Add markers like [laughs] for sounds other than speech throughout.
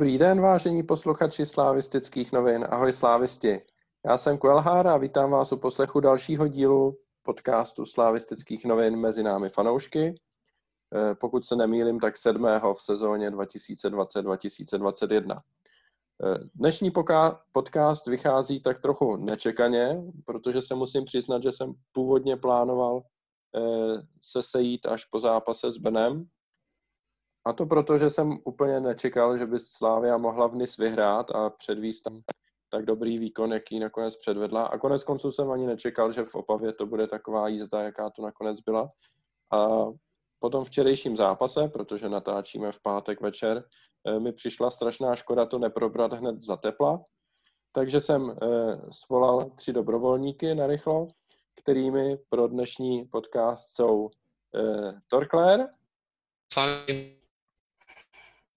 Dobrý den, vážení posluchači slávistických novin. Ahoj slávisti. Já jsem Kuelhár a vítám vás u poslechu dalšího dílu podcastu slávistických novin mezi námi fanoušky. Eh, pokud se nemýlim, tak sedmého v sezóně 2020-2021. Eh, dnešní podcast vychází tak trochu nečekaně, protože se musím přiznat, že jsem původně plánoval eh, se sejít až po zápase s Benem, a to proto, že jsem úplně nečekal, že by Slávia mohla v NIS vyhrát a předvíst tam tak dobrý výkon, jaký nakonec předvedla. A konec konců jsem ani nečekal, že v Opavě to bude taková jízda, jaká to nakonec byla. A po tom včerejším zápase, protože natáčíme v pátek večer, eh, mi přišla strašná škoda to neprobrat hned za tepla, takže jsem eh, svolal tři dobrovolníky na rychlo, kterými pro dnešní podcast jsou eh, Torkler.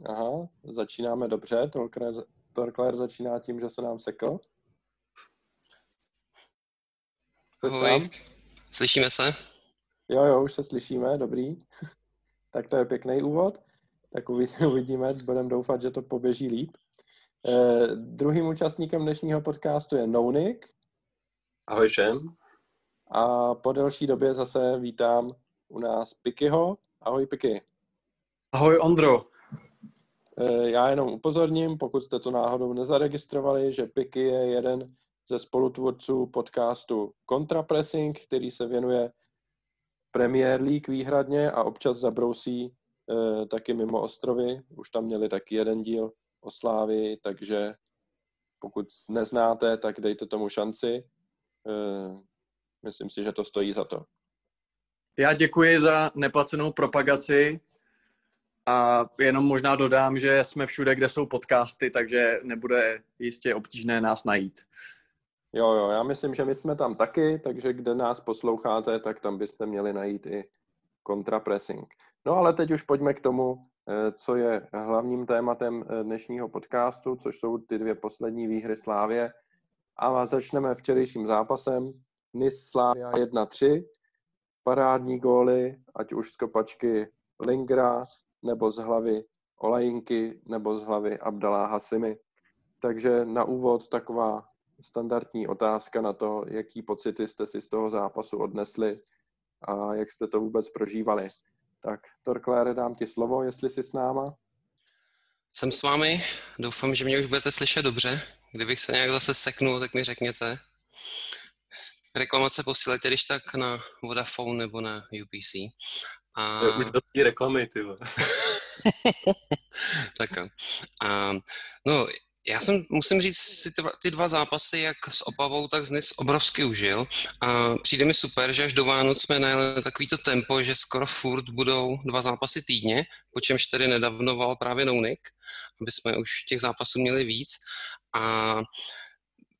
Aha, začínáme dobře. Torkler začíná tím, že se nám sekl. Ahoj, slyšíme se? Jo, jo, už se slyšíme, dobrý. [laughs] tak to je pěkný úvod. Tak [laughs] uvidíme, budeme doufat, že to poběží líp. Eh, druhým účastníkem dnešního podcastu je Nounik. Ahoj všem. A po delší době zase vítám u nás Pikyho. Ahoj Piky. Ahoj Ondro. Eh, já jenom upozorním, pokud jste to náhodou nezaregistrovali, že Piky je jeden ze spolutvůrců podcastu Contrapressing, který se věnuje Premier League výhradně a občas zabrousí e, taky mimo ostrovy. Už tam měli taky jeden díl o Slávii, takže pokud neznáte, tak dejte tomu šanci. E, myslím si, že to stojí za to. Já děkuji za neplacenou propagaci a jenom možná dodám, že jsme všude, kde jsou podcasty, takže nebude jistě obtížné nás najít. Jo, jo, já myslím, že my jsme tam taky, takže kde nás posloucháte, tak tam byste měli najít i kontrapressing. No ale teď už pojďme k tomu, eh, co je hlavním tématem eh, dnešního podcastu, což jsou ty dvě poslední výhry Slávě. A začneme včerejším zápasem. NIS Slávia 1-3, parádní góly, ať už z kopačky Lingra, nebo z hlavy Olajinky, nebo z hlavy Abdalá Hasimy. Takže na úvod taková standardní otázka na to, jaký pocity jste si z toho zápasu odnesli a jak jste to vůbec prožívali. Tak Torklére, dám ti slovo, jestli jsi s náma. Jsem s vámi, doufám, že mě už budete slyšet dobře. Kdybych se nějak zase seknul, tak mi řekněte. Reklamace posílejte když tak na Vodafone nebo na UPC. A... Už reklamy, ty [laughs] Tak a, no, já jsem, musím říct, si ty, ty dva zápasy, jak s Opavou, tak s NIS, obrovsky užil. A přijde mi super, že až do Vánoc jsme najeli takovýto tempo, že skoro furt budou dva zápasy týdně, po čemž tedy nedávnoval právě Nounik, aby jsme už těch zápasů měli víc. A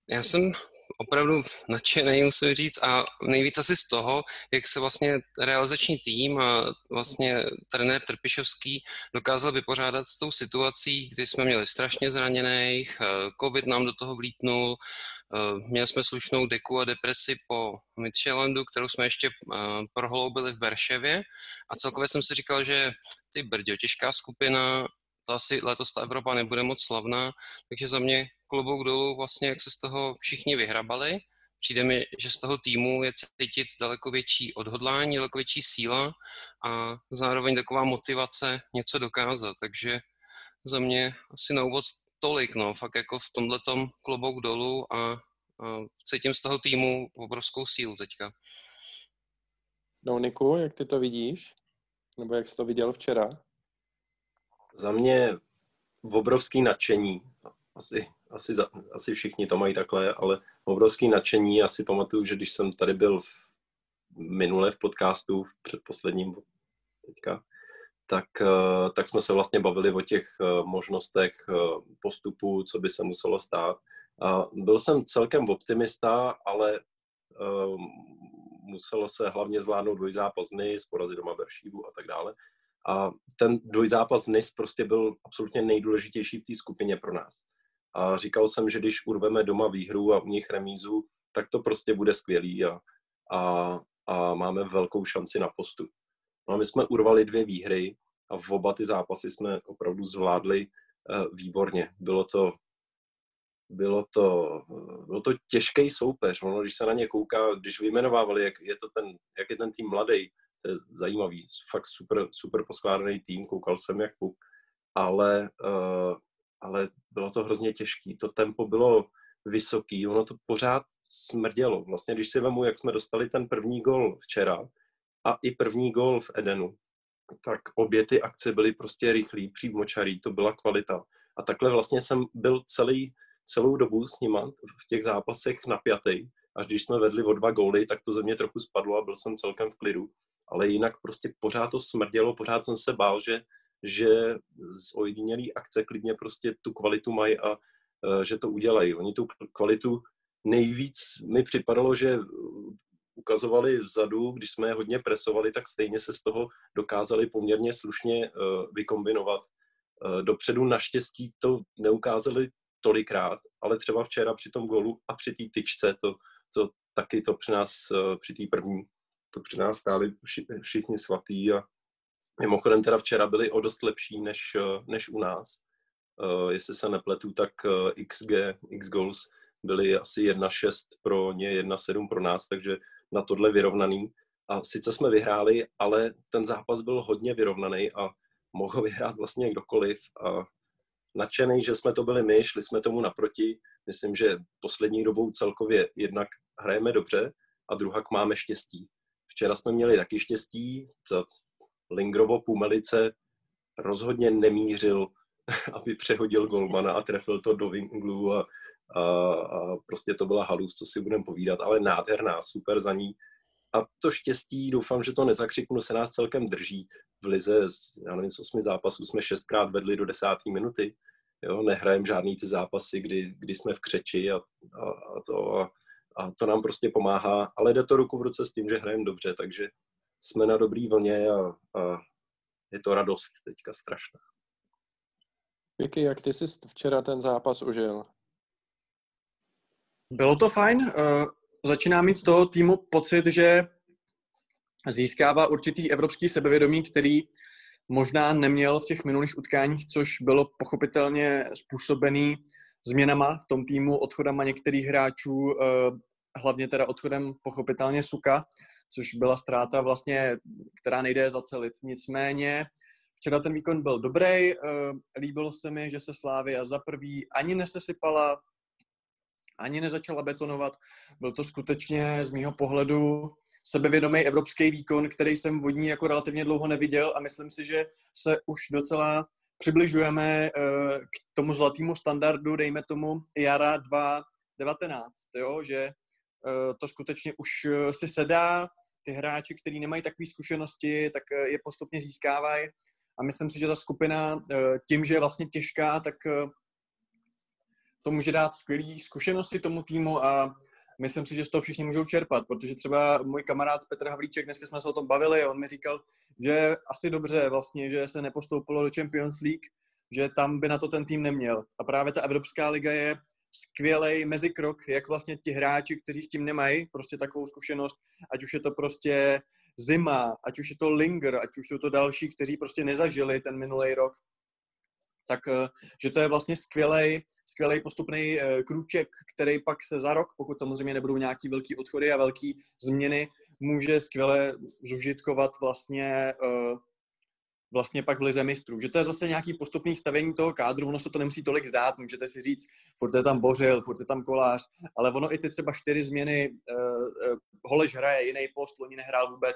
já jsem opravdu nadšený, musím říct, a nejvíc asi z toho, jak se vlastně realizační tým a vlastně trenér Trpišovský dokázal vypořádat s tou situací, kdy jsme měli strašně zraněných, eh, covid nám do toho vlítnul, eh, měli jsme slušnou deku a depresi po Midtjyllandu, kterou jsme ještě eh, prohloubili v Berševě a celkově jsem si říkal, že ty brďo, těžká skupina, to asi letos ta Evropa nebude moc slavná, takže za mě klobouk dolů vlastně, jak se z toho všichni vyhrabali. Přijde mi, že z toho týmu je cítit daleko větší odhodlání, daleko větší síla a zároveň taková motivace něco dokázat. Takže za mě asi na úvod tolik, no, fakt jako v tomhle klobouk dolů a, a cítím z toho týmu obrovskou sílu teďka. No, Niku, jak ty to vidíš? Nebo jak jsi to viděl včera? Za mě obrovský nadšení. Asi asi, za, asi všichni to mají takhle, ale obrovský nadšení. Já si pamatuju, že když jsem tady byl v, minule v podcastu, v předposledním teďka, tak, eh, tak jsme se vlastně bavili o těch eh, možnostech eh, postupu, co by se muselo stát. A byl jsem celkem optimista, ale muselo se hlavně zvládnout dvojzápas NIS, porazit doma Beršívu a tak dále. A ten dvojzápas NIS prostě byl absolutně nejdůležitější v té skupině pro nás. A říkal jsem, že když urveme doma výhru a u nich remízu, tak to prostě bude skvělý a, a, a máme velkou šanci na postup. No a my jsme urvali dvě výhry a v oba ty zápasy jsme opravdu zvládli výborně. Bylo to, bylo to, bylo to těžký soupeř. Ono, když se na ně kouká, když vyjmenovávali, jak je, to ten, jak je ten tým mladý, to je zajímavý, fakt super, super poskládaný tým, koukal jsem jak puk, ale, uh, ale bylo to hrozně těžký. To tempo bylo vysoký, ono to pořád smrdělo. Vlastně, když si vemu, jak jsme dostali ten první gol včera a i první gol v Edenu, tak obě ty akce byly prostě rychlý, přímočarý, to byla kvalita. A takhle vlastně jsem byl celý, celou dobu s nima v těch zápasech napjatý. Až když jsme vedli o dva góly, tak to ze mě trochu spadlo a byl jsem celkem v klidu. Ale jinak prostě pořád to smrdělo, pořád jsem se bál, že, že z ojedinělý akce klidně prostě tu kvalitu mají a uh, že to udělají. Oni tu kvalitu nejvíc mi připadalo, že ukazovali vzadu, když jsme je hodně presovali, tak stejně se z toho dokázali poměrně slušně uh, vykombinovat. Dopředu naštěstí to neukázali tolikrát, ale třeba včera při tom golu a při té tyčce, to, to taky to při nás, při té první, to při nás stáli vši, všichni svatý a mimochodem teda včera byli o dost lepší než, než u nás. Uh, jestli se nepletu, tak uh, XG, X goals byly asi 1-6 pro ně, 1-7 pro nás, takže na tohle vyrovnaný. A sice jsme vyhráli, ale ten zápas byl hodně vyrovnaný a mohl vyhrát vlastně kdokoliv. A nadšený, že jsme to byli my, šli jsme tomu naproti. Myslím, že poslední dobou celkově jednak hrajeme dobře a druhak máme štěstí. Včera jsme měli taky štěstí, Lingrovo Pumelice rozhodně nemířil, [laughs] aby přehodil golmana a trefil to do Winglu a a, a prostě to byla halus, co si budeme povídat, ale nádherná, super za ní. A to štěstí, doufám, že to nezakřiknu, se nás celkem drží. V lize z, já nevím, z osmi zápasů jsme šestkrát vedli do desáté minuty. Jo, nehrajem žádný ty zápasy, kdy, kdy jsme v křeči a, a, a, to, a, a to nám prostě pomáhá, ale jde to ruku v ruce s tím, že hrajeme dobře, takže jsme na dobrý vlně a, a je to radost teďka strašná. Vicky, jak ty jsi včera ten zápas užil? Bylo to fajn. Uh, začíná mít z toho týmu pocit, že získává určitý evropský sebevědomí, který možná neměl v těch minulých utkáních, což bylo pochopitelně způsobený změnama v tom týmu, odchodama některých hráčů, uh, hlavně teda odchodem pochopitelně Suka, což byla ztráta vlastně, která nejde zacelit. Nicméně včera ten výkon byl dobrý, uh, líbilo se mi, že se Slávia za prvý ani nesesypala, ani nezačala betonovat. Byl to skutečně z mýho pohledu sebevědomý evropský výkon, který jsem vodní jako relativně dlouho neviděl a myslím si, že se už docela přibližujeme eh, k tomu zlatému standardu, dejme tomu jara 2019, jo? že eh, to skutečně už eh, si sedá, ty hráči, kteří nemají takové zkušenosti, tak je postupně získávají a myslím si, že ta skupina tím, že je vlastně těžká, tak to může dát skvělé zkušenosti tomu týmu a myslím si, že z toho všichni můžou čerpat, protože třeba můj kamarád Petr Havlíček, dneska jsme se o tom bavili, on mi říkal, že asi dobře vlastně, že se nepostoupilo do Champions League, že tam by na to ten tým neměl. A právě ta Evropská liga je skvělý mezikrok, jak vlastně ti hráči, kteří s tím nemají prostě takovou zkušenost, ať už je to prostě zima, ať už je to Linger, ať už jsou to další, kteří prostě nezažili ten minulý rok, tak eh, že to je vlastně skvělý, skvělý postupný eh, krůček, který pak se za rok, pokud samozřejmě nebudou nějaký velký odchody a velké změny, může skvěle zužitkovat vlastně eh, vlastně pak v lize mistrů. Že to je zase nějaký postupný stavění toho kádru, ono se to nemusí tolik zdát, můžete si říct, furt je tam Bořil, furt je tam Kolář, ale ono i ty třeba čtyři změny, uh, uh, Holeš hraje jiný post, Loni nehrál vůbec,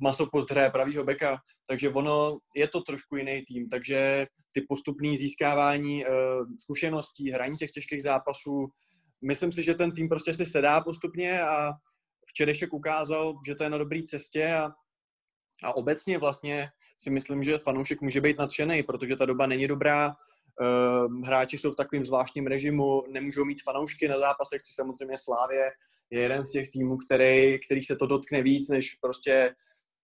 Masopost hraje pravýho beka, takže ono je to trošku jiný tým, takže ty postupné získávání uh, zkušeností, hraní těch těžkých zápasů, myslím si, že ten tým prostě si sedá postupně a včerejšek ukázal, že to je na dobré cestě a, a obecně vlastně si myslím, že fanoušek může být nadšený, protože ta doba není dobrá, uh, hráči jsou v takovém zvláštním režimu, nemůžou mít fanoušky na zápasech, což samozřejmě Slávě je jeden z těch týmů, který, který se to dotkne víc, než prostě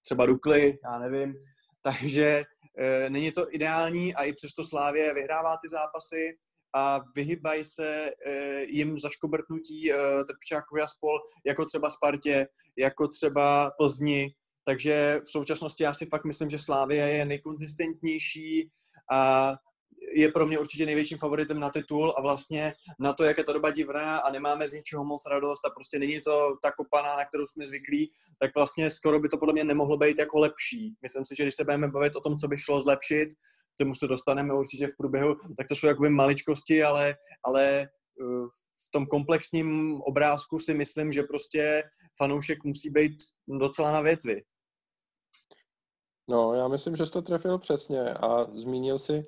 třeba Dukly, já nevím. [laughs] Takže e, není to ideální a i přesto Slávě vyhrává ty zápasy a vyhybají se e, jim zaškobrtnutí e, Trpčákovi a spol, jako třeba Spartě, jako třeba Plzni. Takže v současnosti já si fakt myslím, že Slávě je nejkonzistentnější a je pro mě určitě největším favoritem na titul a vlastně na to, jak je ta doba divná a nemáme z ničeho moc radost a prostě není to ta kopaná, na kterou jsme zvyklí, tak vlastně skoro by to podle mě nemohlo být jako lepší. Myslím si, že když se budeme bavit o tom, co by šlo zlepšit, tomu se dostaneme určitě v průběhu, tak to jsou jakoby maličkosti, ale, ale eh, v tom komplexním obrázku si myslím, že prostě fanoušek musí být docela na větvi. No, já myslím, že jsi to trefil přesně a zmínil si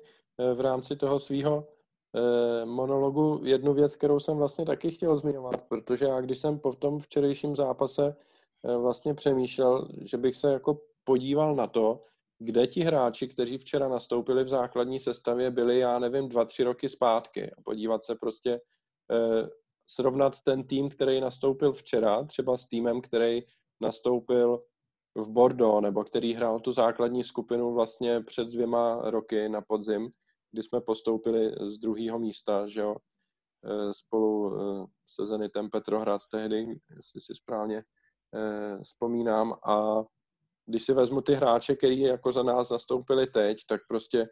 v rámci toho svého eh, monologu. Jednu věc, kterou jsem vlastně taky chtěl zmiňovat, protože já, když jsem po tom včerejším zápase eh, vlastně přemýšlel, že bych se jako podíval na to, kde ti hráči, kteří včera nastoupili v základní sestavě, byli, já nevím, dva, tři roky zpátky. A podívat se prostě, srovnat ten tým, který nastoupil včera, třeba s týmem, který nastoupil v Bordeaux, nebo který hrál tu základní skupinu vlastně před dvěma roky na podzim, kdy jsme postoupili z druhého místa, že jo, e, spolu e, se Zenitem Petrohrad tehdy, jestli si správně e, vzpomínám. A když si vezmu ty hráče, který jako za nás nastoupili teď, tak prostě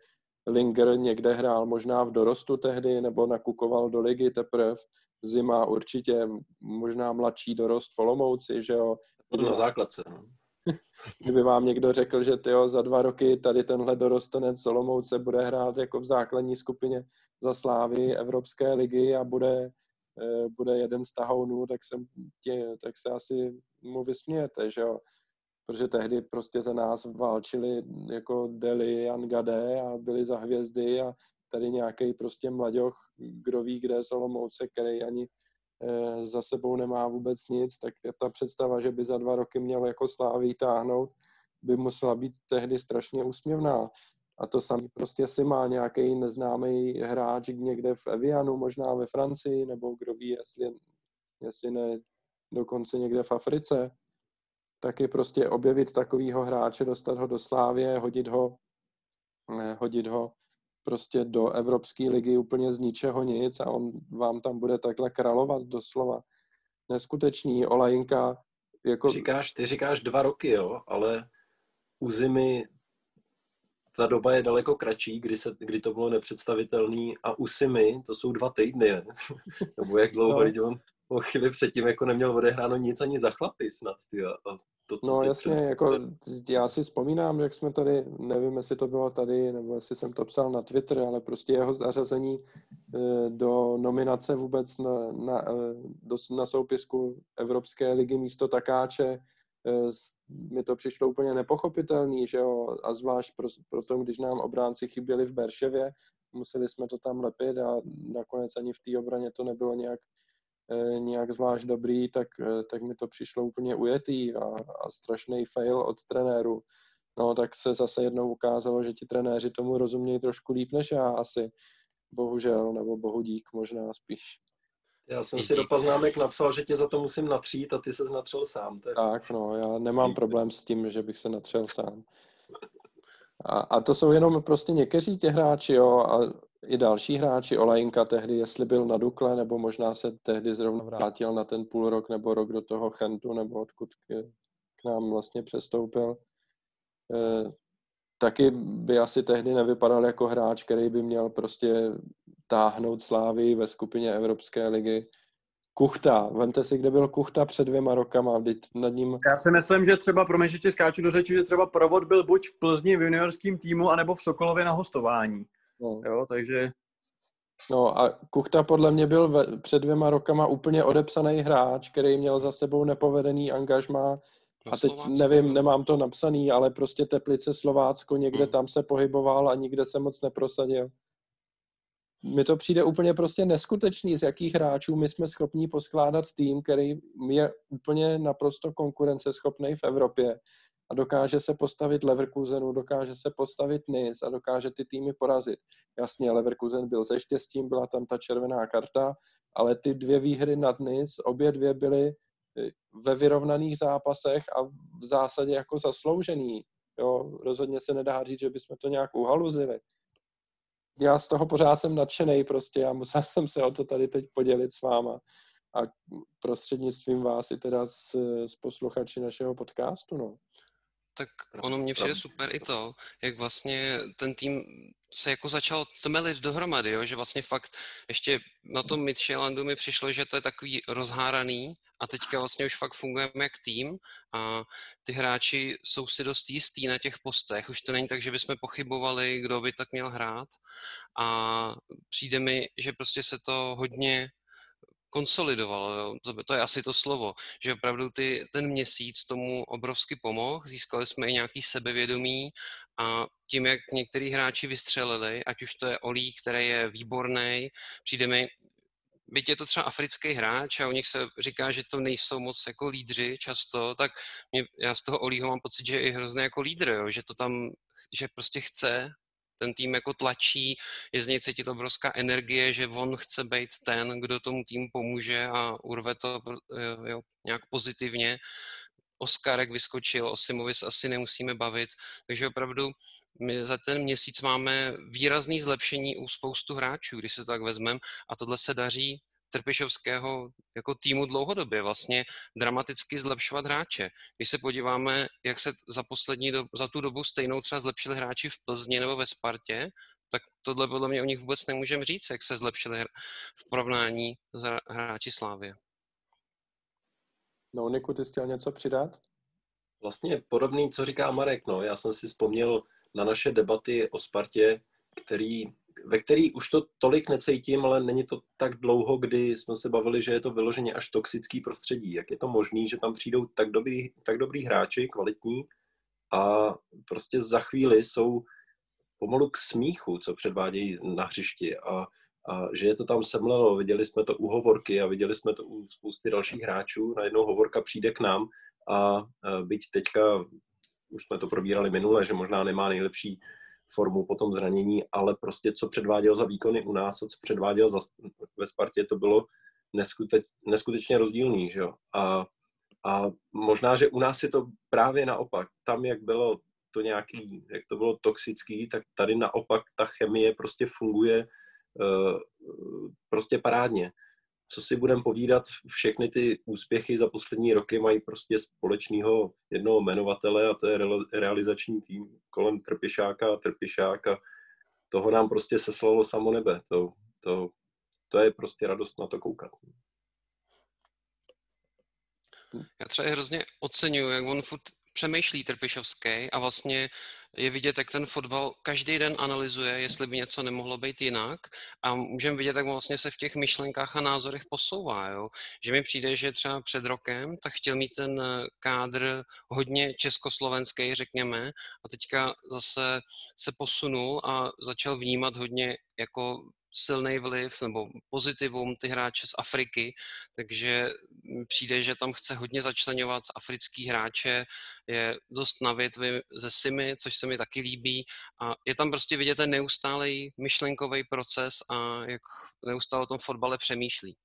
Linger někde hrál možná v dorostu tehdy, nebo nakukoval do ligy teprve. Zima určitě, možná mladší dorost v Olomouci, že jo. Na základce. No. [laughs] Kdyby vám někdo řekl, že tyjo, za dva roky tady tenhle dorostenec Solomouce bude hrát jako v základní skupině za Slávy Evropské ligy a bude, eh, bude jeden z tahounů, tak, jsem tě, tak se asi mu vysmějete, že jo? Protože tehdy prostě za nás válčili jako Deli, Angade a byli za hvězdy a tady nějaký prostě mladěch, kdo ví, kde Solomouce, který ani za sebou nemá vůbec nic, tak ta představa, že by za dva roky měl jako Slávy táhnout, by musela být tehdy strašně úsměvná. A to samý prostě si má nějaký neznámý hráč někde v Evianu, možná ve Francii, nebo kdo ví, jestli, jestli ne dokonce někde v Africe, taky prostě objevit takového hráče, dostat ho do Slávě, hodit ho, eh, hodit ho prostě do Evropské ligy úplně z ničeho nic a on vám tam bude takhle královat doslova. Neskutečný. Olajinka jako... Ty říkáš, ty říkáš dva roky, jo, ale u zimy ta doba je daleko kratší, kdy, se, kdy to bylo nepředstavitelné a u Simy to jsou dva týdny, [laughs] nebo jak dlouho, no. on o chvíli předtím jako neměl odehráno nic ani za chlapy snad, ty, a to, co no jasně, před... jako já si vzpomínám, jak jsme tady, nevím, jestli to bylo tady, nebo jestli jsem to psal na Twitter, ale prostě jeho zařazení eh, do nominace vůbec na, na, eh, do, na soupisku Evropské ligy místo takáče, eh, mi to přišlo úplně nepochopitelný, že jo, a zvlášť pro, proto, když nám obránci chyběli v Berševě, museli jsme to tam lepit a nakonec ani v té obraně to nebylo nějak nějak zvlášť dobrý, tak, eh, tak mi to přišlo úplně ujetý a, a strašný fail od trenéru. No tak se zase jednou ukázalo, že ti trenéři tomu rozumějí trošku líp než já asi. Bohužel, nebo bohu dík možná spíš. Já jsem si do poznámek napsal, že tě za to musím natřít a ty se natřel sám. Tak, tak no, já nemám problém s tím, že bych se natřel sám. A, a to jsou jenom prostě někteří ti hráči, jo, a i další hráči, Olajinka tehdy, jestli byl na Dukle, nebo možná se tehdy zrovna vrátil na ten půl rok nebo rok do toho Chentu, nebo odkud k, k nám vlastně přestoupil, e, taky by asi tehdy nevypadal jako hráč, který by měl prostě táhnout slávy ve skupině Evropské ligy. Kuchta, vemte si, kde byl Kuchta před dvěma rokama, vždyť nad ním... Já si myslím, že třeba, pro mě, že skáču do řeči, že třeba provod byl buď v Plzni v juniorském týmu, anebo v Sokolově na hostování. No. Jo, takže... No a Kuchta podle mě byl ve, před dvěma rokama úplně odepsaný hráč, který měl za sebou nepovedený angažmá a teď nevím, nemám to napsaný, ale prostě Teplice Slovácko, někde tam se pohyboval a nikde se moc neprosadil. Mi to přijde úplně prostě neskutečný, z jakých hráčů my jsme schopni poskládat tým, který je úplně naprosto konkurenceschopný v Evropě a dokáže se postavit Leverkusenu, dokáže se postavit Nice a dokáže ty týmy porazit. Jasně, Leverkusen byl se štěstím, byla tam ta červená karta, ale ty dvě výhry nad Nice, obě dvě byly eh, ve vyrovnaných zápasech a v zásadě jako zasloužený. Jo, rozhodně se nedá říct, že bychom to nějak uhaluzili. Já z toho pořád jsem nadšený prostě a musel jsem se o to tady teď podělit s váma a prostřednictvím vás i teda s, s posluchači našeho podcastu, no tak ono mně přijde super i to, jak vlastně ten tým se jako začal tmelit dohromady, jo? že vlastně fakt ještě na tom Midtjyllandu mi přišlo, že to je takový rozháraný a teďka vlastně už fakt fungujeme jak tým a ty hráči jsou si dost jistý na těch postech. Už to není tak, že bychom pochybovali, kdo by tak měl hrát a přijde mi, že prostě se to hodně konsolidovalo, jo. To, je asi to slovo, že opravdu ty, ten měsíc tomu obrovsky pomohl, získali jsme i nějaký sebevědomí a tím, jak některý hráči vystřelili, ať už to je Olí, který je výborný, přijde mi, byť je to třeba africký hráč a u nich se říká, že to nejsou moc jako lídři často, tak mě, já z toho Olího mám pocit, že je i hrozně jako lídr, jo, že to tam, že prostě chce ten tým jako tlačí, je z něj cítit obrovská energie, že on chce být ten, kdo tomu týmu pomůže a urve to jo, nějak pozitivně. Oskarek vyskočil, o Simovi asi nemusíme bavit, takže opravdu my za ten měsíc máme výrazný zlepšení u spoustu hráčů, když se to tak vezmeme a tohle se daří Trpišovského jako týmu dlouhodobě vlastně dramaticky zlepšovat hráče. Když se podíváme, jak se za poslední dobu, za tu dobu stejnou třeba zlepšili hráči v Plzni nebo ve Spartě, tak tohle podle mě o nich vůbec nemůžeme říct, jak se zlepšili v porovnání s hráči Slávy. No, Niku, ty jsi chtěl něco přidat? Vlastně podobný, co říká Marek. No. Já jsem si vzpomněl na naše debaty o Spartě, který ve který už to tolik necítím, ale není to tak dlouho, kdy jsme se bavili, že je to vyloženě až toxický prostředí. Jak je to možné, že tam přijdou tak dobrý, tak dobrý hráči, kvalitní, a prostě za chvíli jsou pomalu k smíchu, co předvádějí na hřišti a, a že je to tam semlelo. Viděli jsme to u Hovorky a viděli jsme to u spousty dalších hráčů. Najednou Hovorka přijde k nám a, a byť teďka, už jsme to probírali minule, že možná nemá nejlepší formu po tom zranění, ale prostě co předváděl za výkony u nás a co předváděl za, ve Spartě, to bylo neskuteč, neskutečně rozdílný. Že jo? A, a možná, že u nás je to právě naopak. Tam, jak bylo to nějaký, jak to bylo toxický, tak tady naopak ta chemie prostě funguje uh, prostě parádně co si budeme povídat, všechny ty úspěchy za poslední roky mají prostě společného jednoho jmenovatele a to je realizační tým kolem Trpišáka a Trpišáka. Toho nám prostě seslalo samo nebe. To, to, to je prostě radost na to koukat. Já třeba hrozně oceňuji, jak on furt přemýšlí Trpišovský a vlastně je vidět, jak ten fotbal každý den analyzuje, jestli by něco nemohlo být jinak a můžeme vidět, jak vlastně se v těch myšlenkách a názorech posouvá. Jo? Že mi přijde, že třeba před rokem tak chtěl mít ten eh, kádr hodně československý, řekněme, a teďka zase se posunul a začal vnímat hodně jako silný vliv nebo pozitivum ty hráče z Afriky, takže přijde, že tam chce hodně začlenovat africký hráče, je dost na větvi ze Simy, což se mi taky líbí a je tam prostě vidět ten neustálý myšlenkový proces a jak neustále o tom fotbale přemýšlí.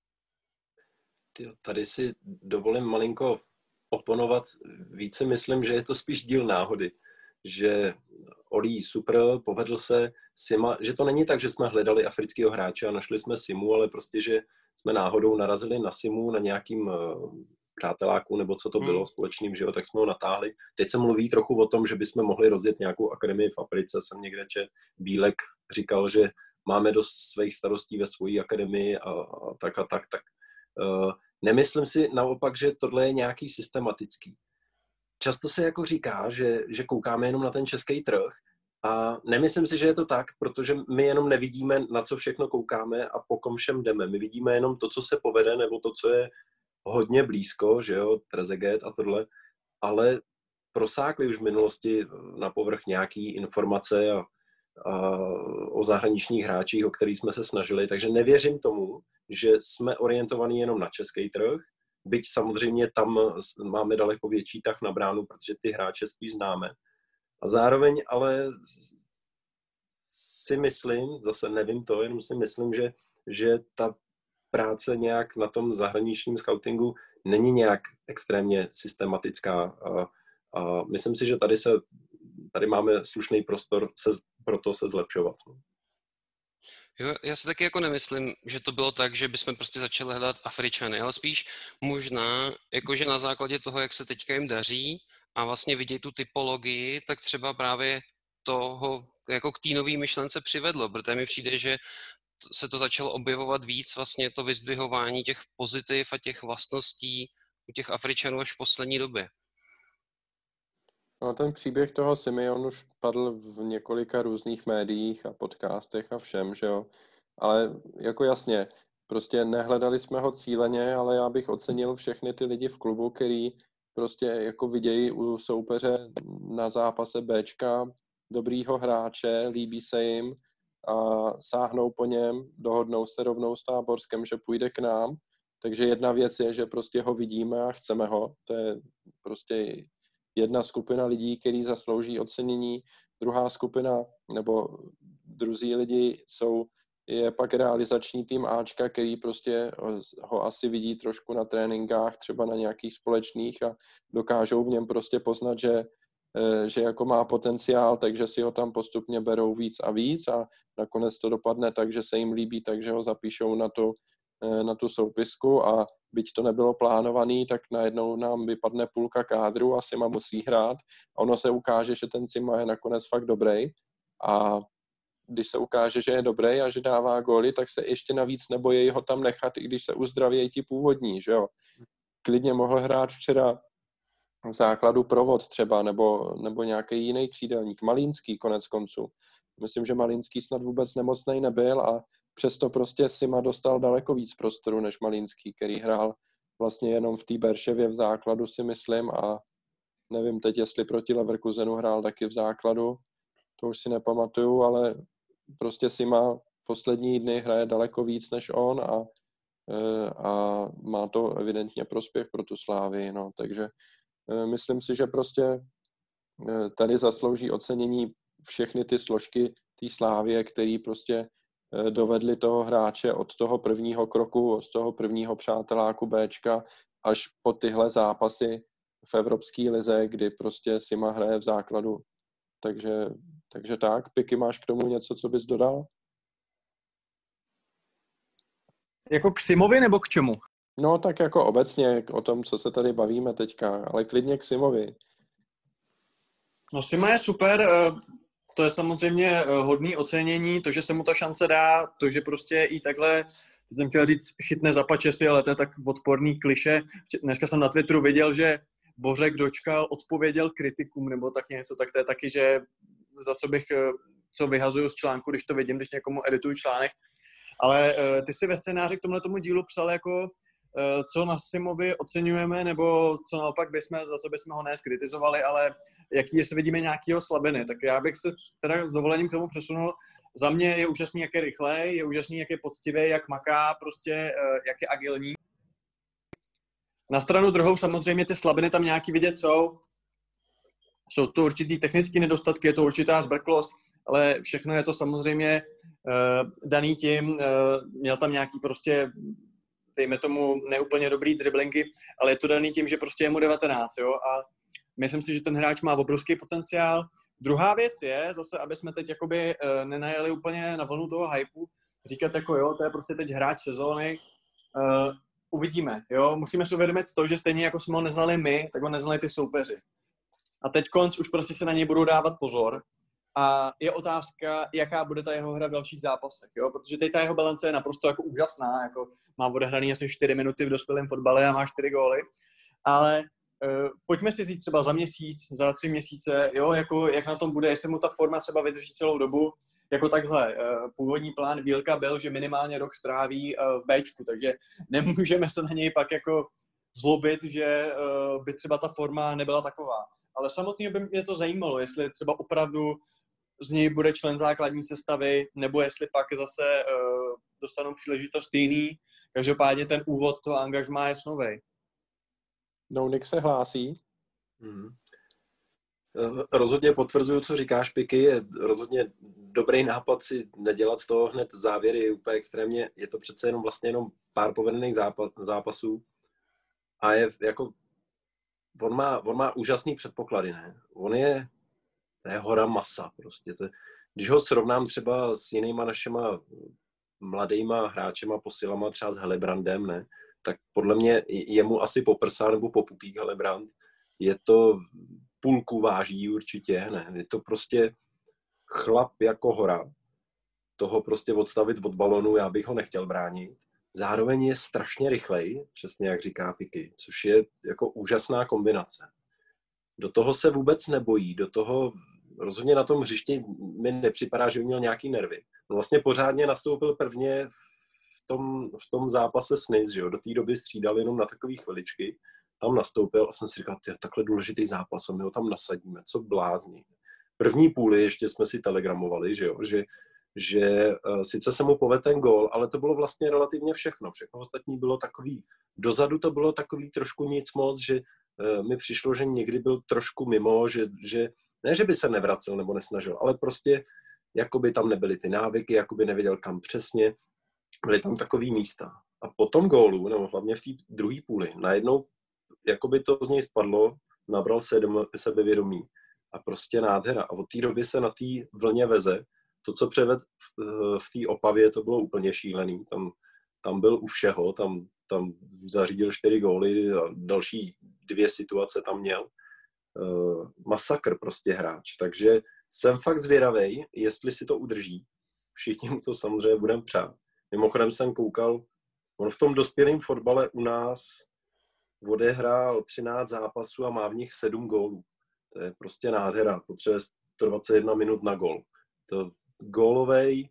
Tady si dovolím malinko oponovat. Více myslím, že je to spíš díl náhody že Olí super, povedl se, Sima, že to není tak, že jsme hledali afrického hráče a našli jsme Simu, ale prostě, že jsme náhodou narazili na Simu, na nějakým uh, přáteláku, nebo co to bylo hmm. společným, že jo, tak jsme ho natáhli. Teď se mluví trochu o tom, že bychom mohli rozjet nějakou akademii v Africe. Jsem někde čet, Bílek říkal, že máme dost svých starostí ve svojí akademii a, a tak a tak, tak. Uh, nemyslím si naopak, že tohle je nějaký systematický často se jako říká, že, že koukáme jenom na ten český trh a nemyslím si, že je to tak, protože my jenom nevidíme, na co všechno koukáme a po kom všem jdeme. My vidíme jenom to, co se povede, nebo to, co je hodně blízko, že jo, Trezeget a tohle, ale prosákly už v minulosti na povrch nějaký informace a, a o zahraničních hráčích, o kterých jsme se snažili, takže nevěřím tomu, že jsme orientovaní jenom na český trh, byť samozřejmě tam máme daleko větší tah na bránu, protože ty hráče spíš známe. A zároveň ale si myslím, zase nevím to, jenom si myslím, že, že ta práce nějak na tom zahraničním scoutingu není nějak extrémně systematická. A, a myslím si, že tady, se, tady máme slušný prostor se, pro to se zlepšovat. No. Jo, já si taky jako nemyslím, že to bylo tak, že bychom prostě začali hledat Afričany, ale spíš možná, jakože na základě toho, jak se teďka jim daří a vlastně vidět tu typologii, tak třeba právě toho jako k té nové myšlence přivedlo, protože mi přijde, že se to začalo objevovat víc, vlastně to vyzdvihování těch pozitiv a těch vlastností u těch Afričanů až v poslední době. No, ten příběh toho Simeon už padl v několika různých médiích a podcastech a všem, že jo. Ale jako jasně, prostě nehledali jsme ho cíleně, ale já bych ocenil všechny ty lidi v klubu, který prostě jako vidějí u soupeře na zápase Bčka dobrýho hráče, líbí se jim a sáhnou po něm, dohodnou se rovnou s Táborskem, že půjde k nám. Takže jedna věc je, že prostě ho vidíme a chceme ho. To je prostě jedna skupina lidí, který zaslouží ocenění. Druhá skupina nebo druzí lidi jsou je pak realizační tým Ačka, který prostě ho asi vidí trošku na tréninkách, třeba na nějakých společných a dokážou v něm prostě poznat, že, eh, že jako má potenciál, takže si ho tam postupně berou víc a víc a nakonec to dopadne tak, že se jim líbí, takže ho zapíšou na tu, na tu soupisku a byť to nebylo plánovaný, tak najednou nám vypadne půlka kádru a Sima musí hrát a ono se ukáže, že ten Sima je nakonec fakt dobrý a když se ukáže, že je dobrý a že dává góly, tak se ještě navíc nebojí ho tam nechat, i když se uzdravějí ti původní, že jo. Klidně mohl hrát včera v základu provod třeba, nebo, nebo nějaký jiný křídelník, Malínský konec konců. Myslím, že Malínský snad vůbec nemocný nebyl a přesto prostě Sima dostal daleko víc prostoru než Malínský, který hrál vlastně jenom v té Berševě v základu si myslím a nevím teď, jestli proti Leverkusenu hrál taky v základu, to už si nepamatuju, ale prostě si má poslední dny hraje daleko víc než on a, e, a má to evidentně prospěch pro tu slávy, no, takže e, myslím si, že prostě e, tady zaslouží ocenění všechny ty složky té slávě, který prostě dovedli toho hráče od toho prvního kroku, od toho prvního přáteláku Bčka až po tyhle zápasy v Evropské lize, kdy prostě Sima hraje v základu. Takže takže tak, Piky, máš k tomu něco, co bys dodal? Jako k Simovi nebo k čemu? No tak jako obecně o tom, co se tady bavíme teďka, ale klidně k Simovi. No Sima je super, eh, to je samozřejmě eh, hodný ocenění, to, že se mu ta šance dá, to, že prostě i takhle, jsem chtěl říct, chytne za si, ale to je tak odporný kliše. Dneska jsem na Twitteru viděl, že Bořek dočkal, odpověděl kritikům nebo tak něco, tak to je taky, že za co bych, eh, co vyhazuju z článku, když to vidím, když někomu edituju článek. Ale uh, ty si ve scénáři k tomuhle tomu dílu psal jako, co na Simovi oceňujeme, nebo co naopak bychom, za co bychom ho neskritizovali, ale jaký, jestli vidíme nějakého slabiny. Tak já bych se teda s dovolením k tomu přesunul. Za mě je úžasný, jak je rychlej, je úžasný, jak je poctivý, jak maká, prostě, uh, jak je agilní. Na stranu druhou samozřejmě ty slabiny tam nějaký vidět jsou jsou to určitý technické nedostatky, je to určitá zbrklost, ale všechno je to samozřejmě uh, daný tím, uh, měl tam nějaký prostě, dejme tomu, neúplně dobrý driblingy, ale je to daný tím, že prostě je mu 19, jo, a myslím si, že ten hráč má obrovský potenciál. Druhá věc je, zase, aby jsme teď jakoby uh, nenajeli úplně na vlnu toho hypeu, říkat jako jo, to je prostě teď hráč sezóny, uh, uvidíme, jo, musíme si uvědomit to, že stejně jako jsme ho neznali my, tak ho neznali ty soupeři. A teď konc už prostě se na něj budou dávat pozor. A je otázka, jaká bude ta jeho hra v dalších zápasech, jo? protože teď ta jeho balance je naprosto jako úžasná, jako má odehraný asi 4 minuty v dospělém fotbale a má 4 góly, ale uh, pojďme si říct třeba za měsíc, za tři měsíce, jo, jako jak na tom bude, jestli mu ta forma třeba vydrží celou dobu, jako takhle. Uh, původní plán Vílka byl, že minimálně rok stráví uh, v Bčku, takže nemůžeme se na něj pak jako zlobit, že by třeba ta forma nebyla taková ale samotně by mě to zajímalo, jestli třeba opravdu z něj bude člen základní sestavy, nebo jestli pak zase uh, dostanou příležitost jiný. Každopádně ten úvod toho angažmá je snovej. Nick se hlásí. Hmm. Rozhodně potvrzuju, co říkáš, Piky. Je rozhodně dobrý nápad si nedělat z toho hned závěry úplně extrémně. Je to přece jenom vlastně jenom pár povedených zápasů. A je jako on má, on má úžasný předpoklady, ne? On je, to je hora masa prostě. To, když ho srovnám třeba s jinýma našima mladýma hráčema, posilama, třeba s Helebrandem, ne? tak podle mě je mu asi poprsá nebo popupík Helebrand. Je to půlku váží určitě, ne? Je to prostě chlap jako hora, toho prostě odstavit od balonu, já bych ho nechtěl bránit. Zároveň je strašně rychlej, přesně jak říká Piky, což je jako úžasná kombinace. Do toho se vůbec nebojí, do toho rozhodně na tom hřišti mi nepřipadá, že by měl nějaký nervy. No vlastně pořádně nastoupil prvně v tom, v tom zápase s Nice, že jo? do té doby střídal jenom na takové chviličky, tam nastoupil a jsem si říkal, takhle důležitý zápas a my ho tam nasadíme, co blázni. První půli ještě jsme si telegramovali, že jo, že, že uh, sice se mu povedl ten gól, ale to bylo vlastně relativně všechno. Všechno ostatní bylo takový, dozadu to bylo takový trošku nic moc, že uh, mi přišlo, že někdy byl trošku mimo, že, že ne, že by se nevracel nebo nesnažil, ale prostě jakoby tam nebyly ty návyky, jakoby nevěděl kam přesně, byly tam takový místa. A po tom gólu, nebo hlavně v té druhé půli, najednou jakoby to z něj spadlo, nabral se sebevědomí a prostě nádhera. A od té doby se na té vlně veze. To, co převed v, v té opavě, to bylo úplně šílený. Tam, tam byl u všeho, tam, tam zařídil čtyři góly a další dvě situace tam měl. Uh, masakr prostě hráč. Takže jsem fakt zvědavý, jestli si to udrží. Všichni mu to samozřejmě budeme přát. Mimochodem jsem koukal, on v tom dospělém fotbale u nás odehrál 13 zápasů a má v nich 7 gólů. To je prostě nádhera. Potřebuje 121 minut na gol. To gólovej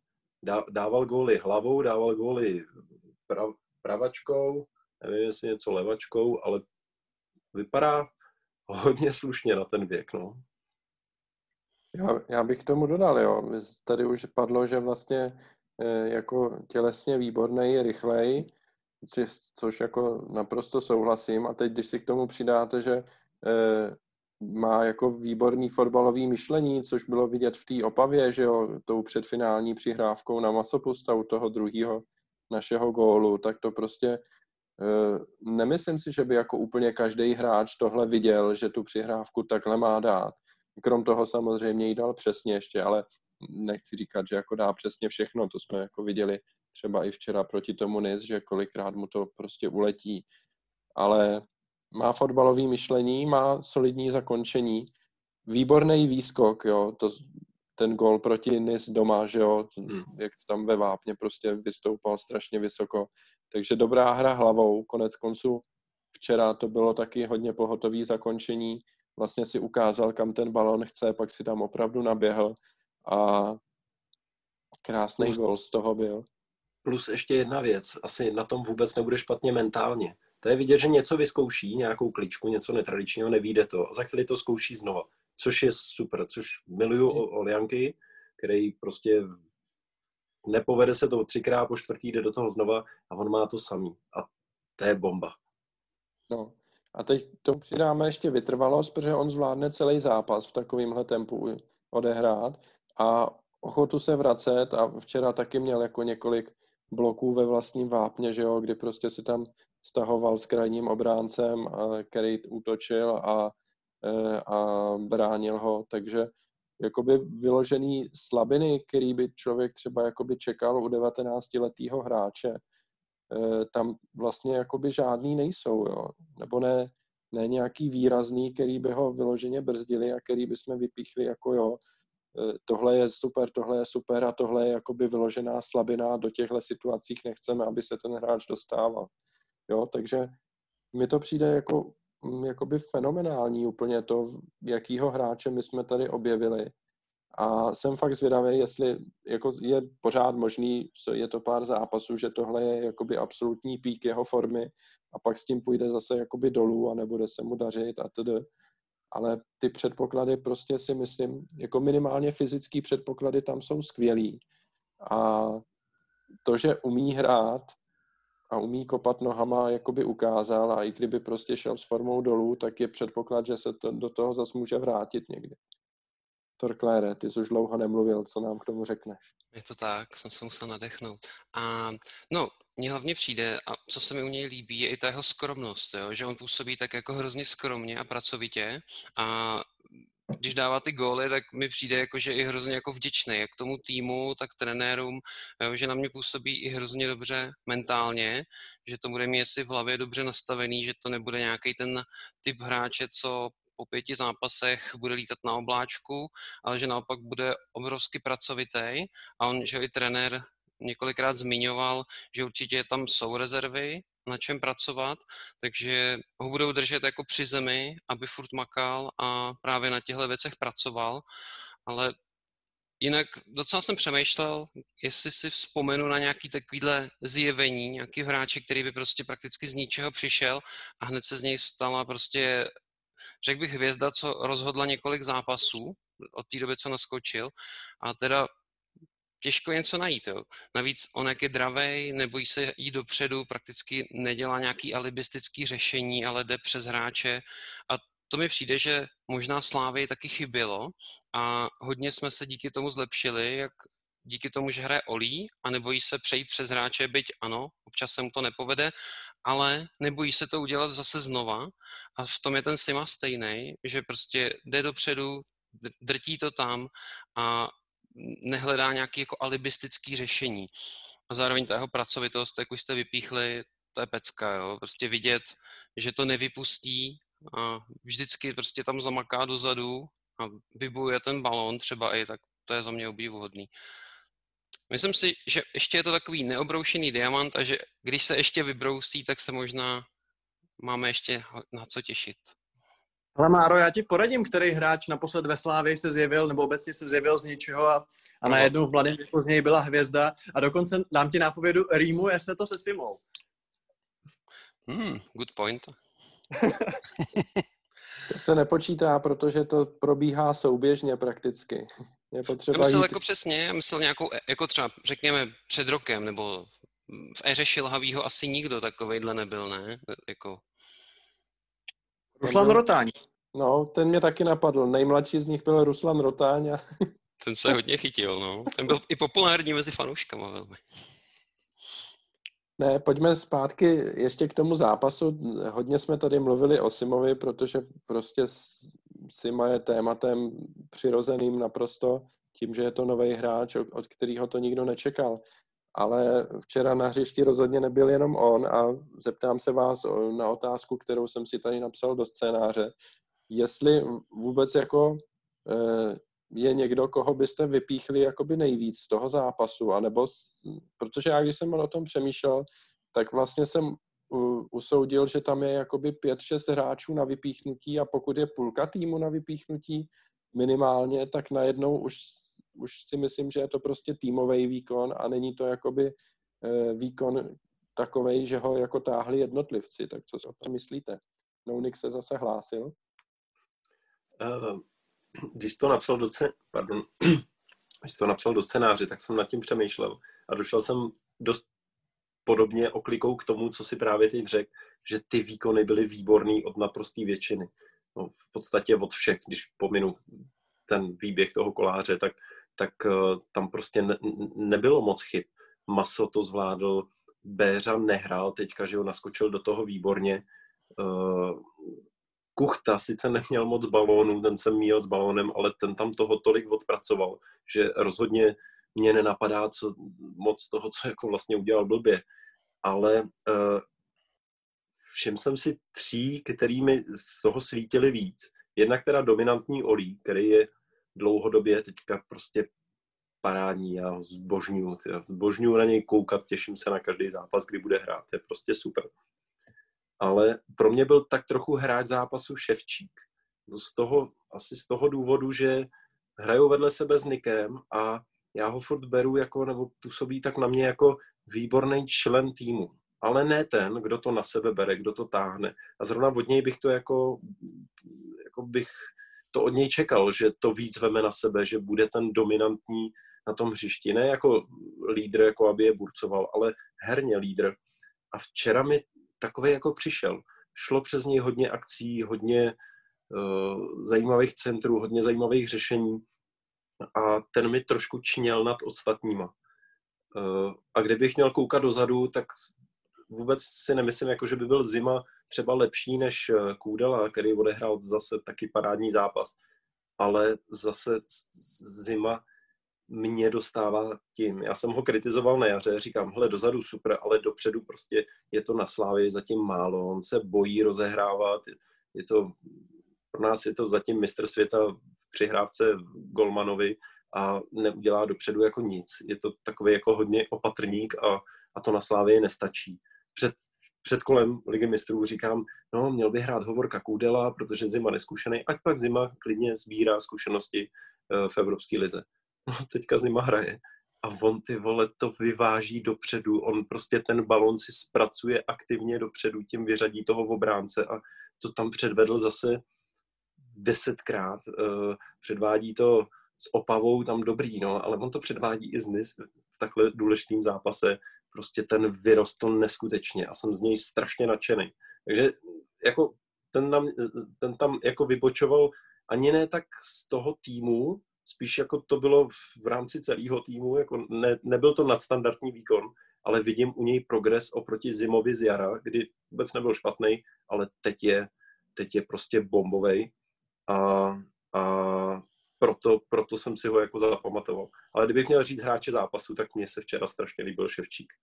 dával góly hlavou, dával góly prav, pravačkou, nevím, jestli něco levačkou, ale vypadá hodně slušně na ten věk, no. Já, já bych tomu dodal, jo. Tady už padlo, že vlastně e, jako tělesně výborný, rychlej, což jako naprosto souhlasím. A teď, když si k tomu přidáte, že e, má jako výborný fotbalový myšlení, což bylo vidět v té opavě, že jo, tou předfinální přihrávkou na Masopusta u toho druhého našeho gólu, tak to prostě nemyslím si, že by jako úplně každý hráč tohle viděl, že tu přihrávku takhle má dát. Krom toho samozřejmě jí dal přesně ještě, ale nechci říkat, že jako dá přesně všechno, to jsme jako viděli třeba i včera proti tomu NIS, že kolikrát mu to prostě uletí. Ale má fotbalový myšlení, má solidní zakončení, výborný výskok, jo, to, ten gol proti NIS doma, že jo, hmm. jak tam ve Vápně prostě vystoupal strašně vysoko. Takže dobrá hra hlavou, konec konců včera to bylo taky hodně pohotový zakončení, vlastně si ukázal, kam ten balon chce, pak si tam opravdu naběhl a krásný gol z toho byl. Plus ještě jedna věc, asi na tom vůbec nebude špatně mentálně. To je vidět, že něco vyzkouší, nějakou kličku, něco netradičního, nevíde to a za chvíli to zkouší znova, což je super, což miluju Olianky, který prostě nepovede se to třikrát, po čtvrtý jde do toho znova a on má to samý. A to je bomba. No. A teď to přidáme ještě vytrvalost, protože on zvládne celý zápas v takovémhle tempu odehrát a ochotu se vracet a včera taky měl jako několik bloků ve vlastním vápně, že jo, kdy prostě si tam stahoval s krajním obráncem, který útočil a, e, a bránil ho, takže jakoby vyložený slabiny, který by člověk třeba jakoby čekal u 19-letého hráče, e, tam vlastně jakoby žádný nejsou, jo. nebo ne, ne nějaký výrazný, který by ho vyloženě brzdili a který by jsme vypíchli jako jo, Eh, tohle je super, tohle je super a tohle je jakoby vyložená slabina, do těchto situacích nechceme, aby se ten hráč dostával. Jo, takže mi to přijde jako jakoby fenomenální úplně to, jakýho hráče my jsme tady objevili. A jsem fakt zvědavý, jestli jako je pořád možný, je to pár zápasů, že tohle je jakoby absolutní pík jeho formy a pak s tím půjde zase jakoby dolů a nebude se mu dařit a tedy ale ty předpoklady prostě si myslím, jako minimálně fyzické předpoklady tam jsou skvělý. A to, že umí hrát a umí kopat nohama, jakoby ukázal a i kdyby prostě šel s formou dolů, tak je předpoklad, že se to, do toho zase může vrátit někdy. Torklére, ty jsi už dlouho nemluvil, co nám k tomu řekneš? Je to tak, jsem se musel nadechnout. A no, mně hlavně přijde, a co se mi u něj líbí, je i ta jeho skromnost, jo? že on působí tak jako hrozně skromně a pracovitě a když dává ty góly, tak mi přijde jako, že i hrozně jako vděčný, jak tomu týmu, tak trenérům, jo, že na mě působí i hrozně dobře mentálně, že to bude mít si v hlavě dobře nastavený, že to nebude nějaký ten typ hráče, co po pěti zápasech bude lítat na obláčku, ale že naopak bude obrovsky pracovitý a on, že i trenér několikrát zmiňoval, že určitě tam jsou rezervy, na čem pracovat, takže ho budou držet jako při zemi, aby furt makal a právě na těchto věcech pracoval, ale Jinak docela jsem přemýšlel, jestli si vzpomenu na nějaký takovýhle zjevení, nějaký hráče, který by prostě prakticky z ničeho přišel a hned se z něj stala prostě, řekl bych, hvězda, co rozhodla několik zápasů od té doby, co naskočil. A teda těžko něco najít. Jo. Navíc on, jak je dravej, nebojí se jít dopředu, prakticky nedělá nějaký alibistický řešení, ale jde přes hráče a to mi přijde, že možná Slávy taky chybělo a hodně jsme se díky tomu zlepšili, jak díky tomu, že hraje Olí a nebojí se přejít přes hráče, byť ano, občas se mu to nepovede, ale nebojí se to udělat zase znova a v tom je ten Sima stejný, že prostě jde dopředu, drtí to tam a nehledá nějaké jako alibistické řešení. A zároveň ta jeho pracovitost, jak už jste vypíchli, to je pecka, jo. Prostě vidět, že to nevypustí a vždycky prostě tam zamaká dozadu a vybuje ten balón třeba i, tak to je za mě obdivuhodný. Myslím si, že ještě je to takový neobroušený diamant a že když se ještě vybrousí, tak se možná máme ještě na co těšit. Ale Máro, já ti poradím, který hráč naposled ve Slávě se zjevil, nebo obecně se zjevil z ničeho a, a najednou v mladém věku z něj byla hvězda a dokonce dám ti nápovědu, rýmuje se to se Simou. Hmm, good point. [laughs] to se nepočítá, protože to probíhá souběžně prakticky. Je potřeba já myslel jít... jako přesně, já myslel nějakou, jako třeba řekněme před rokem, nebo v éře Šilhavýho asi nikdo takovejhle nebyl, ne? Jako... Ruslan Rotáň. No, ten mě taky napadl. Nejmladší z nich byl Ruslan Rotáň. A... ten se hodně chytil, no. Ten byl i populární mezi fanouškama velmi. Ne, pojďme zpátky ještě k tomu zápasu. Hodně jsme tady mluvili o Simovi, protože prostě Sima je tématem přirozeným naprosto, tím, že je to nový hráč, od kterého to nikdo nečekal. Ale včera na hřišti rozhodně nebyl jenom on a zeptám se vás na otázku, kterou jsem si tady napsal do scénáře. Jestli vůbec jako eh, je někdo, koho byste vypíchli jakoby nejvíc z toho zápasu, anebo, protože já když jsem o tom přemýšlel, tak vlastně jsem usoudil, že tam je jakoby pět, šest hráčů na vypíchnutí a pokud je půlka týmu na vypíchnutí minimálně, tak najednou už, už si myslím, že je to prostě týmový výkon a není to jakoby e, výkon takovej, že ho jako táhli jednotlivci. Tak co si o tom myslíte? Nounik se zase hlásil. Uh, když to napsal do, scén- pardon, [clears throat] když to napsal do scénáře, tak jsem nad tím přemýšlel a došel jsem dost podobně oklikou k tomu, co si právě teď řekl, že ty výkony byly výborný od naprosté většiny. No, v podstatě od všech, když pominu ten výběh toho koláře, tak, tak uh, tam prostě ne, nebylo moc chyb. Maso to zvládl, Béřa nehrál teďka, že ho naskočil do toho výborně. Uh, Kuchta sice neměl moc balónů, ten jsem měl s balónem, ale ten tam toho tolik odpracoval, že rozhodně mě nenapadá co, moc toho, co jako vlastně udělal blbě. Ale uh, všim jsem si tří, kterými z toho svítili víc. Jednak teda dominantní Olí, který je dlouhodobě teďka prostě parádní, já ho zbožňuju, zbožňuju na něj koukat, těším se na každý zápas, kdy bude hrát, je prostě super ale pro mě byl tak trochu hráč zápasu Ševčík. No z toho, asi z toho důvodu, že hrajou vedle sebe s Nikem a já ho furt beru jako, nebo působí tak na mě jako výborný člen týmu. Ale ne ten, kdo to na sebe bere, kdo to táhne. A zrovna od něj bych to jako, jako bych to od něj čekal, že to víc veme na sebe, že bude ten dominantní na tom hřišti. Ne jako lídr, jako aby je burcoval, ale herně lídr. A včera mi takový jako přišel. Šlo přes něj hodně akcí, hodně uh, zajímavých centrů, hodně zajímavých řešení a ten mi trošku činil nad ostatníma. Uh, a kdybych měl koukat dozadu, tak vůbec si nemyslím, jako že by byl Zima třeba lepší než eh, Kůdela, který odehrál zase taky parádní zápas. Ale zase Zima mě dostává tím. Já jsem ho kritizoval na jaře, říkám, hele, dozadu super, ale dopředu prostě je to na slávě zatím málo, on se bojí rozehrávat, je to pro nás je to zatím mistr světa v přihrávce Golmanovi a neudělá dopředu jako nic. Je to takový jako hodně opatrník a, a to na Slávě nestačí. Před, před kolem Ligy mistrů říkám, no, měl by hrát Hovorka Kůdela, protože Zima neskušený, ať pak Zima klidně sbírá zkušenosti eh, v Evropské lize. No, teďka Zima hraje a on ty vole to vyváží dopředu, on prostě ten balon si zpracuje aktivně dopředu, tím vyřadí toho obránce a to tam předvedl zase desetkrát, uh, předvádí to s Opavou tam dobrý, no, ale on to předvádí i z NIS v takhle důležitým zápase, prostě ten vyrostl neskutečně a jsem z něj strašně nadšený. Takže jako ten, tam, ten tam jako vybočoval ani ne tak z toho týmu, spíš jako to bylo v rámci celého týmu, jako ne, nebyl to nadstandardní výkon, ale vidím u něj progres oproti Zimovi z jara, kdy vůbec nebyl špatný, ale teď je, teď je prostě bombovej a, a proto, proto jsem si ho jako zapamatoval. Ale kdybych měl říct hráče zápasu, tak mně se včera strašně líbil Ševčík.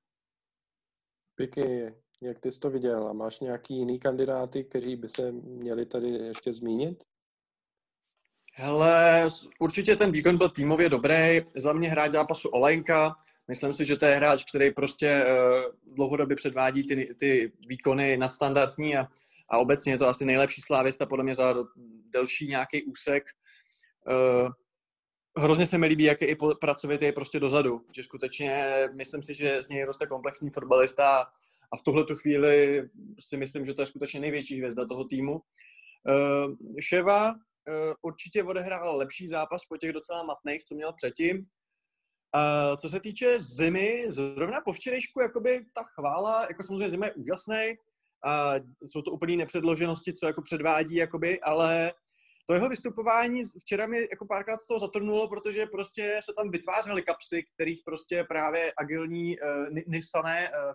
Piky, jak ty jsi to viděl? A máš nějaký jiný kandidáty, kteří by se měli tady ještě zmínit? Hele, určitě ten výkon byl týmově dobrý. Za mě hráč zápasu Olenka. Myslím si, že to je hráč, který prostě uh, dlouhodobě předvádí ty, ty výkony nadstandardní a, a obecně je to asi nejlepší slávista podle mě za delší nějaký úsek. Uh, hrozně se mi líbí, jak je i pracovitý prostě dozadu. Že skutečně myslím si, že z něj roste komplexní fotbalista a v tuhle tu chvíli si myslím, že to je skutečně největší hvězda toho týmu. Uh, Ševa, uh, určitě odehrál lepší zápas po těch docela matných, co měl předtím. Uh, co se týče zimy, zrovna po včerejšku, jakoby ta chvála, jako samozřejmě zima je úžasný, a jsou to úplné nepředloženosti, co jako předvádí, jakoby, ale to jeho vystupování včera mi jako párkrát z toho zatrnulo, protože prostě se tam vytvářely kapsy, kterých prostě právě agilní uh, Nissané uh,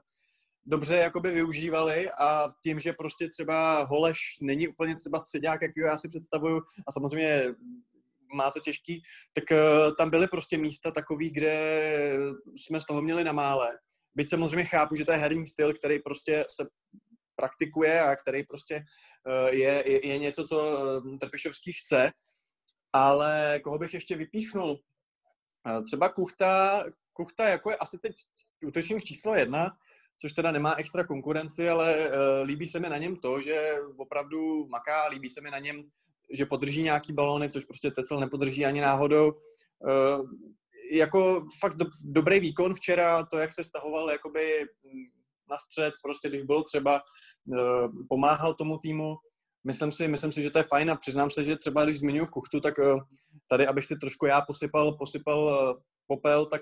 dobře jakoby využívali a tím, že prostě třeba Holeš není úplně třeba středák, jak já si představuju a samozřejmě má to těžký, tak uh, tam byly prostě místa takový, kde jsme z toho měli na mále. Byť samozřejmě chápu, že to je herní styl, který prostě se praktikuje a který prostě uh, je, je, je něco, co Trpišovský chce, ale koho bych ještě vypíchnul? Třeba Kuchta, Kuchta jako je asi teď útočník číslo jedna, což teda nemá extra konkurenci, ale uh, líbí se mi na něm to, že opravdu maká, líbí se mi na něm, že podrží nějaký balony, což prostě Tecel nepodrží ani náhodou. Jako fakt do, dobrý výkon včera, to, jak se stahoval jakoby na střed, prostě když bylo třeba, uh, pomáhal tomu týmu. Myslím si, myslím si, že to je fajn a přiznám se, že třeba když zmiňuji kuchtu, tak uh, tady, abych si trošku já posypal, posypal uh, popel, tak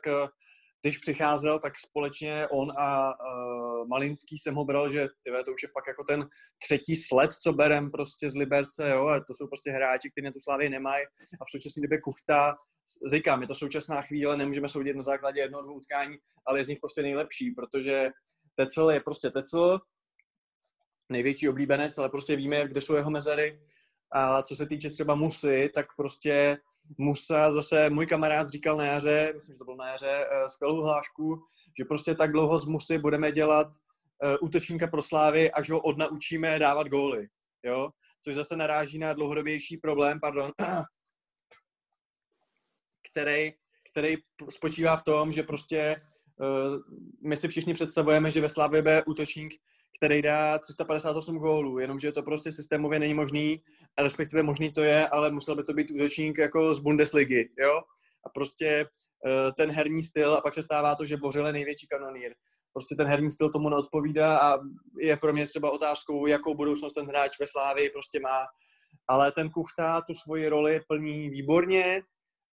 když přicházel, tak společně on a uh, Malinský jsem ho bral, že tyhle, to už je fakt jako ten třetí sled, co berem prostě z Liberce, jo, a to jsou prostě hráči, kteří na tu Slávě nemají a v současné době Kuchta, říkám, je to současná chvíle, nemůžeme soudit na základě jednoho, dvou utkání, ale je z nich prostě nejlepší, protože Tecel je prostě Tecel, největší oblíbenec, ale prostě víme, kde jsou jeho mezery. A co se týče třeba Musy, tak prostě Musa, zase můj kamarád říkal na jaře, myslím, že to byl na jaře, uh, skvělou hlášku, že prostě tak dlouho z Musy budeme dělat uh, útočníka pro Slávy, až ho odnaučíme dávat góly. Jo? Což zase naráží na dlouhodobější problém, pardon, [clears throat] který, který spočívá v tom, že prostě my si všichni představujeme, že ve Slávě bude útočník, který dá 358 gólů, jenomže to prostě systémově není možný, respektive možný to je, ale musel by to být útočník jako z Bundesligy, jo? A prostě uh, ten herní styl, a pak se stává to, že Bořil je největší kanonír. Prostě ten herní styl tomu neodpovídá a je pro mě třeba otázkou, jakou budoucnost ten hráč ve Slávii prostě má. Ale ten Kuchta tu svoji roli plní výborně,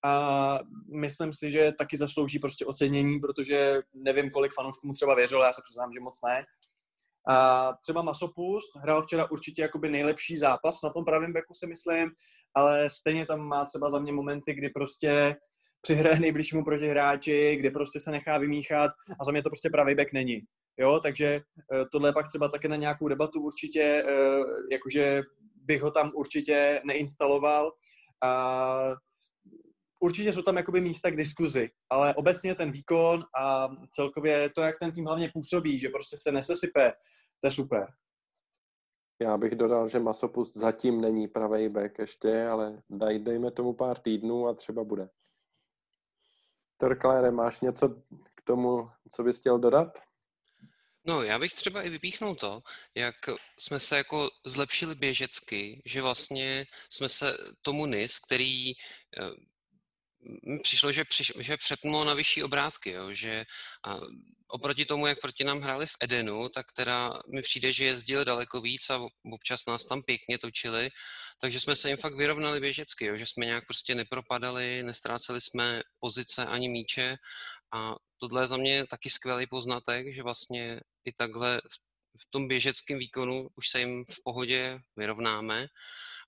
a myslím si, že taky zaslouží prostě ocenění, protože nevím, kolik fanoušků mu třeba věřilo, já se přiznám, že moc ne. A třeba Masopust hrál včera určitě jakoby nejlepší zápas na tom pravém beku, si myslím, ale stejně tam má třeba za mě momenty, kdy prostě přihraje nejbližšímu protihráči, kdy prostě se nechá vymíchat a za mě to prostě pravý bek není. Jo, takže eh, tohle je pak třeba také na nějakou debatu určitě, eh, jakože bych ho tam určitě neinstaloval. A určitě jsou tam jakoby místa k diskuzi, ale obecně ten výkon a celkově to, jak ten tým hlavně působí, že prostě se nesesype, to je super. Já bych dodal, že Masopust zatím není pravý back ještě, ale daj, dejme tomu pár týdnů a třeba bude. Torklére, máš něco k tomu, co bys chtěl dodat? No, já bych třeba i vypíchnul to, jak jsme se jako zlepšili běžecky, že vlastně jsme se tomu NIS, který eh, přišlo, že, přiš, že přepnulo na vyšší obrátky, jo, že a oproti tomu, jak proti nám hráli v Edenu, tak teda mi přijde, že jezdili daleko víc a občas nás tam pěkně točili, takže jsme se jim fakt vyrovnali běžecky, jo, že jsme nějak prostě nepropadali, nestráceli jsme pozice ani míče a tohle je za mě taky skvělý poznatek, že vlastně i takhle v tom běžeckém výkonu už se jim v pohodě vyrovnáme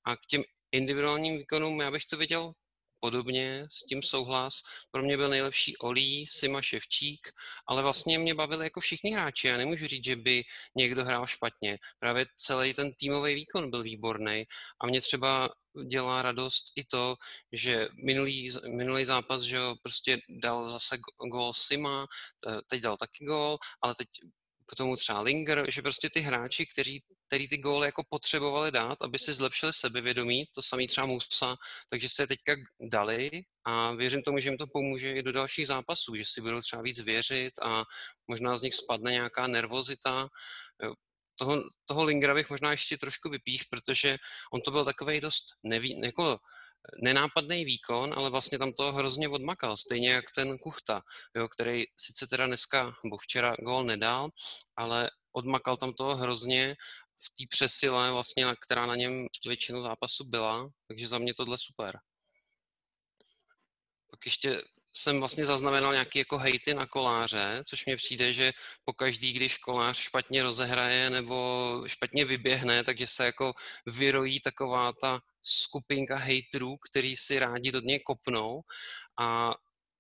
a k těm individuálním výkonům já bych to viděl podobně, s tím souhlas. Pro mě byl nejlepší Olí, Sima Ševčík, ale vlastně mě bavili jako všichni hráči. Já nemůžu říct, že by někdo hrál špatně. Právě celý ten týmový výkon byl výborný a mě třeba dělá radost i to, že minulý, minulý zápas, že prostě dal zase gol Sima, teď dal taky gol, ale teď k tomu třeba Linger, že prostě ty hráči, kteří který ty góly jako potřebovali dát, aby si zlepšili sebevědomí, to samý třeba Musa, takže se teďka dali a věřím tomu, že jim to pomůže i do dalších zápasů, že si budou třeba víc věřit a možná z nich spadne nějaká nervozita. Toho, toho Lingera bych možná ještě trošku vypích, protože on to byl takový dost neví, jako nenápadný výkon, ale vlastně tam to hrozně odmakal, stejně jak ten Kuchta, jo, který sice teda dneska, nebo včera gól nedal, ale odmakal tam toho hrozně v té přesile, vlastně, která na něm většinu zápasu byla, takže za mě tohle super. Pak ještě jsem vlastně zaznamenal nějaký jako hejty na koláře, což mně přijde, že po každý, když kolář špatně rozehraje nebo špatně vyběhne, takže se jako vyrojí taková ta skupinka hejtrů, který si rádi do něj kopnou. A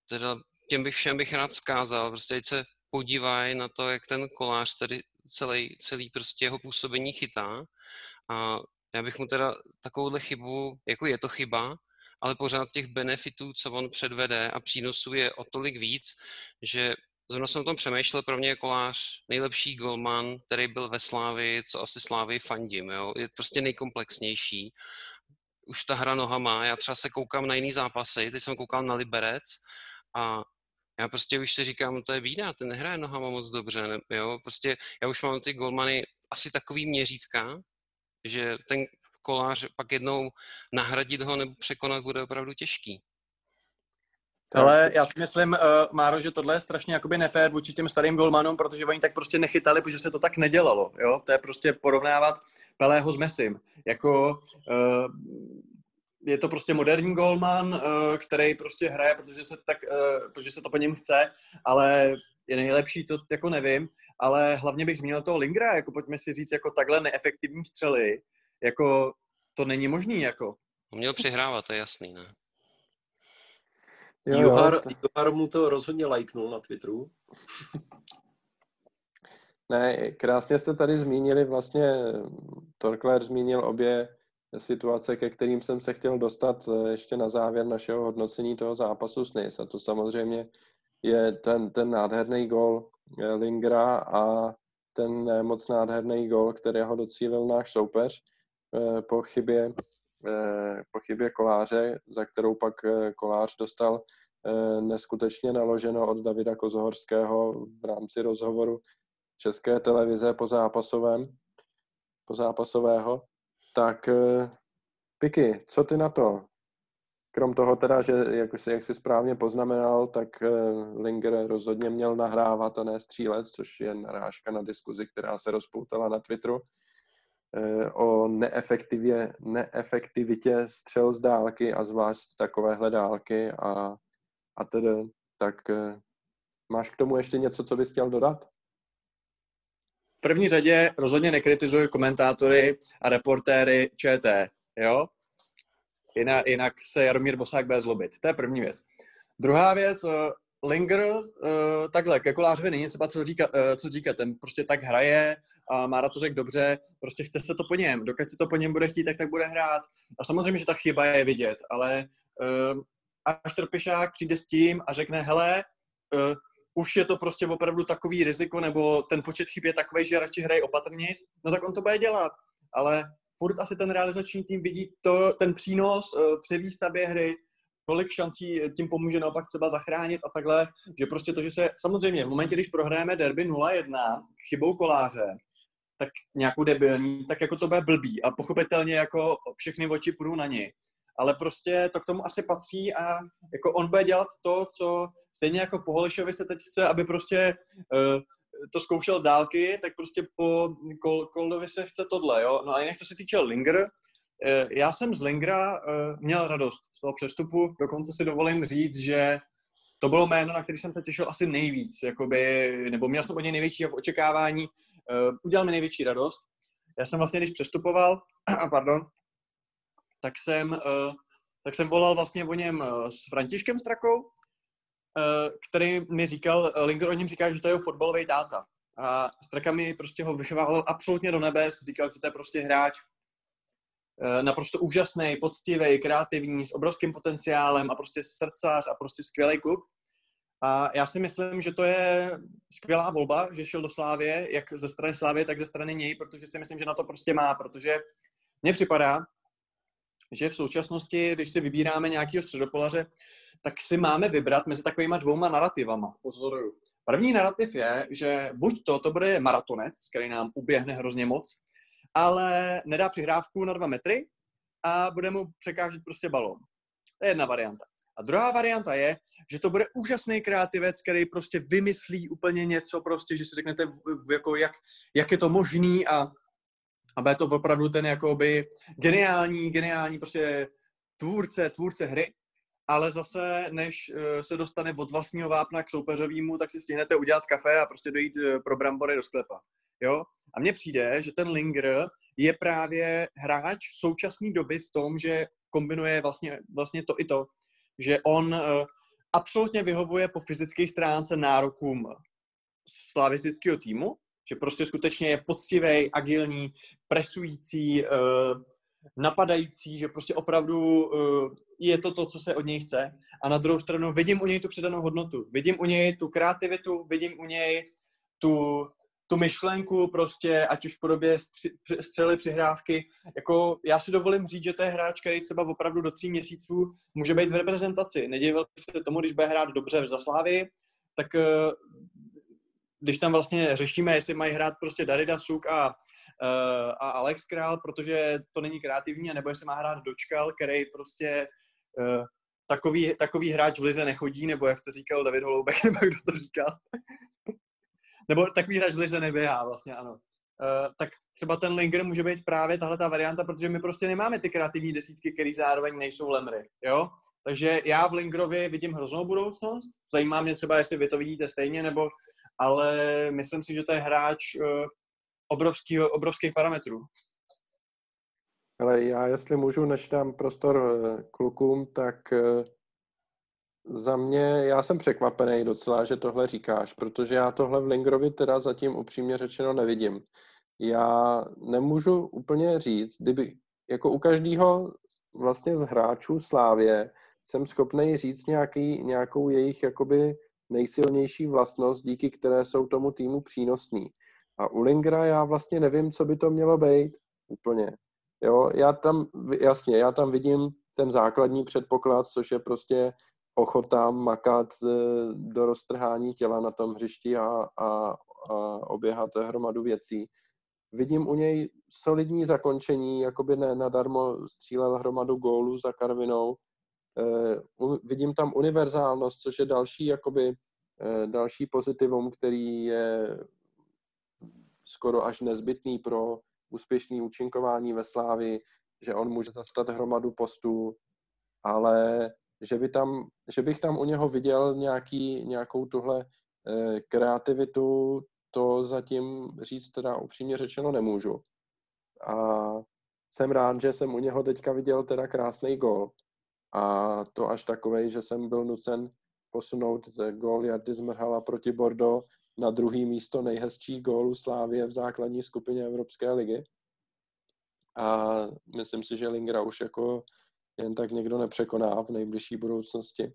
teda těm bych všem bych rád zkázal, prostě se podívají na to, jak ten kolář tady celý, celý prostě jeho působení chytá. A já bych mu teda takovouhle chybu, jako je to chyba, ale pořád těch benefitů, co on předvede a přínosů je o tolik víc, že zrovna jsem o tom přemýšlel, pro mě je kolář nejlepší golman, který byl ve Slávi, co asi Slávy fandím, jo? je prostě nejkomplexnější. Už ta hra nohama, já třeba se koukám na jiný zápasy, teď jsem koukal na Liberec a já prostě už si říkám, to je bída, ten nehraje nohama moc dobře, ne, jo, prostě já už mám ty golmany asi takový měřítka, že ten kolář pak jednou nahradit ho nebo překonat bude opravdu těžký. Ale já si myslím, uh, Máro, že tohle je strašně jakoby nefér vůči těm starým golmanům, protože oni tak prostě nechytali, protože se to tak nedělalo. Jo? To je prostě porovnávat Pelého s Mesim. Jako, uh, je to prostě moderní golman, uh, který prostě hraje, protože se, tak, uh, protože se to po něm chce, ale je nejlepší, to jako nevím, ale hlavně bych zmínil toho Lingra, jako pojďme si říct, jako takhle neefektivní střely, jako to není možný, jako. On měl přihrávat, to je jasný, ne? Jo, Johar, to... Johar mu to rozhodně lajknul na Twitteru. [laughs] Ne, krásně jste tady zmínili, vlastně Torkler zmínil obě situace, ke kterým jsem se chtěl dostat eh, ještě na závěr našeho hodnocení toho zápasu s NIS. A to samozřejmě je ten, ten nádherný gol eh, Lingra a ten moc nádherný gol, kterého docílil náš soupeř eh, po chybě, po chybě koláře, za kterou pak kolář dostal neskutečně naloženo od Davida Kozohorského v rámci rozhovoru České televize po zápasovém, po zápasového. Tak eh, Piky, co ty na to? Krom toho teda, že jak, jsi, jak jsi správně poznamenal, tak eh, Linger rozhodně měl nahrávat a ne střílet, což je narážka na diskuzi, která se rozpoutala na Twitteru eh, o neefektivě, neefektivitě střel z dálky a zvlášť takovéhle dálky a, a tedy, tak máš k tomu ještě něco, co bys chtěl dodat? první řadě rozhodně nekritizuji komentátory a reportéry ČT, jo? Jinak, jinak se Jaromír Bosák bude zlobit. To je první věc. Druhá věc, uh, Linger, uh, takhle, ke Kolářovi není třeba co říkat, uh, co říkat, ten prostě tak hraje a má to řekl dobře, prostě chce se to po něm, dokud si to po něm bude chtít, tak tak bude hrát. A samozřejmě, že ta chyba je vidět, ale uh, až Trpišák přijde s tím a řekne, hele, uh, už je to prostě opravdu takový riziko, nebo ten počet chyb je takový, že radši hraje opatrně, no tak on to bude dělat. ale furt asi ten realizační tým vidí to, ten přínos uh, při výstavbě hry, kolik šancí tím pomůže naopak třeba zachránit a takhle, že prostě to, že se, samozřejmě v momentě, když prohrajeme derby 0-1 chybou koláře, tak nějakou debilní, tak jako to bude blbý a pochopitelně jako všechny oči půjdou na něj. Ale prostě to k tomu asi patří a jako on bude dělat to, co stejně jako po Holešovi se teď chce, aby prostě uh, to zkoušel dálky, tak prostě po Kol- Koldovi se chce tohle, jo. No a jinak co se týče Linger, Eh, já jsem z Lingra eh, měl radost z toho přestupu, dokonce si dovolím říct, že to bylo jméno, na který jsem se těšil asi nejvíc, jakoby, nebo měl jsem od něj největší očekávání, uh, udělal mi největší radost. Já jsem vlastně, když přestupoval, [clears throat] pardon, tak jsem, tak jsem volal vlastně o něm s Františkem Strakou, který mi říkal, Linger o něm říká, že to je jeho fotbalový táta. A Straka mi prostě ho vychválil absolutně do nebes, říkal, že to je prostě hráč, Eh, naprosto úžasný, poctivý, kreativní, s obrovským potenciálem a prostě srdcař a prostě skvělý kluk. A já si myslím, že to je skvělá volba, že šel do Slávě, jak ze strany Slávě, tak ze strany něj, protože si myslím, že na to prostě má, protože mně připadá, že v současnosti, když si vybíráme nějakého středopolaře, tak si máme vybrat mezi takovýma dvouma narrativama. Pozoruju. První narrativ je, že buď to, to bude maratonec, který nám uběhne hrozně moc, ale nedá přihrávku na dva metry a bude mu překážet prostě balón. To je jedna varianta. A druhá varianta je, že to bude úžasný kreativec, který prostě vymyslí úplně něco, prostě, že si řeknete, jako jak, jak je to možný a, a bude to opravdu ten jakoby geniální, geniální prostě tvůrce, tvůrce hry, ale zase, než eh, se dostane od vlastního vápna k soupeřovýmu, tak si stihnete udělat kafe a prostě dojít eh, pro brambory do sklepa. Jo? A mně přijde, že ten Linger je právě hráč současné doby v tom, že kombinuje vlastně, vlastně to i to, že on uh, absolutně vyhovuje po fyzické stránce nárokům slavistického týmu, že prostě skutečně je poctivý, agilní, presující, uh, napadající, že prostě opravdu uh, je to to, co se od něj chce. A na druhou stranu vidím u něj tu přidanou hodnotu, vidím u něj tu kreativitu, vidím u něj tu tu myšlenku prostě, ať už v podobě střely přihrávky, jako já si dovolím říct, že to je hráč, který třeba opravdu do tří měsíců může být v reprezentaci. Nedivil se tomu, když bude hrát dobře v Zaslávii, tak eh, když tam vlastně řešíme, jestli mají hrát prostě Darida Suk a, eh, a Alex Král, protože to není kreativní, nebo jestli má hrát Dočkal, který prostě eh, takový, takový hráč v lize nechodí, nebo jak to říkal David Holoubek, [laughs] nebo kdo to říkal. Nebo takový hráč lize neběhá vlastně, ano. Uh, tak třeba ten Linger může být právě tahle ta varianta, protože my prostě nemáme ty kreativní desítky, které zároveň nejsou lemry, jo? Takže já v Lingerovi vidím hroznou budoucnost. Zajímá mě třeba, jestli vy to vidíte stejně, nebo, ale myslím si, že to je hráč uh, obrovský, obrovských parametrů. Ale já, jestli můžu, než dám prostor eh, klukům, tak za mě, já jsem překvapený docela, že tohle říkáš, protože já tohle v Lingrovi teda zatím upřímně řečeno nevidím. Já nemůžu úplně říct, kdyby jako u každého vlastně z hráčů Slávě jsem schopný říct nějaký, nějakou jejich jakoby nejsilnější vlastnost, díky které jsou tomu týmu přínosní. A u Lingra já vlastně nevím, co by to mělo být úplně. Jo, já tam, jasně, já tam vidím ten základní předpoklad, což je prostě ochota makat e, do roztrhání těla na tom hřišti a, a, a oběhat hromadu věcí. Vidím u něj solidní zakončení, jakoby ne nadarmo střílel hromadu gólů za Karvinou. E, vidím tam univerzálnost, což je další, jakoby, e, další pozitivum, který je skoro až nezbytný pro úspěšné účinkování ve Slávi, že on může zastat hromadu postů, ale že, by tam, že bych tam u něho viděl nějaký, nějakou tuhle eh, kreativitu, to zatím říct teda upřímně řečeno nemůžu. A jsem rád, že jsem u něho teďka viděl teda krásný gol. A to až takovej, že jsem byl nucen posunout gol Jardy Zmrhala proti Bordeaux na druhý místo nejhezčích gólů Slávie v základní skupině Evropské ligy. A myslím si, že Lingra už jako jen tak někdo nepřekoná v nejbližší budoucnosti.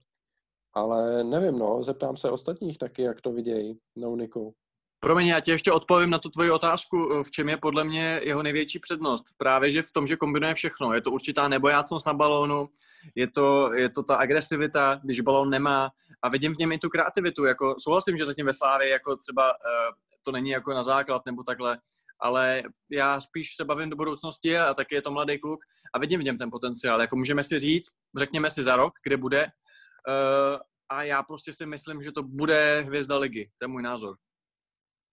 Ale nevím, no, zeptám se ostatních taky, jak to vidějí, no Niku. Promiň, já ti ještě odpovím na tu tvoji otázku, v čem je podle mě jeho největší přednost. Právě, že v tom, že kombinuje všechno. Je to určitá nebojácnost na balónu, je to, je to ta agresivita, když balón nemá a vidím v něm i tu kreativitu. Jako, souhlasím, že zatím ve Slávě jako třeba uh, to není jako na základ nebo takhle, ale já spíš se bavím do budoucnosti a taky je to mladý kluk a vidím v něm ten potenciál. Jako můžeme si říct, řekněme si za rok, kde bude uh, a já prostě si myslím, že to bude hvězda ligy. To je můj názor.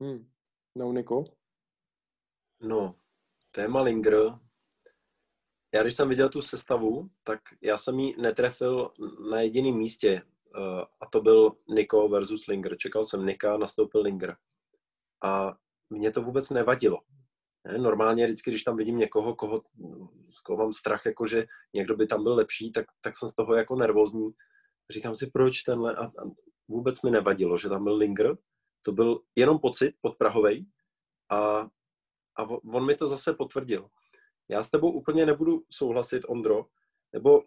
Hmm. No, Niko? No, téma Linger. Já když jsem viděl tu sestavu, tak já jsem ji netrefil na jediném místě. Uh, a to byl Niko versus Linger. Čekal jsem Nika, nastoupil Linger. A mě to vůbec nevadilo. Ne? Normálně vždycky, když tam vidím někoho, koho, z koho mám strach, jako že někdo by tam byl lepší, tak, tak jsem z toho jako nervózní. Říkám si, proč tenhle... A, a vůbec mi nevadilo, že tam byl Linger. To byl jenom pocit podprahovej a, a on mi to zase potvrdil. Já s tebou úplně nebudu souhlasit, Ondro, nebo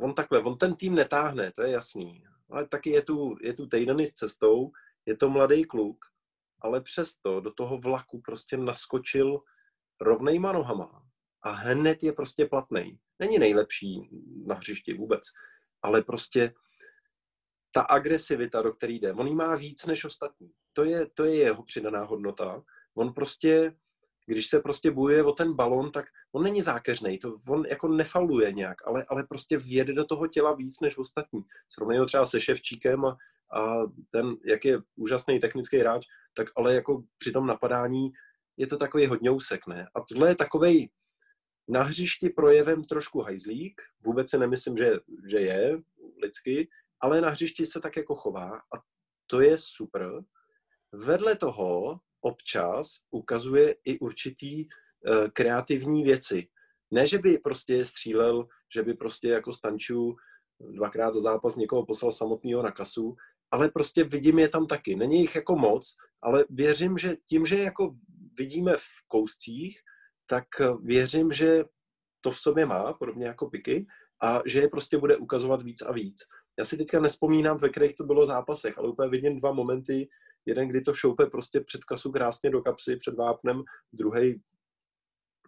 on takhle, on ten tým netáhne, to je jasný. Ale taky je tu, je tu týdny s cestou, je to mladý kluk, ale přesto do toho vlaku prostě naskočil rovnejma nohama a hned je prostě platný. Není nejlepší na hřišti vůbec, ale prostě ta agresivita, do který jde, on jí má víc než ostatní. To je, to je jeho přidaná hodnota. On prostě, když se prostě bojuje o ten balon, tak on není zákeřný, to on jako nefaluje nějak, ale, ale prostě vjede do toho těla víc než ostatní. Srovnej ho třeba se Ševčíkem a, a ten, jak je úžasný technický hráč, tak ale jako při tom napadání je to takový hodňousek, ne? A tohle je takový na hřišti projevem trošku hajzlík, vůbec si nemyslím, že, že je lidsky, ale na hřišti se tak jako chová a to je super. Vedle toho občas ukazuje i určitý uh, kreativní věci. Ne, že by prostě střílel, že by prostě jako Stanču dvakrát za zápas někoho poslal samotného na kasu, ale prostě vidím je tam taky. Není jich jako moc, ale věřím, že tím, že jako vidíme v kouscích, tak věřím, že to v sobě má, podobně jako Piky, a že je prostě bude ukazovat víc a víc. Já si teďka nespomínám, ve kterých to bylo zápasech, ale úplně vidím dva momenty. Jeden, kdy to šoupe prostě před kasu krásně do kapsy, před vápnem, druhý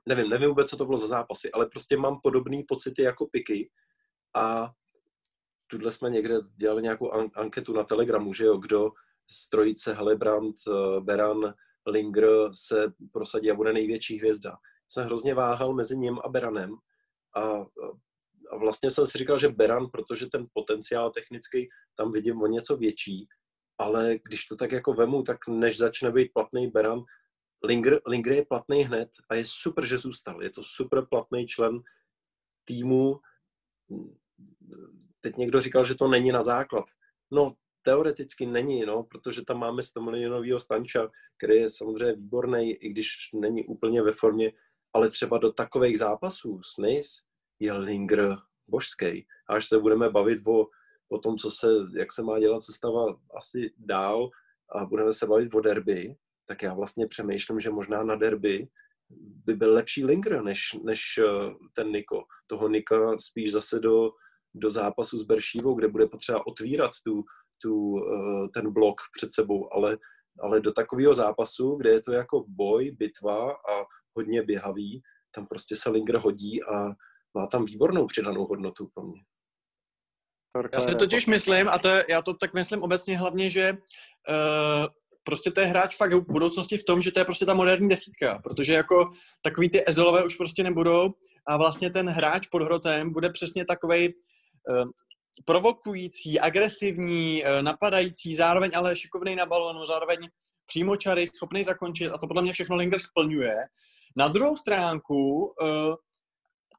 nevím, nevím vůbec, co to bylo za zápasy, ale prostě mám podobné pocity jako Piky a tuhle jsme někde dělali nějakou an- anketu na Telegramu, že jo, kdo z trojice Helebrand, eh, Beran, Linger se prosadí a bude největší hvězda. Jsem hrozně váhal mezi ním a Beranem a, a vlastně jsem si říkal, že Beran, protože ten potenciál technický tam vidím o něco větší, ale když to tak jako vemu, tak než začne být platný Beran, Linger, Linger je platný hned a je super, že zůstal. Je to super platný člen týmu teď někdo říkal, že to není na základ. No, teoreticky není, no, protože tam máme 100 milionového stanča, který je samozřejmě výborný, i když není úplně ve formě, ale třeba do takových zápasů s je Linger božský. A až se budeme bavit o, o tom, co se, jak se má dělat sestava asi dál a budeme se bavit o derby, tak já vlastně přemýšlím, že možná na derby by byl lepší Linger než, než eh, ten Niko. Toho Nika spíš zase do, do zápasu s Beršívou, kde bude potřeba otvírat tu, tu, eh, ten blok před sebou, ale, ale do takového zápasu, kde je to jako boj, bitva a hodně běhavý, tam prostě se Linger hodí a má tam výbornou přidanou hodnotu pro mě. Já si totiž myslím, a to je, já to tak myslím obecně hlavně, že uh, prostě to je hráč fakt v budoucnosti v tom, že to je prostě ta moderní desítka, protože jako takový ty ezolové už prostě nebudou a vlastně ten hráč pod hrotem bude přesně takovej uh, provokující, agresivní, uh, napadající, zároveň ale šikovný na balonu, zároveň přímočary, schopný zakončit a to podle mě všechno Linger splňuje. Na druhou stránku uh,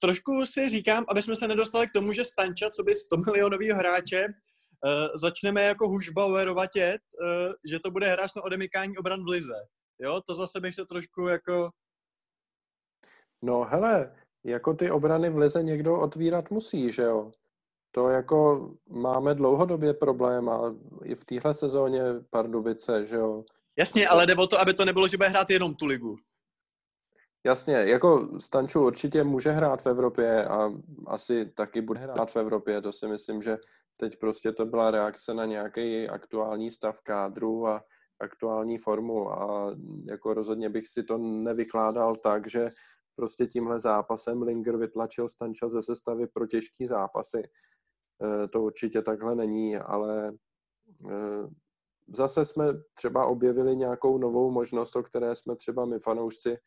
trošku si říkám, aby jsme se nedostali k tomu, že Stanča, co by 100 milionového hráče, uh, začneme jako Hušbauerovatět, uh, že to bude hráč na odemykání obran v lize. Jo, to zase bych se trošku jako... No hele, jako ty obrany v lize někdo otvírat musí, že jo? To jako máme dlouhodobě problém a i v téhle sezóně Pardubice, že jo? Jasně, ale jde o to, aby to nebylo, že bude hrát jenom tu ligu. Jasně, jako Stanču určitě může hrát v Evropě a asi taky bude hrát v Evropě, to si myslím, že teď prostě to byla reakce na nějaký aktuální stav kádru a aktuální formu a jako rozhodně bych si to nevykládal tak, že prostě tímhle zápasem Linger vytlačil Stanča ze sestavy pro těžký zápasy. Eh, to určitě takhle není, ale eh, zase jsme třeba objevili nějakou novou možnost, o které jsme třeba my fanoušci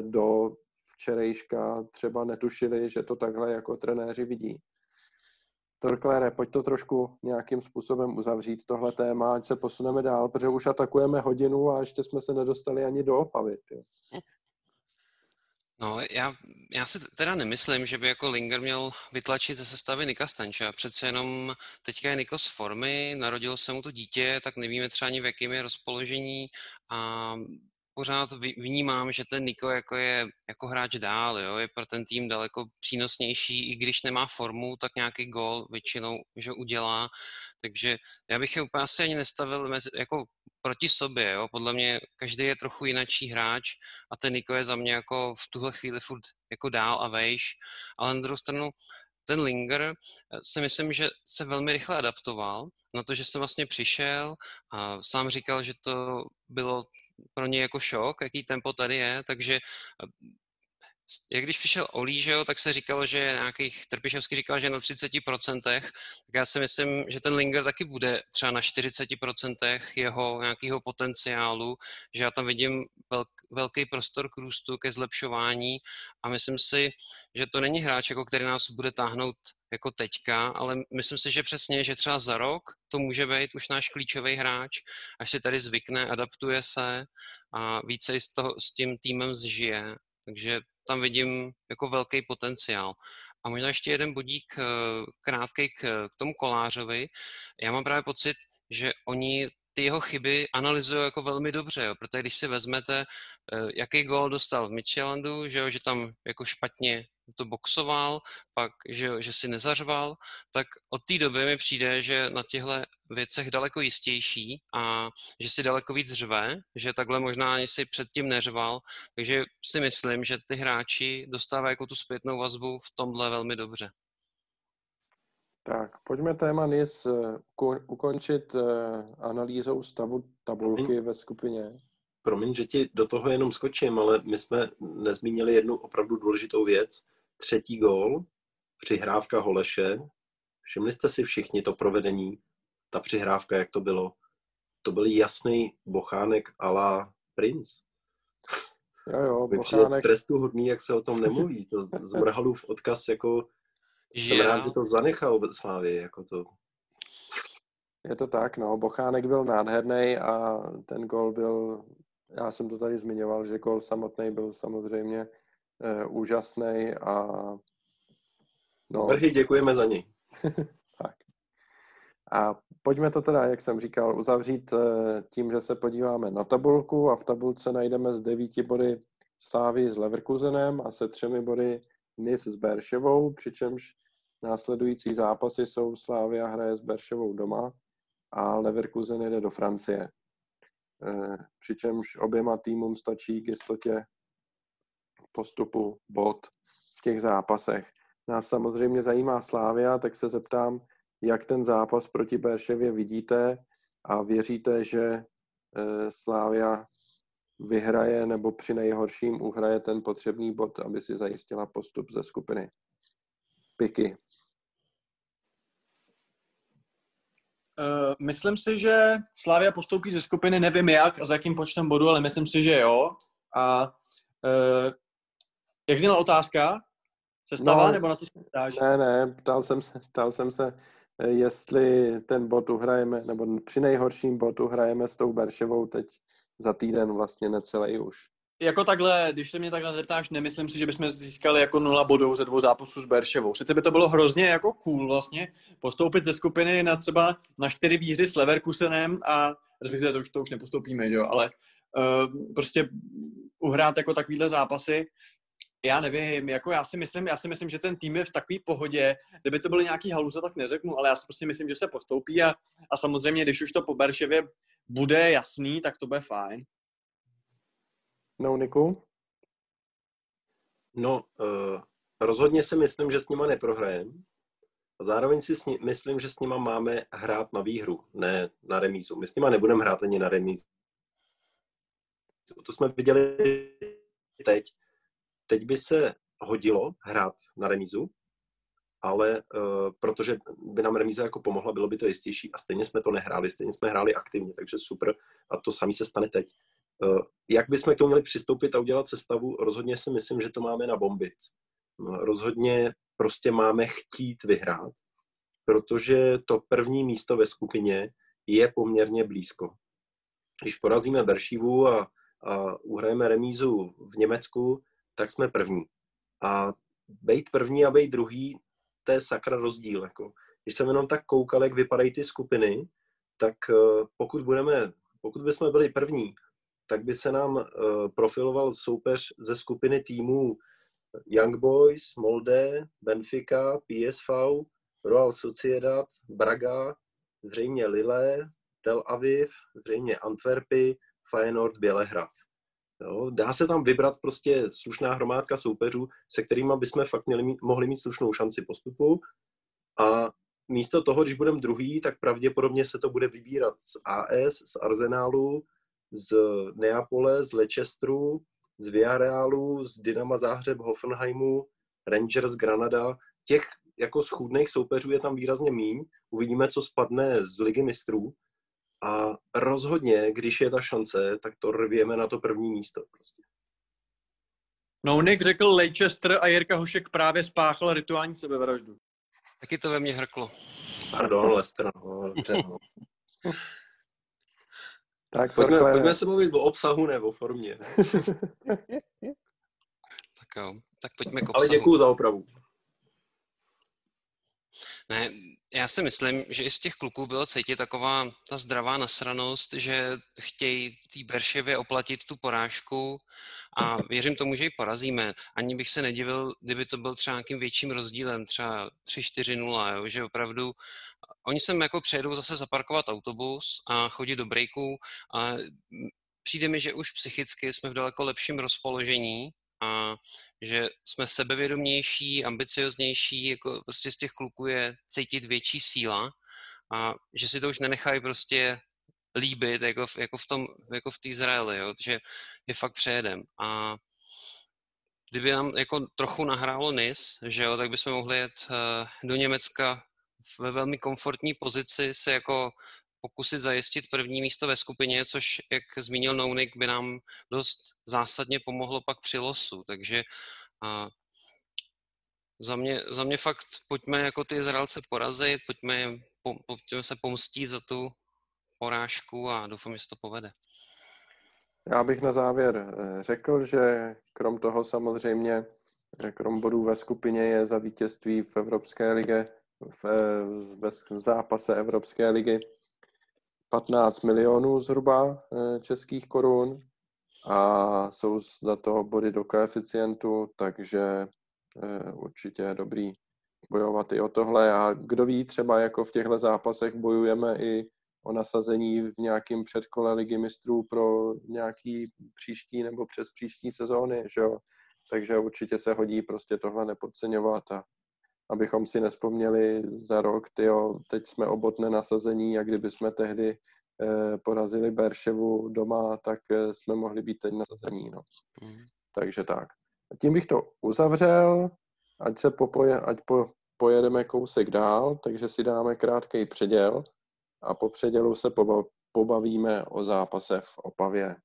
do včerejška třeba netušili, že to takhle jako trenéři vidí. Torklére, pojď to trošku nějakým způsobem uzavřít, tohle téma, ať se posuneme dál, protože už atakujeme hodinu a ještě jsme se nedostali ani do Opavy. Tě. No, já, já si teda nemyslím, že by jako Linger měl vytlačit ze sestavy Nika Stanča. Přece jenom teďka je Niko z formy, narodilo se mu to dítě, tak nevíme třeba ani v jakém je rozpoložení a pořád vnímám, že ten Niko jako je jako hráč dál, jo, je pro ten tým daleko přínosnější, i když nemá formu, tak nějaký gol většinou že udělá, takže já bych je úplně asi ani nestavil mezi, jako proti sobě, jo, podle mě každý je trochu jinačí hráč a ten Niko je za mě jako v tuhle chvíli furt jako dál a vejš, ale na druhou stranu ten Linger eh, si myslím, že se velmi rychle adaptoval na to, že jsem vlastně přišel a sám říkal, že to bylo pro ně jako šok, jaký tempo tady je, takže eh, jak když přišel Olí, že jo, tak se říkalo, že nějakých, Trpišovský říkal, že na 30%, tak já si myslím, že ten Linger taky bude třeba na 40% jeho nějakého potenciálu, že já tam vidím velk, velký prostor k růstu, ke zlepšování a myslím si, že to není hráč, jako který nás bude táhnout jako teďka, ale myslím si, že přesně, že třeba za rok to může být už náš klíčový hráč, až si tady zvykne, adaptuje se a více s, toho, s tím týmem zžije. Takže tam vidím jako velký potenciál. A možná ještě jeden bodík eh, krátký k, tomu Kolářovi. Já mám právě pocit, že oni ty jeho chyby analyzují jako velmi dobře, jo, protože když si vezmete, eh, jaký gól dostal v Michelandu, že, jo, že tam jako špatně to boxoval, pak, že, že si nezařval, tak od té doby mi přijde, že na těchto věcech daleko jistější a že si daleko víc řve, že takhle možná ani si předtím neřval, takže si myslím, že ty hráči dostávají jako tu zpětnou vazbu v tomhle velmi dobře. Tak, pojďme téma NIS eh, ukončit eh, analýzou stavu tabulky ve skupině. Promiň, že ti do toho jenom skočím, ale my jsme nezmínili jednu opravdu důležitou věc. Třetí gól, přihrávka Holeše. Všimli jste si všichni to provedení, ta přihrávka, jak to bylo? To byl jasný bochánek a la Prince. Jo, jo, bochánek. trestu hodný, jak se o tom nemluví. To zmrhalův odkaz jako že jsem rád, že to zanechal Slávě, jako to. Je to tak, no. Bochánek byl nádherný a ten gol byl, já jsem to tady zmiňoval, že gol samotný byl samozřejmě úžasný a no. Zvrhy děkujeme za něj. [laughs] tak. A pojďme to teda, jak jsem říkal, uzavřít e, tím, že se podíváme na tabulku a v tabulce najdeme z devíti body Slávy s Leverkusenem a se třemi body Nis s Berševou, přičemž následující zápasy jsou Slávia hraje s Berševou doma a Leverkusen jede do Francie. Eh, přičemž oběma týmům stačí k jistotě postupu bod v těch zápasech. Nás samozřejmě zajímá Slávia, tak se zeptám, jak ten zápas proti Berševě vidíte a věříte, že eh, Slávia vyhraje nebo při nejhorším uhraje ten potřebný bod, aby si zajistila postup ze skupiny. Piky. Uh, myslím si, že Slavia postoupí ze skupiny, nevím jak a za jakým počtem bodů, ale myslím si, že jo. A uh, jak zněla otázka? Sestava, no, nebo na to se ptáš? Ne, ne, ptal jsem se, ptal jsem se, eh, jestli ten bod uhrajeme, nebo při nejhorším botu hrajeme s tou Berševou teď za týden vlastně necelý už. Jako takhle, když se mě takhle zeptáš, nemyslím si, že bychom získali jako nula bodů ze dvou zápasů s Berševou. Sice by to bylo hrozně jako cool vlastně, postoupit ze skupiny na třeba na čtyři výhry s Leverkusenem a respektive to už, to už nepostoupíme, že jo, ale uh, prostě uhrát jako takovýhle zápasy, já nevím, jako já si myslím, já si myslím, že ten tým je v takové pohodě, kdyby to byly nějaký haluze, tak neřeknu, ale já si prostě myslím, že se postoupí a, a samozřejmě, když už to po Berševě bude jasný, tak to bude fajn. No, Niku? No, uh, rozhodně si myslím, že s nima neprohrajem. A zároveň si s ní, myslím, že s nima máme hrát na výhru, ne na remízu. My s nima nebudeme hrát ani na remízu. To jsme viděli teď. Teď by se hodilo hrát na remízu, ale uh, protože by nám remíza jako pomohla, bylo by to jistější a stejně jsme to nehráli, stejně jsme hráli aktivně, takže super a to samé se stane teď. Uh, jak bychom k tomu měli přistoupit a udělat sestavu? Rozhodně si myslím, že to máme nabombit. No, rozhodně prostě máme chtít vyhrát, protože to první místo ve skupině je poměrně blízko. Když porazíme Beršívu a, a uhrajeme remízu v Německu, tak jsme první. A být první a být druhý, to je sakra rozdíl. Jako. Když jsem jenom tak koukal, jak vypadají ty skupiny, tak eh, pokud budeme, pokud bychom byli první, tak by se nám eh, profiloval soupeř ze skupiny týmů Young Boys, Molde, Benfica, PSV, Royal Sociedad, Braga, zřejmě Lille, Tel Aviv, zřejmě Antwerpy, Feyenoord, Bělehrad. Jo, dá se tam vybrat prostě slušná hromádka soupeřů, se kterými bychom fakt měli mít, mohli mít slušnou šanci postupu a místo toho, když budeme druhý, tak pravděpodobně se to bude vybírat z AS, z Arsenálu, z Neapole, z Leicesteru, z Villarrealu, z Dynama Záhřeb, Hoffenheimu, Rangers, Granada. Těch jako schůdných soupeřů je tam výrazně míň. Uvidíme, co spadne z ligy mistrů. A rozhodně, když je ta šance, tak to rvěme na to první místo. Prostě. No, Nick řekl Leicester a Jirka Hošek právě spáchal rituální sebevraždu. Taky to ve mně hrklo. Pardon, Lester, no, dobře, no. [laughs] Tak pojďme, takhle... pojďme se mluvit o obsahu, ne o formě. [laughs] tak jo, tak pojďme k obsahu. Ale děkuju za opravu. Ne, já si myslím, že i z těch kluků bylo cítit taková ta zdravá nasranost, že chtějí té Berševě oplatit tu porážku a věřím tomu, že ji porazíme. Ani bych se nedivil, kdyby to byl třeba nějakým větším rozdílem, třeba 3-4-0, že opravdu oni sem jako přijedou zase zaparkovat autobus a chodit do breaku a přijde mi, že už psychicky jsme v daleko lepším rozpoložení a že jsme sebevědomější, ambicioznější, jako prostě z těch kluků je cítit větší síla a že si to už nenechají prostě líbit, jako v, jako v tom, jako v Izraeli, jo, že je fakt přejedem. A kdyby nám jako trochu nahrálo NIS, že jo, tak bychom mohli jet uh, do Německa ve velmi komfortní pozici se jako pokusit zajistit první místo ve skupině, což, jak zmínil Nounik, by nám dost zásadně pomohlo pak při losu. Takže a za, mě, za mě fakt pojďme jako ty Izraelce porazit, pojďme, po, pojďme se pomstít za tu porážku a doufám, že se to povede. Já bych na závěr eh, řekl, že krom toho samozřejmě, krom bodů ve skupině je za vítězství v Evropské lige, v, v, v zápase Evropské ligy 15 milionů zhruba eh, českých korun a jsou za to body do koeficientu, takže eh, určitě je dobrý bojovat i o tohle a kdo ví, třeba jako v těchto zápasech bojujeme i o nasazení v nějakém předkole ligy mistrů pro nějaký příští nebo přes příští sezóny, že jo? Takže určitě se hodí prostě tohle nepodceňovat a abychom si nespomněli za rok, tyjo, teď jsme obotné nasazení a kdyby jsme tehdy eh, porazili Berševu doma, tak eh, jsme mohli být teď nasazení. No. Mm. Takže tak. A tím bych to uzavřel, ať se popoje, ať po, pojedeme kousek dál, takže si dáme krátký předěl a po předělu se pobavíme o zápase v Opavě.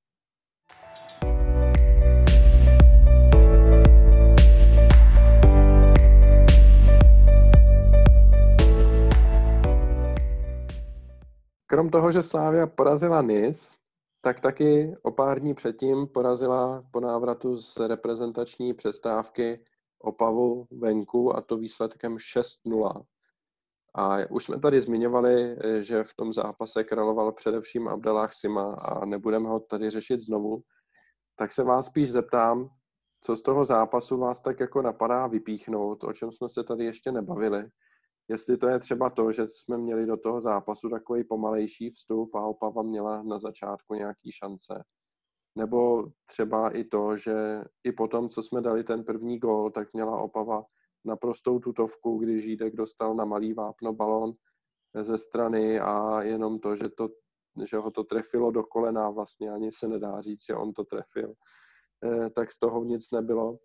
Krom toho, že Slávia porazila Nis, tak taky o pár dní předtím porazila po návratu z reprezentační přestávky Opavu venku a to výsledkem 6-0. A už jsme tady zmiňovali, že v tom zápase královal především Abdelách Sima a nebudeme ho tady řešit znovu. Tak se vás spíš zeptám, co z toho zápasu vás tak jako napadá vypíchnout, o čem jsme se tady ještě nebavili jestli to je třeba to, že jsme měli do toho zápasu takový pomalejší vstup a Opava měla na začátku nějaký šance. Nebo třeba i to, že i po tom, co jsme dali ten první gól, tak měla Opava naprostou tutovku, když Žídek dostal na malý vápno balón ze strany a jenom to, že, to, že ho to trefilo do kolena, vlastně ani se nedá říct, že on to trefil, eh, tak z toho nic nebylo.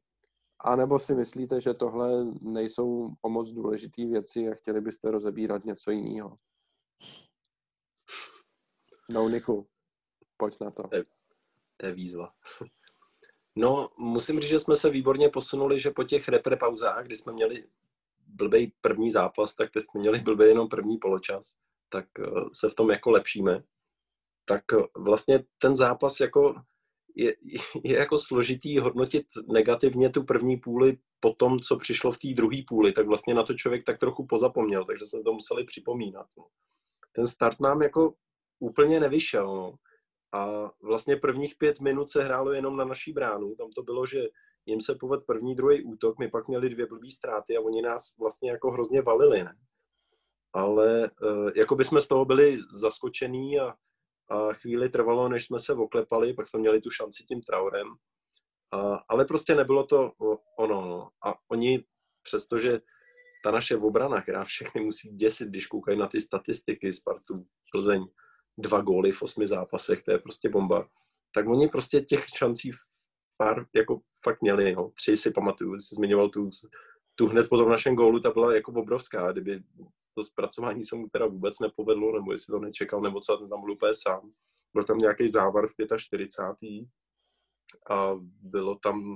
A nebo si myslíte, že tohle nejsou o moc důležité věci a chtěli byste rozebírat něco jiného? No, Niku, pojď na to. To je, to je výzva. No, musím říct, že jsme se výborně posunuli, že po těch repre pauzách, kdy jsme měli blbej první zápas, tak teď jsme měli blbej jenom první poločas, tak eh, se v tom jako lepšíme. Tak eh, vlastně ten zápas jako je, je jako složitý hodnotit negativně tu první půli po tom, co přišlo v té druhé půli, tak vlastně na to člověk tak trochu pozapomněl, takže se to museli připomínat. No. Ten start nám jako úplně nevyšel. No. A vlastně prvních pět minut se hrálo jenom na naší bránu. Tam to bylo, že jim se poved první, druhý útok, my pak měli dvě blbý ztráty a oni nás vlastně jako hrozně valili, ne? Ale uh, jako by jsme z toho byli zaskočení a, a chvíli trvalo, než jsme se oklepali, pak jsme měli tu šanci tím Traorem. A, ale prostě nebylo to ono. No. A oni, přestože ta naše obrana, která všechny musí děsit, když koukají na ty statistiky Spartu, Plzeň, dva góly v osmi zápasech, to je prostě bomba. Tak oni prostě těch šancí pár jako fakt měli, no. Tři si pamatuju, jsi zmiňoval tu, tu hned po tom našem gólu, ta byla jako obrovská, kdyby to zpracování se mu teda vůbec nepovedlo, nebo jestli to nečekal, nebo co, ten tam byl úplně sám. Byl tam nějaký závar v 45. a bylo tam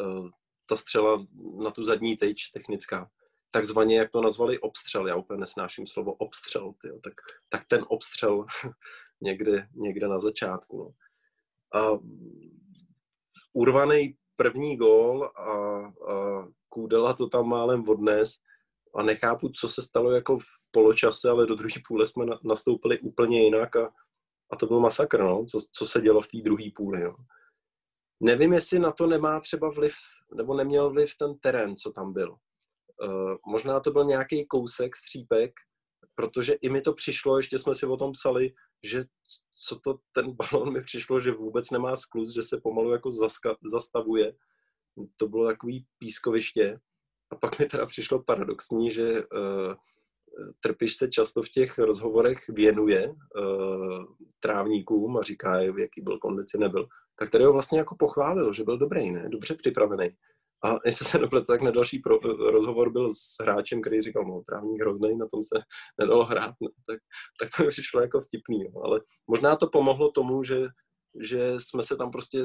uh, ta střela na tu zadní tejč technická takzvaně, jak to nazvali, obstřel. Já úplně nesnáším slovo obstřel, tyjo. Tak, tak ten obstřel [laughs] někde, někde na začátku. No. A urvaný první gól a, a Kůdela to tam málem odnes a nechápu, co se stalo jako v poločase, ale do druhé půle jsme nastoupili úplně jinak a, a to byl masakr, no, co, co se dělo v té druhé půli. No. Nevím, jestli na to nemá třeba vliv, nebo neměl vliv ten terén, co tam byl. Uh, možná to byl nějaký kousek, střípek, protože i mi to přišlo, ještě jsme si o tom psali, že co to ten balon mi přišlo, že vůbec nemá skluz, že se pomalu jako zaska, zastavuje. To bylo takový pískoviště. A pak mi teda přišlo paradoxní, že uh, Trpiš se často v těch rozhovorech věnuje uh, trávníkům a říká, jaký byl kondici, nebyl. Tak tady ho vlastně jako pochválil, že byl dobrý, ne? Dobře připravený. A jestli se nepletu, tak na další pro, rozhovor byl s hráčem, který říkal, no, trávník hrozný, na tom se [laughs] nedalo hrát. No, tak, tak to mi přišlo jako vtipný. No. Ale možná to pomohlo tomu, že, že jsme se tam prostě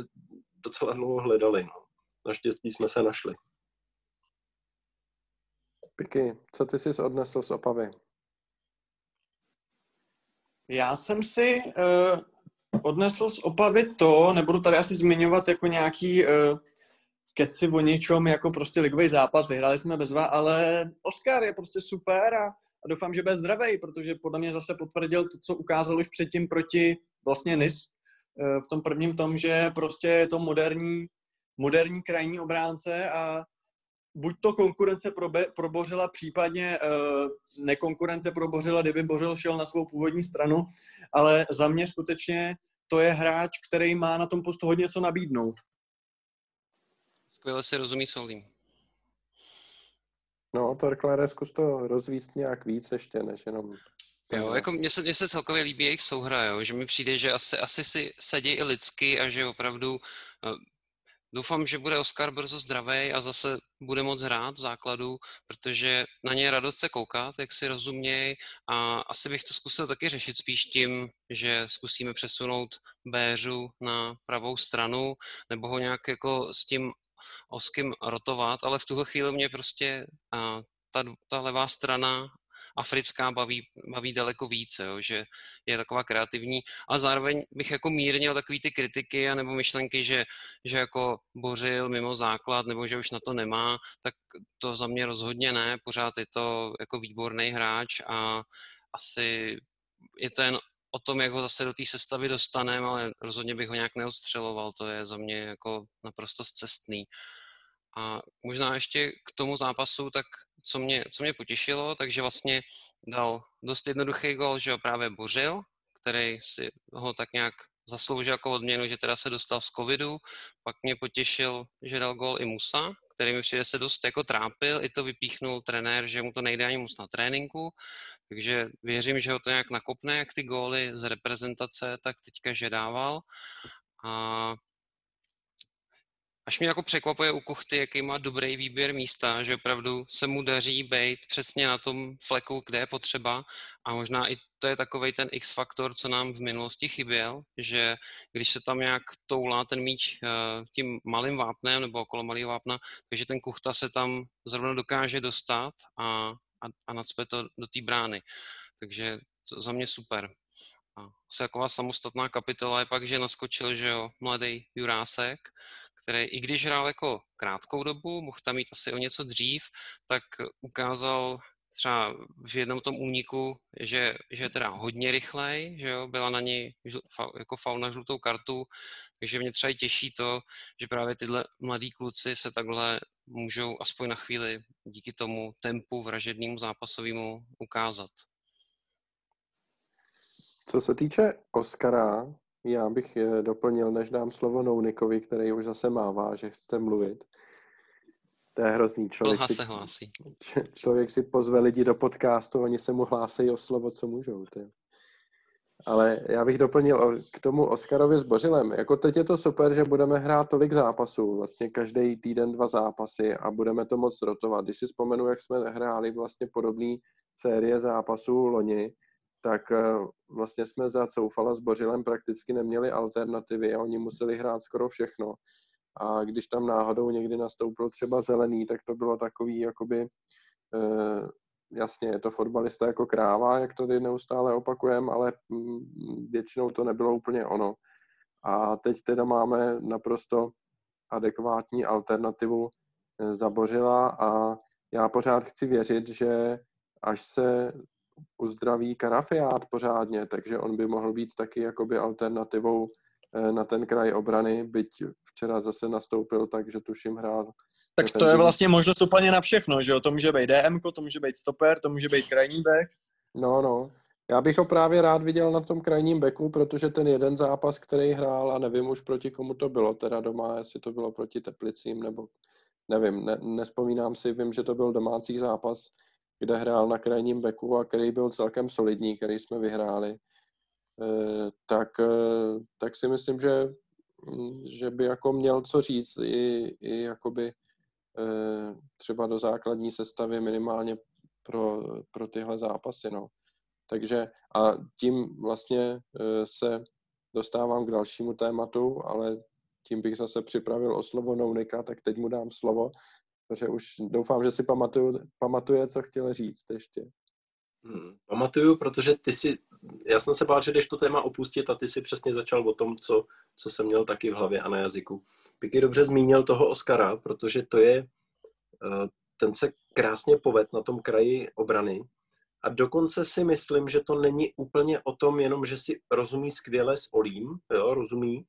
docela dlouho hledali. No. Naštěstí jsme se našli. Piky, co ty jsi odnesl z Opavy? Já jsem si uh, odnesl z Opavy to, nebudu tady asi zmiňovat jako nějaký uh, keci o něčem jako prostě ligový zápas, vyhráli jsme bezva, ale Oscar je prostě super a, a doufám, že bude zdravý, protože podle mě zase potvrdil to, co ukázal už předtím proti vlastně NIS eh, v tom prvním tom, že prostě je to moderní, moderní krajní obránce a buď to konkurence probe, probořila, případně uh, nekonkurence probořila, kdyby Bořil šel na svou původní stranu, ale za mě skutečně to je hráč, který má na tom postu hodně co nabídnout skvěle si rozumí Solím. No, Torklare, zkus to rozvíst nějak víc ještě, než jenom... Jo, jako mně se, mně se celkově líbí jejich souhra, jo, že mi přijde, že asi, asi si sedí i lidsky a že opravdu uh, doufám, že bude Oscar brzo zdravý a zase bude moc hrát v základu, protože na ně je radost se koukat, jak si rozumějí a asi bych to zkusil taky řešit spíš tím, že zkusíme přesunout Béřu na pravou stranu nebo ho nějak jako s tím Oskym rotovat, ale v tuhle chvíli mě prostě a, ta, ta levá strana africká baví, baví daleko více, jo, že je taková kreativní. A zároveň bych jako mírnil takový ty kritiky a nebo myšlenky, že, že jako bořil mimo základ nebo že už na to nemá, tak to za mě rozhodně ne, pořád je to jako výborný hráč a asi je to jen o tom, jak ho zase do té sestavy dostaneme, ale rozhodně bych ho nějak neodstřeloval, to je za mě jako naprosto zcestný. A možná ještě k tomu zápasu, tak co mě, co mě potěšilo, takže vlastně dal dost jednoduchý gol, že ho právě bořil, který si ho tak nějak zasloužil jako odměnu, že teda se dostal z covidu. Pak mě potěšil, že dal gol i Musa, který mi přijde se dost jako trápil, i to vypíchnul trenér, že mu to nejde ani moc na tréninku, takže věřím, že ho to nějak nakopne, jak ty góly z reprezentace, tak teďka že dával. A Až mě jako překvapuje u Kuchty, jaký má dobrý výběr místa, že opravdu se mu daří být přesně na tom fleku, kde je potřeba a možná i to je takový ten X-faktor, co nám v minulosti chyběl, že když se tam nějak toulá ten míč eh, tím malým vápnem nebo okolo malého vápna, takže ten Kuchta se tam zrovna dokáže dostat a, a, a nacpe to do té brány. Takže to za mě super. A se taková samostatná kapitola je pak, že naskočil, že jo, mladý Jurásek, který i když hrál jako krátkou dobu, mohl tam mít asi o něco dřív, tak ukázal třeba v jednom tom úniku, že, že je teda hodně rychlej, že jo, byla na něj jako faul na žlutou kartu, takže mě třeba těší to, že právě tyhle mladí kluci se takhle můžou aspoň na chvíli díky tomu tempu vražednému zápasovému ukázat. Co se týče Oscara, já bych je doplnil, než dám slovo Nounikovi, který už zase mává, že chce mluvit. To je hrozný člověk. si, se hlásí. [laughs] Člověk si pozve lidi do podcastu, oni se mu hlásí o slovo, co můžou. Ty. Ale já bych doplnil k tomu Oscarovi s Bořilem. Jako teď je to super, že budeme hrát tolik zápasů, vlastně každý týden dva zápasy a budeme to moc rotovat. Když si vzpomenu, jak jsme hráli vlastně podobné série zápasů loni, tak eh, vlastně jsme za Coufala s Bořilem prakticky neměli alternativy a oni museli hrát skoro všechno. A když tam náhodou někdy nastoupil třeba zelený, tak to bylo takový, jakoby, eh, jasně, je to fotbalista jako kráva, jak to tady neustále opakujeme, ale mm, většinou to nebylo úplně ono. A teď teda máme naprosto adekvátní alternativu eh, zabořila a já pořád chci věřit, že až se uzdraví Karafiát pořádně, takže on by mohl být taky jakoby alternativou eh, na ten kraj obrany, byť včera zase nastoupil, takže tuším hrál. Tak to je vlastně možnost úplně na všechno, že jo? To může být DM, to může být stoper, to může být krajní back. No, no. Já bych ho právě rád viděl na tom krajním beku, protože ten jeden zápas, který hrál, a nevím už proti komu to bylo, teda doma, jestli to bylo proti Teplicím, nebo nevím, ne, nespomínám si, vím, že to byl domácí zápas, kde hrál na krajním beku a který byl celkem solidní, který jsme vyhráli, eh, tak, eh, tak si myslím, že, mm, že by jako měl co říct i, i jakoby třeba do základní sestavy minimálně pro, pro tyhle zápasy. No. Takže a tím vlastně se dostávám k dalšímu tématu, ale tím bych zase připravil o slovo Nounika, tak teď mu dám slovo takže už doufám, že si pamatuju, pamatuje, co chtěl říct ještě. Hmm, pamatuju, protože ty si, já jsem se bál, že jdeš to téma opustit a ty si přesně začal o tom, co, co jsem měl taky v hlavě a na jazyku. Piky dobře zmínil toho Oscara, protože to je, eh, ten se krásně poved na tom kraji obrany a dokonce si myslím, že to není úplně o tom jenom, že si rozumí skvěle s Olím, jo, rozumí,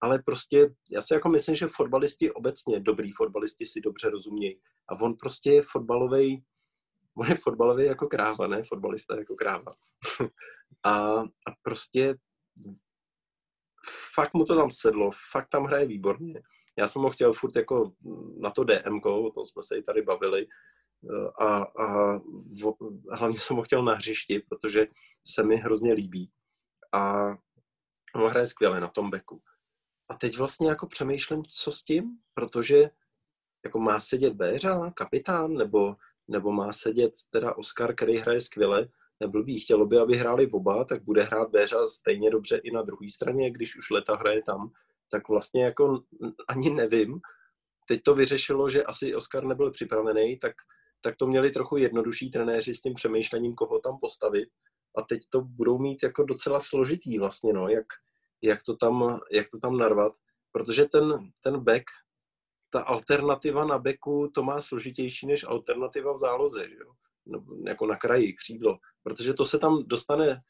ale prostě já si jako myslím, že fotbalisti obecně, dobrý fotbalisti si dobře rozumějí. A on prostě je fotbalový, on je fotbalový jako kráva, ne fotbalista jako kráva. [laughs] a, a prostě fakt mu to tam sedlo, fakt tam hraje výborně. Já jsem ho chtěl furt jako na to DM, o tom jsme se i tady bavili, a, a v, hlavně jsem ho chtěl na hřišti, protože se mi hrozně líbí. A on hraje skvěle na tom beku. A teď vlastně jako přemýšlím, co s tím, protože jako má sedět Béřa, kapitán, nebo, nebo má sedět teda Oscar, který hraje skvěle, neblbý, chtělo by, aby hráli oba, tak bude hrát Béřa stejně dobře i na druhé straně, když už Leta hraje tam, tak vlastně jako ani nevím. Teď to vyřešilo, že asi Oscar nebyl připravený, tak, tak to měli trochu jednodušší trenéři s tím přemýšlením, koho tam postavit. A teď to budou mít jako docela složitý vlastně, no, jak, jak to tam, jak to tam narvat, protože ten, ten back, ta alternativa na beku, to má složitější než alternativa v záloze, že jo? Jako na kraji, křídlo, protože to se tam dostane,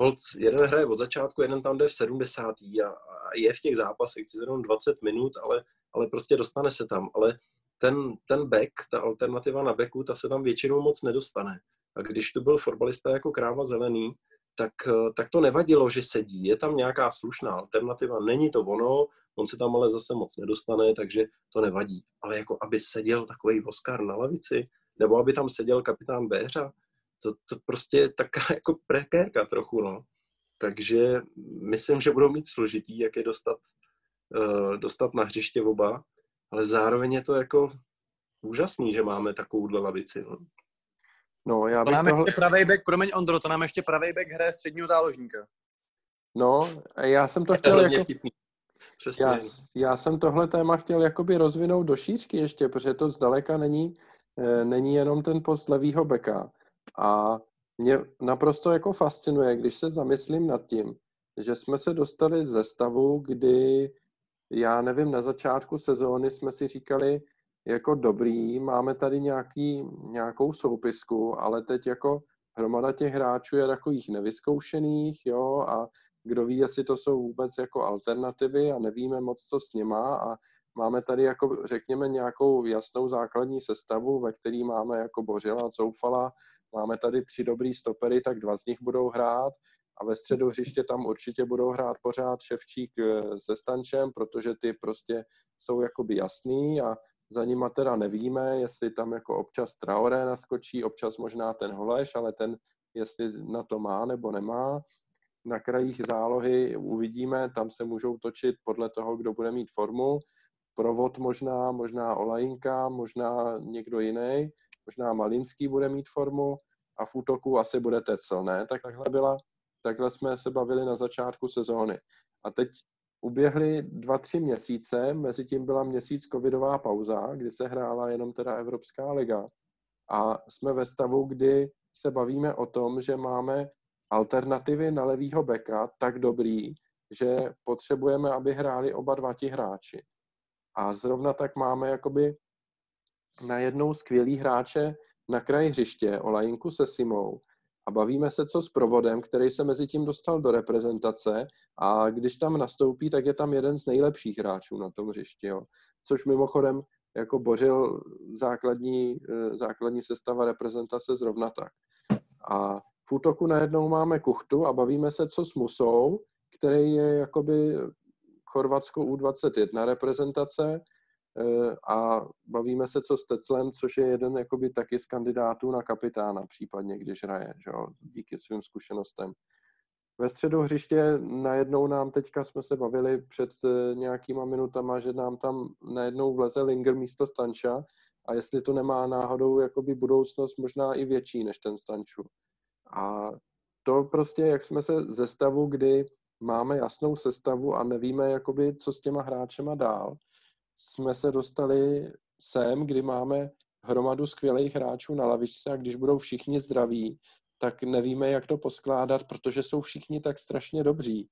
hold, jeden hraje od začátku, jeden tam jde v 70. a, a je v těch zápasech, chci jenom 20 minut, ale, ale prostě dostane se tam, ale ten, ten back, ta alternativa na backu, ta se tam většinou moc nedostane. A když tu byl fotbalista jako kráva zelený, tak, tak to nevadilo, že sedí. Je tam nějaká slušná alternativa, není to ono, on se tam ale zase moc nedostane, takže to nevadí. Ale jako aby seděl takový Oscar na lavici, nebo aby tam seděl kapitán Béřa, to, to prostě je taková [laughs] jako prekérka trochu, no. Takže myslím, že budou mít složitý, jak je dostat, uh, dostat na hřiště oba, ale zároveň je to jako úžasný, že máme takovouhle lavici. No. No, já to nám tohle... ještě pravý back, promiň Ondro, to nám ještě pravý back hraje středního záložníka. No, já jsem to chtěl jako... Přesně. Já, já jsem tohle téma chtěl jakoby rozvinout do šířky ještě, protože to zdaleka není, eh, není jenom ten post levýho beka. A mě naprosto jako fascinuje, když se zamyslím nad tím, že jsme se dostali ze stavu, kdy já nevím, na začátku sezóny jsme si říkali, jako dobrý, máme tady nějaký, nějakou soupisku, ale teď jako hromada těch hráčů je takových nevyzkoušených, jo, a kdo ví, jestli to jsou vůbec jako alternativy a nevíme moc, co s něma a máme tady jako, řekněme, nějakou jasnou základní sestavu, ve který máme jako Bořila, Coufala, máme tady tři dobrý stopery, tak dva z nich budou hrát a ve středu hřiště tam určitě budou hrát pořád Ševčík eh, se Stančem, protože ty prostě jsou jakoby jasný a za nima teda nevíme, jestli tam jako občas Traoré naskočí, občas možná ten Holeš, ale ten jestli na to má nebo nemá. Na krajích zálohy uvidíme, tam se můžou točit podle toho, kdo bude mít formu. Provod možná, možná Olajinka, možná někdo jiný, možná Malinský bude mít formu a v útoku asi bude Tecel, ne? Tak takhle byla, takhle jsme se bavili na začátku sezóny. A teď uběhly dva, tři měsíce, mezi tím byla měsíc covidová pauza, kdy se hrála jenom teda Evropská liga. A jsme ve stavu, kdy se bavíme o tom, že máme alternativy na levýho beka tak dobrý, že potřebujeme, aby hráli oba dva ti hráči. A zrovna tak máme jakoby najednou skvělý hráče na kraji hřiště, Olajinku se Simou, a bavíme se co s provodem, který se mezi tím dostal do reprezentace a když tam nastoupí, tak je tam jeden z nejlepších hráčů na tom hřišti, jo. což mimochodem jako bořil základní, eh, základní sestava reprezentace zrovna tak. A v útoku najednou máme Kuchtu a bavíme se co s Musou, který je jakoby Chorvatsko U21 reprezentace Eh, a bavíme se co s Teclem, což je jeden jakoby taky z kandidátů na kapitána, případně když hraje, že jo, díky svým zkušenostem. Ve středu hřiště najednou nám teďka jsme se bavili před eh, nějakýma minutama, že nám tam najednou vleze Linger místo Stanča a jestli to nemá náhodou jakoby budoucnost možná i větší než ten Stanču. A to prostě, jak jsme se ze stavu, kdy máme jasnou sestavu a nevíme, jakoby, co s těma hráčema dál, jsme se dostali sem, kdy máme hromadu skvělých hráčů na lavičce a když budou všichni zdraví, tak nevíme, jak to poskládat, protože jsou všichni tak strašně dobří.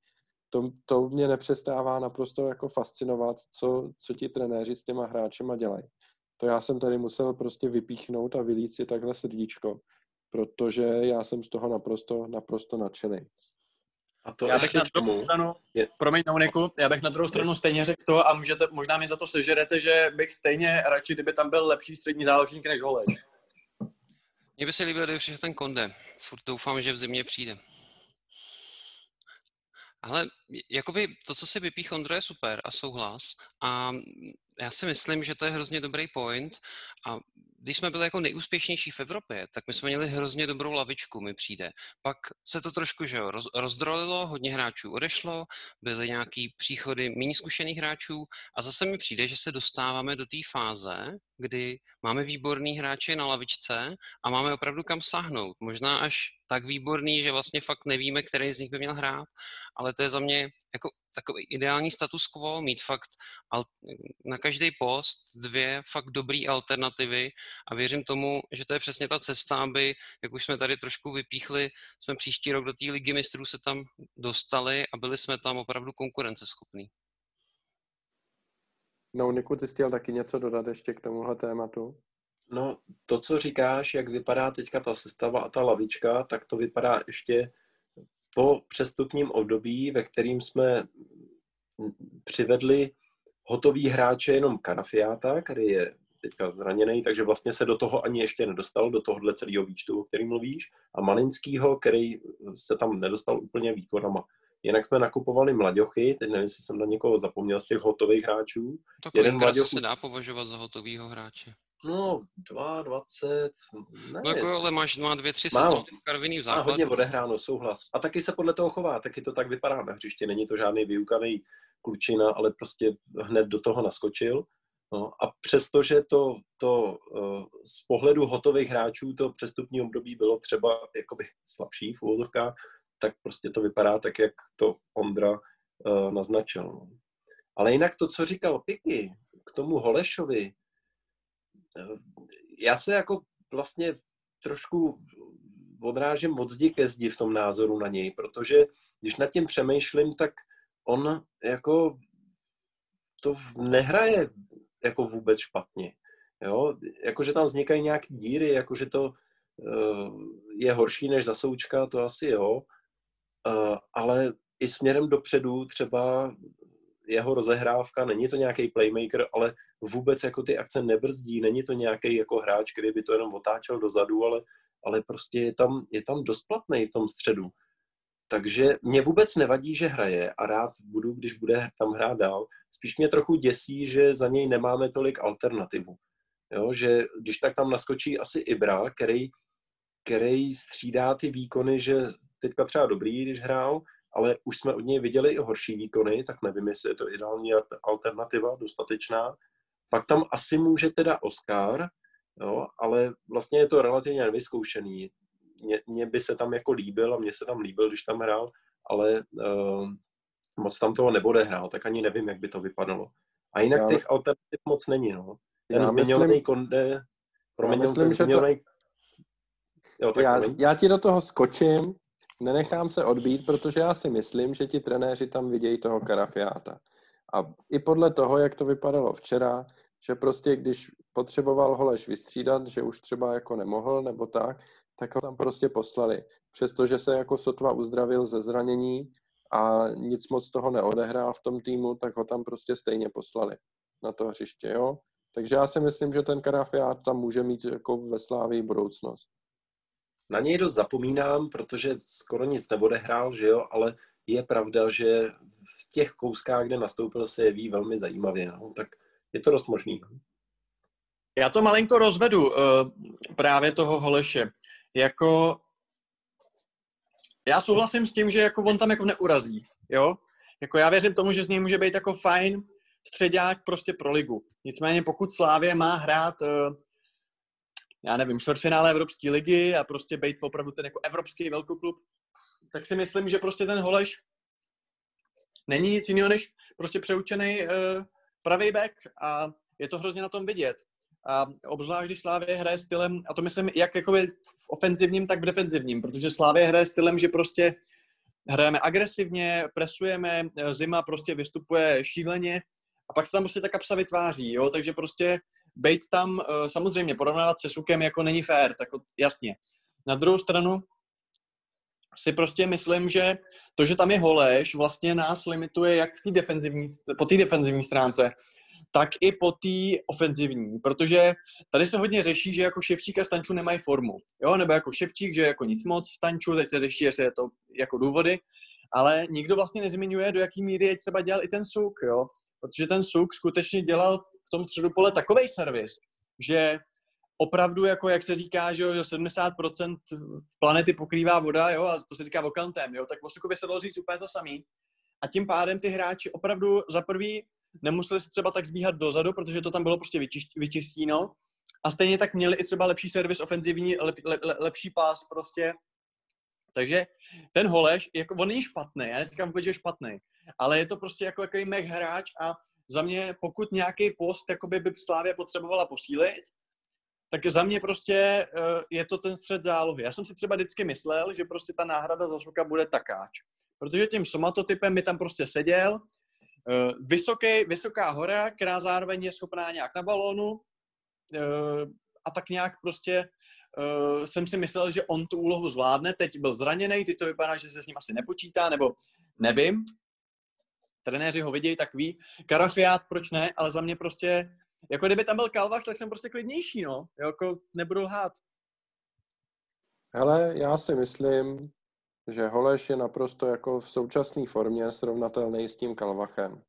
To, to mě nepřestává naprosto jako fascinovat, co, co ti trenéři s těma hráčema dělají. To já jsem tady musel prostě vypíchnout a vylít si takhle srdíčko, protože já jsem z toho naprosto, naprosto nadšený. A to já bych na druhou stranu, je... promiň Niku, já bych na druhou stranu stejně řekl to a můžete, možná mi za to sežerete, že bych stejně radši, kdyby tam byl lepší střední záložník než Holeš. Mně by se líbil, kdyby přišel ten Konde. Furt doufám, že v zimě přijde. Ale jakoby to, co si vypích Ondro, je super a souhlas. A já si myslím, že to je hrozně dobrý point a když jsme byli jako nejúspěšnější v Evropě, tak my jsme měli hrozně dobrou lavičku, mi přijde. Pak se to trošku že roz, rozdrolilo, hodně hráčů odešlo, byly nějaký příchody méně zkušených hráčů a zase mi přijde, že se dostáváme do té fáze, kdy máme výborný hráče na lavičce a máme opravdu kam sáhnout. Možná až tak výborný, že vlastně fakt nevíme, který z nich by měl hrát, ale to je za mě jako takový ideální status quo, mít fakt na každý post dvě fakt dobré alternativy a věřím tomu, že to je přesně ta cesta, aby, jak už jsme tady trošku vypíchli, jsme příští rok do té ligy mistrů se tam dostali a byli jsme tam opravdu konkurenceschopní. No, Niku, ty jsi chtěl taky něco dodat ještě k tomuhle tématu? No, to, co říkáš, jak vypadá teďka ta sestava a ta lavička, tak to vypadá ještě po přestupním období, ve kterým jsme přivedli hotový hráče jenom Karafiáta, který je teďka zraněný, takže vlastně se do toho ani ještě nedostal, do tohohle celého výčtu, o kterým mluvíš, a Malinskýho, který se tam nedostal úplně výkonama. Jinak jsme nakupovali mladěchy, teď nevím, jestli jsem na někoho zapomněl z těch hotových hráčů. Tak Jeden mladěch... se dá považovat za hotovýho hráče. No, 22, ne, no jako, ale máš má dvě, tři sezóny v Karviní v základu. Má hodně odehráno, souhlas. A taky se podle toho chová, taky to tak vypadá na hřiště. Není to žádný vyukaný klučina, ale prostě hned do toho naskočil. No, a přestože to, to uh, z pohledu hotových hráčů to přestupní období bylo třeba jakoby slabší v úvozovkách, tak prostě to vypadá tak, jak to Ondra uh, naznačil. No. Ale jinak to, co říkal Piky k tomu Holešovi, uh, já se jako vlastně trošku odrážím od zdi ke zdi v tom názoru na něj, protože když nad tím přemýšlím, tak on jako to nehraje jako vůbec špatně. Jo? Jakože tam vznikají nějaké díry, jakože to uh, je horší než zasoučka, to asi jo, uh, ale i směrem dopředu třeba jeho rozehrávka, není to nějaký playmaker, ale vůbec jako ty akce nebrzdí, není to nějaký jako hráč, který by to jenom otáčel dozadu, ale, ale prostě je tam, je tam dost platný v tom středu. Takže mě vůbec nevadí, že hraje a rád budu, když bude tam hrát dál. Spíš mě trochu děsí, že za něj nemáme tolik alternativu. Jo, že když tak tam naskočí asi Ibra, který, který střídá ty výkony, že teďka třeba dobrý, když hrál, ale už jsme od něj viděli i horší výkony, tak nevím, jestli je to ideální alternativa, dostatečná. Pak tam asi může teda Oscar, jo, ale vlastně je to relativně nevyzkoušený mě, mě by se tam jako líbil a mě se tam líbil, když tam hrál, ale uh, moc tam toho neodehrál, tak ani nevím, jak by to vypadalo. A jinak Já... těch alternativ moc není, no. Ten zmiňovaný. Konde, promiň, myslím, ten zmiňovaný... To... Jo, tak já, já ti do toho skočím, nenechám se odbít, protože já si myslím, že ti trenéři tam vidějí toho karafiáta. A i podle toho, jak to vypadalo včera, že prostě když potřeboval Holeš vystřídat, že už třeba jako nemohl nebo tak, tak ho tam prostě poslali. Přestože se jako sotva uzdravil ze zranění a nic moc toho neodehrál v tom týmu, tak ho tam prostě stejně poslali na to hřiště, jo. Takže já si myslím, že ten Karafiát tam může mít jako ve Slávii budoucnost. Na něj dost zapomínám, protože skoro nic neodehrál, že jo, ale je pravda, že v těch kouskách, kde nastoupil, se jeví velmi zajímavě, no. tak je to dost možný. No. Já to malinko rozvedu, uh, právě toho Holeše jako já souhlasím s tím, že jako on tam jako neurazí, jo? Jako já věřím tomu, že z něj může být jako fajn středák prostě pro ligu. Nicméně pokud Slávě má hrát uh, já nevím, čtvrtfinále Evropské ligy a prostě být opravdu ten jako evropský velkoklub, tak si myslím, že prostě ten Holeš není nic jiného než prostě přeučený uh, pravý back a je to hrozně na tom vidět. A obzvlášť, když Slávě hraje stylem, a to myslím jak jakoby v ofenzivním, tak v defenzivním, protože Slávě hraje stylem, že prostě hrajeme agresivně, presujeme, zima prostě vystupuje šíleně a pak se tam prostě ta kapsa vytváří, jo, takže prostě být tam, eh, samozřejmě porovnávat se Sukem jako není fér, tak jasně. Na druhou stranu si prostě myslím, že to, že tam je Holeš, vlastně nás limituje jak v té defenzivní, po té defenzivní stránce, tak i po té ofenzivní, protože tady se hodně řeší, že jako Ševčík a Stanču nemají formu, jo, nebo jako Ševčík, že jako nic moc, Stanču, teď se řeší, jestli je to jako důvody, ale nikdo vlastně nezmiňuje, do jaký míry je třeba dělal i ten Suk, jo, protože ten Suk skutečně dělal v tom středu pole takovej servis, že opravdu, jako jak se říká, že, jo, že 70% planety pokrývá voda, jo, a to se říká vokantem, jo, tak o se dalo říct úplně to samý. A tím pádem ty hráči opravdu za prvý nemuseli se třeba tak zbíhat dozadu, protože to tam bylo prostě vyčistíno. A stejně tak měli i třeba lepší servis ofenzivní, lep, le, le, lepší pás prostě. Takže ten Holeš, jako on není špatný, já neříkám vůbec, že je špatný, ale je to prostě jako jaký mech hráč a za mě, pokud nějaký post jakoby by Slávě potřebovala posílit, tak za mě prostě uh, je to ten střed zálohy. Já jsem si třeba vždycky myslel, že prostě ta náhrada za bude takáč. Protože tím somatotypem mi tam prostě seděl, vysoký, vysoká hora, která zároveň je schopná nějak na balónu uh, a tak nějak prostě uh, jsem si myslel, že on tu úlohu zvládne. Teď byl zraněný, teď to vypadá, že se s ním asi nepočítá, nebo nevím. Trenéři ho vidějí, tak ví. Karafiát, proč ne, ale za mě prostě jako kdyby tam byl Kalvach, tak jsem prostě klidnější, no. Jako nebudu lhát. Hele, já si myslím, že Holeš je naprosto jako v současné formě srovnatelný s tím Kalvachem.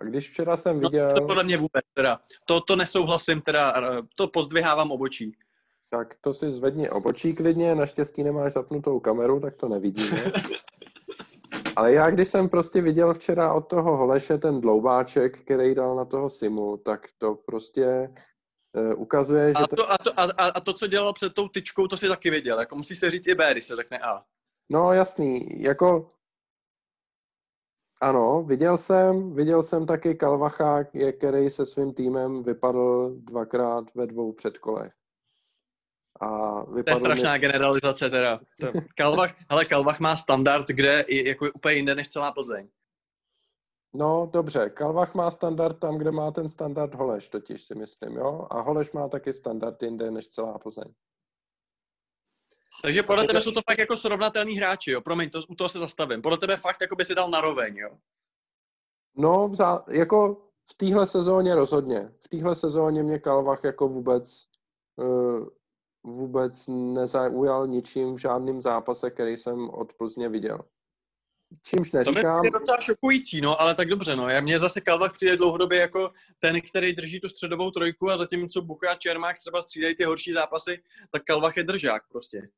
A když včera jsem viděl... No, to podle mě vůbec, teda. To, to nesouhlasím, teda, to pozdvihávám obočí. Tak to si zvedni obočí klidně, naštěstí nemáš zapnutou kameru, tak to nevidíme. [laughs] Ale já, když jsem prostě viděl včera od toho Holeše ten dloubáček, který dal na toho Simu, tak to prostě uh, ukazuje, že... A to, a, to, a, a to, co dělal před tou tyčkou, to si taky viděl. Jako musí se říct i B, když se řekne A. No jasný, jako ano, viděl jsem, viděl jsem taky Kalvacha, který se svým týmem vypadl dvakrát ve dvou předkolech. A to je strašná mi... generalizace teda. Kalvach, ale Kalvach má standard, kde je jako úplně jinde než celá Plzeň. No, dobře. Kalvach má standard tam, kde má ten standard Holeš, totiž si myslím, jo? A Holeš má taky standard jinde než celá Plzeň. Takže podle tebe jsou to fakt jako srovnatelní hráči, jo? Promiň, to, u toho se zastavím. Podle tebe fakt jako by si dal naroveň, jo? No, vzá, jako v téhle sezóně rozhodně. V téhle sezóně mě Kalvach jako vůbec uh, vůbec nezaujal ničím v žádném zápase, který jsem od Plzně viděl. Čímž neříkám... To je docela šokující, no, ale tak dobře, no. Já mně zase Kalvach přijde dlouhodobě jako ten, který drží tu středovou trojku a zatímco Bucha a Čermák třeba střídají ty horší zápasy, tak Kalvach je držák prostě.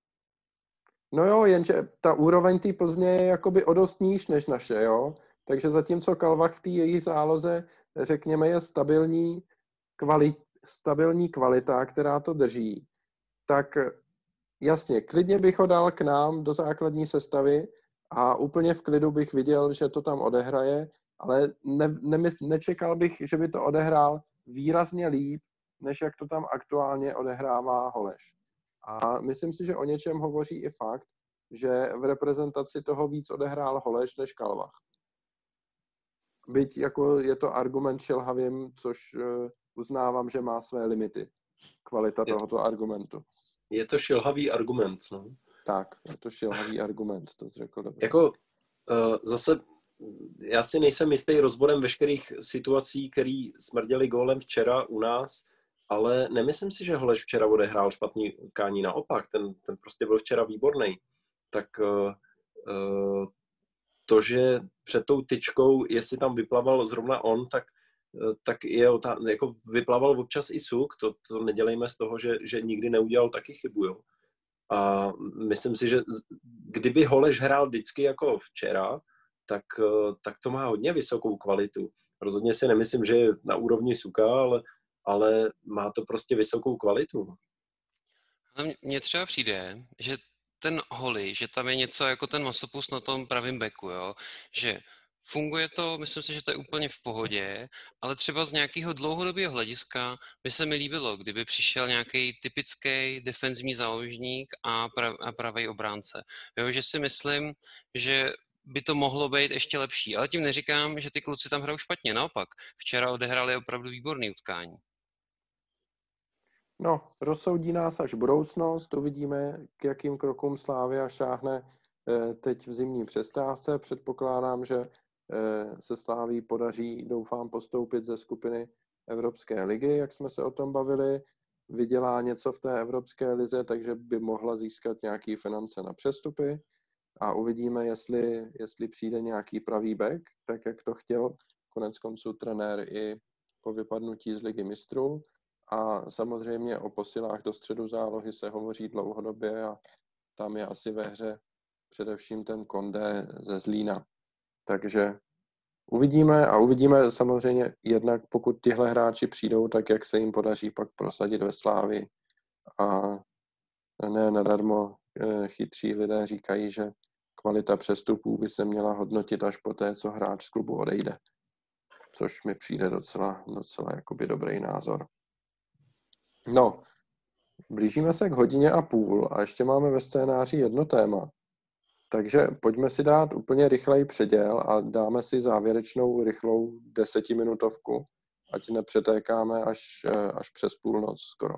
No jo, jenže ta úroveň té Plzně je jakoby o dost níž než naše, jo. Takže zatímco Kalvach v té její záloze, řekněme, je stabilní, kvalit, stabilní kvalita, která to drží, tak jasně, klidně bych ho dal k nám do základní sestavy a úplně v klidu bych viděl, že to tam odehraje, ale ne, nemys, nečekal bych, že by to odehrál výrazně líp, než jak to tam aktuálně odehrává Holeš. A myslím si, že o něčem hovoří i fakt, že v reprezentaci toho víc odehrál Holeš než Kalvach. Byť jako je to argument šelhavým, což uh, uznávám, že má své limity. Kvalita je, tohoto argumentu. Je to šilhavý argument, no. Tak, je to šilhavý argument, to řekl dobře. Jako uh, zase já si nejsem jistý rozborem veškerých situací, které smrděly gólem včera u nás, ale nemyslím si, že Holeš včera odehrál špatný kání, naopak, ten, ten prostě byl včera výborný. Tak uh, uh, to, že před tou tyčkou, jestli tam vyplaval zrovna on, tak, uh, tak je otá- jako vyplaval občas i Suk, to, to nedělejme z toho, že, že nikdy neudělal taky chybu, jo. A myslím si, že kdyby Holeš hrál vždycky jako včera, tak, tak to má hodně vysokou kvalitu. Rozhodně si nemyslím, že je na úrovni Suka, ale ale má to prostě vysokou kvalitu. Mně třeba přijde, že ten holy, že tam je něco jako ten masopus na tom pravém beku, jo? že funguje to, myslím si, že to je úplně v pohodě, ale třeba z nějakého dlouhodobého hlediska by se mi líbilo, kdyby přišel nějaký typický defenzivní záložník a, prav, a pravý obránce. Jo, že si myslím, že by to mohlo být ještě lepší. Ale tím neříkám, že ty kluci tam hrajou špatně. Naopak, včera odehrali opravdu výborný utkání. No, rozsoudí nás až budoucnost, uvidíme, k jakým krokům Slávia šáhne eh, teď v zimní přestávce. Předpokládám, že eh, se Sláví podaří, doufám, postoupit ze skupiny Evropské ligy, jak jsme se o tom bavili. Vydělá něco v té Evropské lize, takže by mohla získat nějaké finance na přestupy a uvidíme, jestli, jestli přijde nějaký pravý back, tak jak to chtěl konec konců trenér i po vypadnutí z ligy mistrů. A samozřejmě o posilách do středu zálohy se hovoří dlouhodobě a tam je asi ve hře především ten Konde ze Zlína. Takže uvidíme a uvidíme samozřejmě jednak, pokud tihle hráči přijdou, tak jak se jim podaří pak prosadit ve Slávi. A ne nadarmo eh, chytří lidé říkají, že kvalita přestupů by se měla hodnotit až po té, co hráč z klubu odejde. Což mi přijde docela, docela jakoby dobrý názor. No, blížíme se k hodině a půl a ještě máme ve scénáři jedno téma. Takže pojďme si dát úplně rychlej předěl a dáme si závěrečnou rychlou desetiminutovku, ať nepřetékáme až, eh, až přes půlnoc skoro.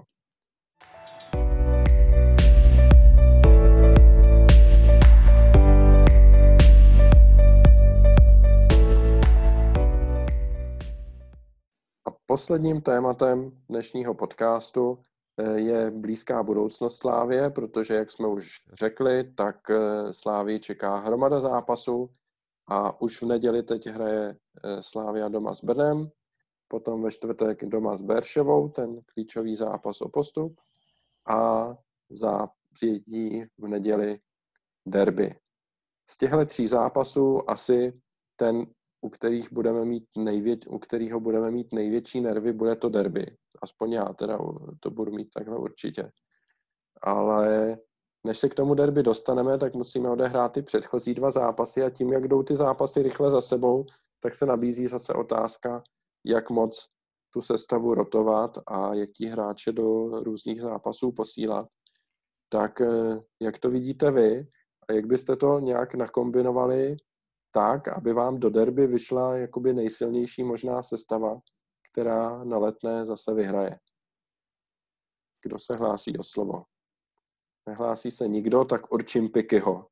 Posledním tématem dnešního podcastu eh, je blízká budoucnost Slávě, protože, jak jsme už řekli, tak eh, Slávii čeká hromada zápasů a už v neděli teď hraje eh, Slávia doma s Brnem, potom ve čtvrtek doma s Berševou, ten klíčový zápas o postup a za přijetí v neděli derby. Z těchto tří zápasů asi ten u kterých budeme mít nejvě, u kterého budeme mít největší nervy, bude to derby. Aspoň já teda to budu mít takhle určitě. Ale než se k tomu derby dostaneme, tak musíme odehrát ty předchozí dva zápasy a tím, jak jdou ty zápasy rychle za sebou, tak se nabízí zase otázka, jak moc tu sestavu rotovat a jaký hráče do různých zápasů posílat. Tak eh, jak to vidíte vy a jak byste to nějak nakombinovali tak, aby vám do derby vyšla jakoby nejsilnější možná sestava, která na letné zase vyhraje. Kdo se hlásí o slovo? Nehlásí se nikdo, tak určím Pikyho.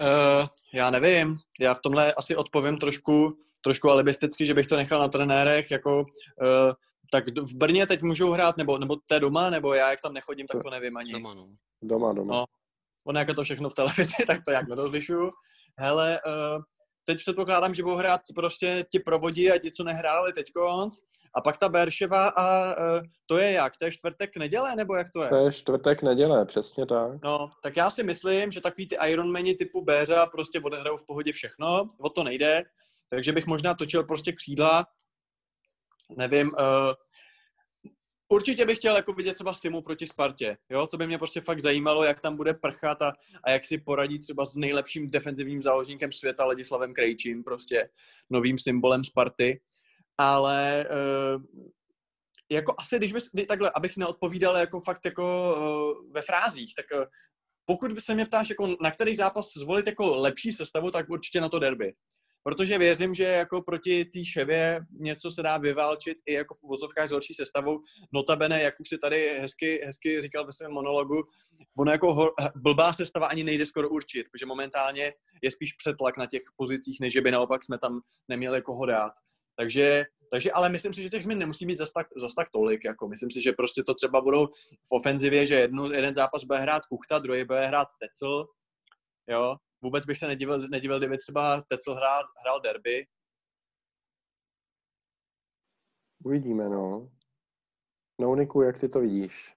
Uh, já nevím, já v tomhle asi odpovím trošku, trošku alibisticky, že bych to nechal na trenérech, jako uh, tak v Brně teď můžou hrát, nebo, nebo té doma, nebo já jak tam nechodím, tak to nevím ani. Doma, no. Doma, doma. No, ono jako to všechno v televizi, [laughs] tak to jak nerozlišuju. Hele, uh, teď předpokládám, že budou hrát prostě ti provodí a ti, co nehráli teď konc. A pak ta Berševa a uh, to je jak? To je čtvrtek neděle, nebo jak to je? To je čtvrtek neděle, přesně tak. No, tak já si myslím, že takový ty Ironmani typu Béřa prostě odehrajou v pohodě všechno, o to nejde, takže bych možná točil prostě křídla, nevím, uh, Určitě bych chtěl jako vidět třeba Simu proti Spartě. Jo? To by mě prostě fakt zajímalo, jak tam bude prchat a, a jak si poradí třeba s nejlepším defenzivním záložníkem světa Ladislavem Krejčím, prostě novým symbolem Sparty. Ale uh, jako asi, když bys, takhle, abych neodpovídal jako fakt jako uh, ve frázích, tak uh, pokud by se mě ptáš, jako na který zápas zvolit jako lepší sestavu, tak určitě na to derby protože věřím, že jako proti té ševě něco se dá vyválčit i jako v uvozovkách s horší sestavou. Notabene, jak už si tady hezky, hezky říkal ve svém monologu, ono jako hor, blbá sestava ani nejde skoro určit, protože momentálně je spíš přetlak na těch pozicích, než by naopak jsme tam neměli koho dát. Takže, takže ale myslím si, že těch změn nemusí být zas tak, zas tak tolik. Jako myslím si, že prostě to třeba budou v ofenzivě, že jednu, jeden zápas bude hrát Kuchta, druhý bude hrát Tecl, jo, vůbec bych se nedivil, nedivil kdyby třeba Tecel hrál, hrál derby. Uvidíme, no. No, Niku, jak ty to vidíš?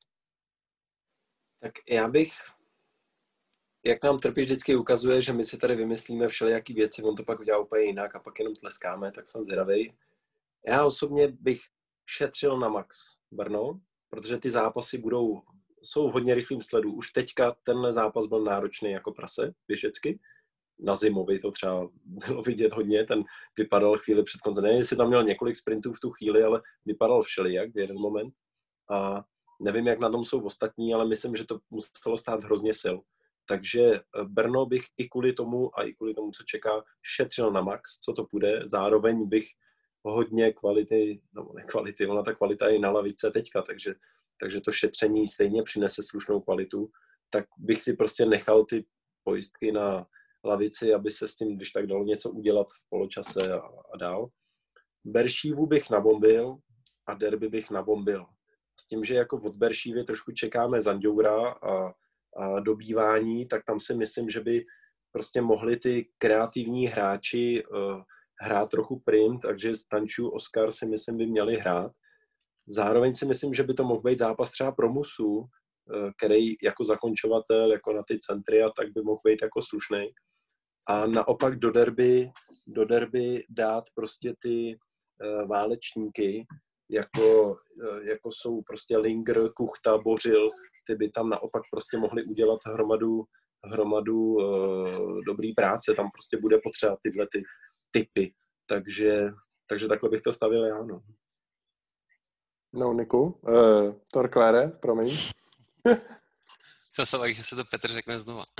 Tak já bych, jak nám trpí vždycky ukazuje, že my si tady vymyslíme všelijaký věci, on to pak udělá úplně jinak a pak jenom tleskáme, tak jsem zvědavý. Já osobně bych šetřil na Max Brno, protože ty zápasy budou jsou v hodně rychlým sledu. Už teďka tenhle zápas byl náročný jako prase, běžecky. Na zimovi to třeba bylo vidět hodně, ten vypadal chvíli před koncem. Nevím, jestli tam měl několik sprintů v tu chvíli, ale vypadal všelijak v jeden moment. A nevím, jak na tom jsou ostatní, ale myslím, že to muselo stát hrozně sil. Takže eh, Brno bych i kvůli tomu a i kvůli tomu, co čeká, šetřil na max, co to půjde. Zároveň bych hodně kvality, no ne kvality, ona ta kvalita je na lavice teďka, takže takže to šetření stejně přinese slušnou kvalitu, tak bych si prostě nechal ty pojistky na lavici, aby se s tím, když tak dalo něco udělat v poločase a, a dál. Beršívu bych nabombil a derby bych nabombil. S tím, že jako od Beršívy trošku čekáme Zandoura a, a dobývání, tak tam si myslím, že by prostě mohli ty kreativní hráči uh, hrát trochu prim, takže Stanču, Oscar si myslím by měli hrát Zároveň si myslím, že by to mohl být zápas třeba pro Musu, eh, který jako zakončovatel, jako na ty centry a tak by mohl být jako slušný. A naopak do derby, do derby dát prostě ty uh, válečníky, jako, uh, jako jsou prostě Linger, Kuchta, Bořil, ty by tam naopak prostě mohli udělat hromadu, hromadu uh, dobrý práce, tam prostě bude potřeba tyhle ty typy. Takže, takže takhle bych to stavil já, no. No, Niku. Uh, Torklére, promiň. [laughs] Jsem se tak, že se to Petr řekne znova. [laughs]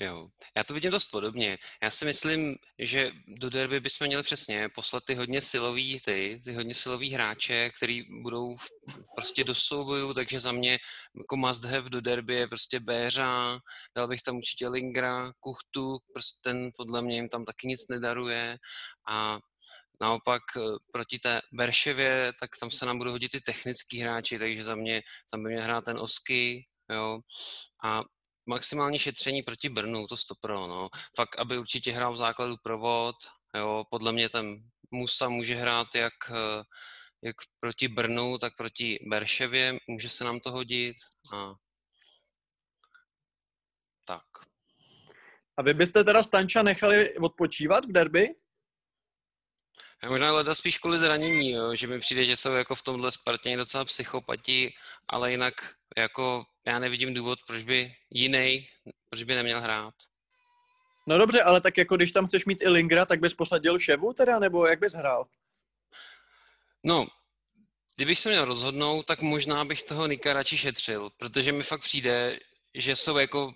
Jo. Já to vidím dost podobně. Já si myslím, že do derby bychom měli přesně poslat ty hodně silový, ty, ty hodně silový hráče, který budou v, prostě do souboju, takže za mě jako must have do derby je prostě Béřa, dal bych tam určitě Lingra, Kuchtu, prostě ten podle mě jim tam taky nic nedaruje a Naopak eh, proti té Berševě, tak tam se nám budou hodit ty technický hráči, takže za mě tam by mě hrát ten Osky, jo. A maximální šetření proti Brnu, to stopro, no. Fakt, aby určitě hrál v základu provod, jo. Podle mě ten Musa může hrát jak, eh, jak proti Brnu, tak proti Berševě, může se nám to hodit a tak. A vy byste teda Stanča nechali odpočívat v derby? Já možná hledal spíš kvůli zranění, jo, že mi přijde, že jsou jako v tomhle Spartěni docela psychopati, ale jinak jako já nevidím důvod, proč by jiný, proč by neměl hrát. No dobře, ale tak jako když tam chceš mít i Lingra, tak bys posadil Ševu teda, nebo jak bys hrál? No, kdybych se měl rozhodnout, tak možná bych toho Nika radši šetřil, protože mi fakt přijde, že jsou jako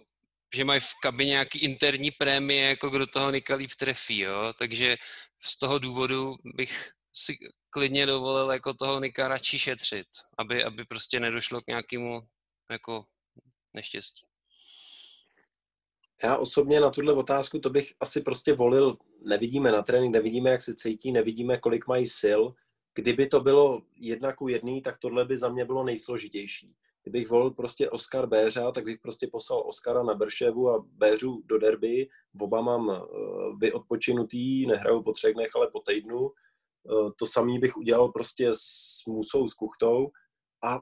že mají v kabině nějaký interní prémie, jako kdo toho Nika líp trefí, jo? takže z toho důvodu bych si klidně dovolil jako toho Nika radši šetřit, aby, aby prostě nedošlo k nějakému jako neštěstí. Já osobně na tuhle otázku to bych asi prostě volil, nevidíme na trénink, nevidíme, jak se cítí, nevidíme, kolik mají sil. Kdyby to bylo jedna ku jedný, tak tohle by za mě bylo nejsložitější. Kdybych volil prostě Oskar Béřa, tak bych prostě poslal Oskara na Brševu a Béřu do derby. Oba mám uh, vyodpočinutý, nehraju po třech dnech, ale po týdnu. Uh, to samý bych udělal prostě s Musou, s Kuchtou a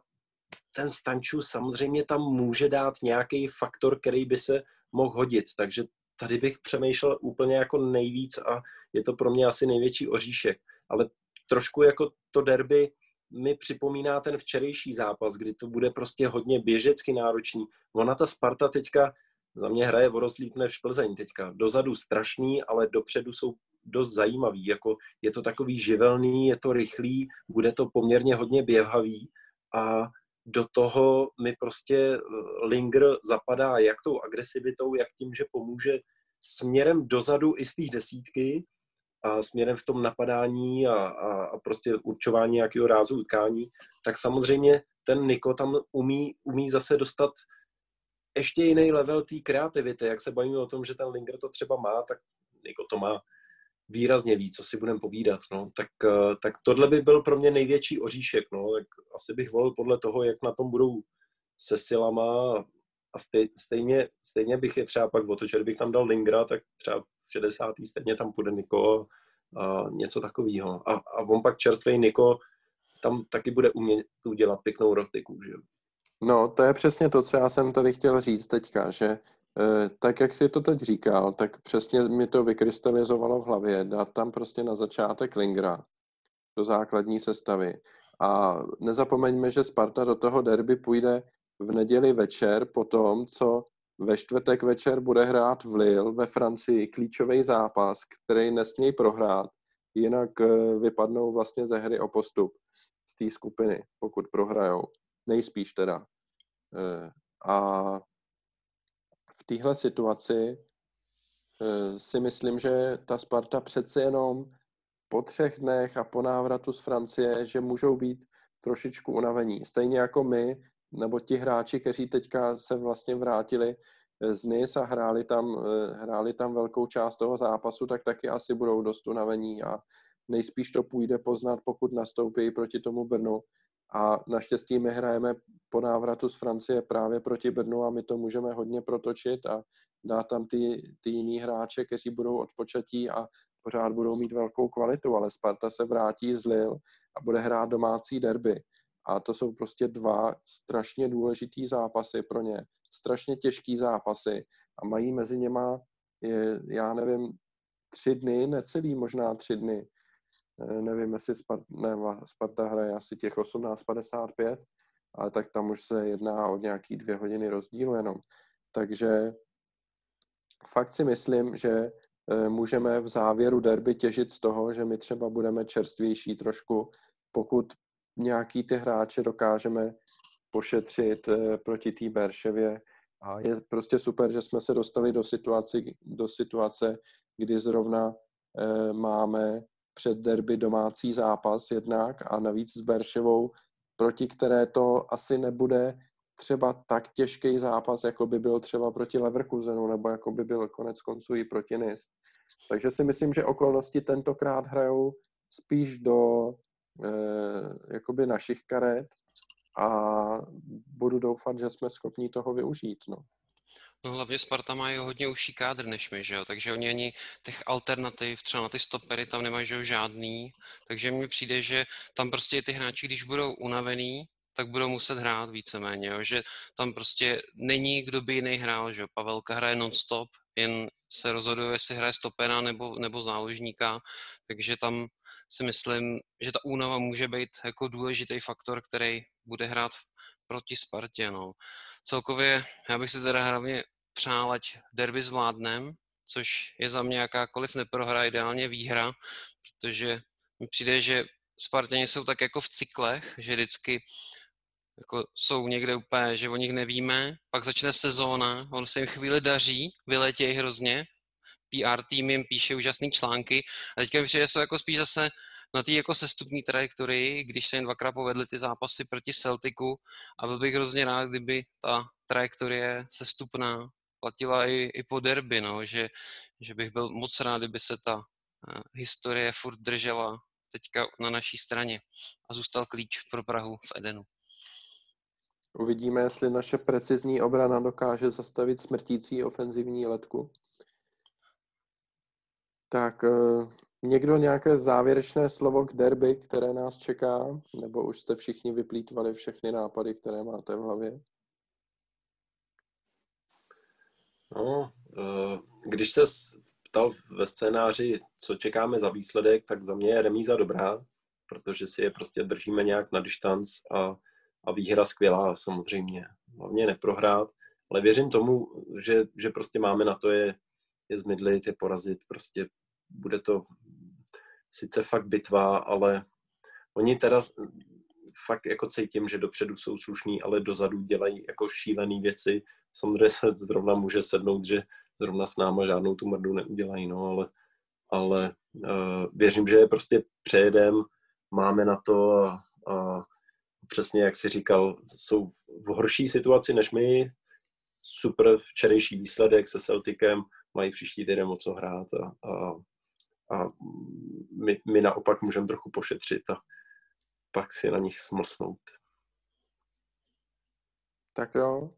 ten Stanču samozřejmě tam může dát nějaký faktor, který by se mohl hodit, takže tady bych přemýšlel úplně jako nejvíc a je to pro mě asi největší oříšek. Ale trošku jako to derby mi připomíná ten včerejší zápas, kdy to bude prostě hodně běžecky náročný. Ona ta Sparta teďka za mě hraje o rozlíp v Plzeň teďka. Dozadu strašný, ale dopředu jsou dost zajímavý. Jako je to takový živelný, je to rychlý, bude to poměrně hodně běhavý a do toho mi prostě eh, Linger zapadá jak tou agresivitou, jak tím, že pomůže směrem dozadu i z té desítky a směrem v tom napadání a, a, a prostě určování nějakého rázu utkání, tak samozřejmě ten Niko tam umí, umí zase dostat ještě jiný level té kreativity. Jak se bavíme o tom, že ten Linger to třeba má, tak Niko to má výrazně víc, co si budeme povídat. No. Tak, eh, tak tohle by byl pro mě největší oříšek. No. Tak asi bych volil podle toho, jak na tom budou se silama a stej, stejně, stejně bych je třeba pak otočil, kdybych tam dal Lingra, tak třeba v 60. stejně tam půjde Niko a něco takového. A, a on pak čerstvý Niko tam taky bude umět udělat pěknou rotiku, že No, to je přesně to, co já jsem tady chtěl říct teďka, že Eh, tak jak si to teď říkal, tak přesně mi to vykrystalizovalo v hlavě, dát tam prostě na začátek Lingra do základní sestavy. A nezapomeňme, že Sparta do toho derby půjde v neděli večer po tom, co ve čtvrtek večer bude hrát v Lille ve Francii klíčový zápas, který nesmějí prohrát, jinak eh, vypadnou vlastně ze hry o postup z té skupiny, pokud prohrajou. Nejspíš teda. Eh, a v téhle situaci eh, si myslím, že ta Sparta přece jenom po třech dnech a po návratu z Francie, že můžou být trošičku unavení. Stejně jako my, nebo ti hráči, kteří teďka se vlastně vrátili eh, z NIS a hráli tam, eh, hráli tam velkou část toho zápasu, tak taky asi budou dost unavení a nejspíš to půjde poznat, pokud nastoupí proti tomu Brnu. A naštěstí my hrajeme po návratu z Francie právě proti Brnu a my to můžeme hodně protočit a dát tam ty, ty jiný hráče, kteří budou odpočatí a pořád budou mít velkou kvalitu, ale Sparta se vrátí z Lille a bude hrát domácí derby. A to jsou prostě dva strašně důležitý zápasy pro ně, strašně těžký zápasy. A mají mezi něma, je, já nevím, tři dny, necelý možná tři dny. Eh, nevím, jestli Sparta, ne, Sparta hraje asi těch 18.55, ale tak tam už se jedná o nějaký dvě hodiny rozdílu jenom. Takže fakt si myslím, že eh, můžeme v závěru derby těžit z toho, že my třeba budeme čerstvější trošku, pokud nějaký ty hráče dokážeme pošetřit eh, proti té Berševě A je prostě super, že jsme se dostali do situace, do situace kdy zrovna e, máme před derby domácí zápas jednak a navíc s Berševou, proti které to asi nebude třeba tak těžký zápas, jako by byl třeba proti Leverkusenu, nebo jako by byl konec konců i proti NIS. Takže si myslím, že okolnosti tentokrát hrajou spíš do eh, jakoby našich karet a budu doufat, že jsme schopni toho využít. No. No hlavně Sparta má hodně užší kádr než my, že jo? takže oni ani těch alternativ, třeba na ty stopery tam nemají že jo, žádný, takže mně přijde, že tam prostě ty hráči, když budou unavený, tak budou muset hrát víceméně, jo? že tam prostě není kdo by jiný hrál, že Pavelka hraje non-stop, jen se rozhoduje, jestli hraje stopera nebo, nebo záložníka, takže tam si myslím, že ta únava může být jako důležitý faktor, který bude hrát proti Spartě. No. Celkově já bych si teda hlavně přál, ať derby zvládnem, což je za mě jakákoliv neprohra, ideálně výhra, protože mi přijde, že Spartěni jsou tak jako v cyklech, že vždycky jako jsou někde úplně, že o nich nevíme, pak začne sezóna, on se jim chvíli daří, vyletějí hrozně, PR tým jim píše úžasné články a teďka mi přijde, jsou jako spíš zase na té jako sestupní trajektorii, když se jen dvakrát povedly ty zápasy proti Celticu a byl bych hrozně rád, kdyby ta trajektorie sestupná platila i, i po derby, no, že, že bych byl moc rád, kdyby se ta uh, historie furt držela teďka na naší straně a zůstal klíč pro Prahu v Edenu. Uvidíme, jestli naše precizní obrana dokáže zastavit smrtící ofenzivní letku. Tak uh, někdo nějaké závěrečné slovo k derby, které nás čeká? Nebo už jste všichni vyplýtvali všechny nápady, které máte v hlavě? No, eh, když se ptal ve scénáři, co čekáme za výsledek, tak za mě je remíza dobrá, protože si je prostě držíme nějak na distanc a, a výhra skvělá samozřejmě. Hlavně neprohrát, ale věřím tomu, že, že prostě máme na to je, je zmydlit, je porazit, prostě bude to sice fakt bitva, ale oni teda fakt jako cítím, že dopředu jsou slušní, ale dozadu dělají jako šílené věci. Samozřejmě se zrovna může sednout, že zrovna s náma žádnou tu mrdu neudělají, no, ale, ale uh, věřím, že je prostě přejedem, máme na to a, a přesně jak si říkal, jsou v horší situaci než my, super včerejší výsledek se Celticem, mají příští týden o co hrát a, a, a my, my naopak můžeme trochu pošetřit a pak si na nich smlsnout. Tak jo.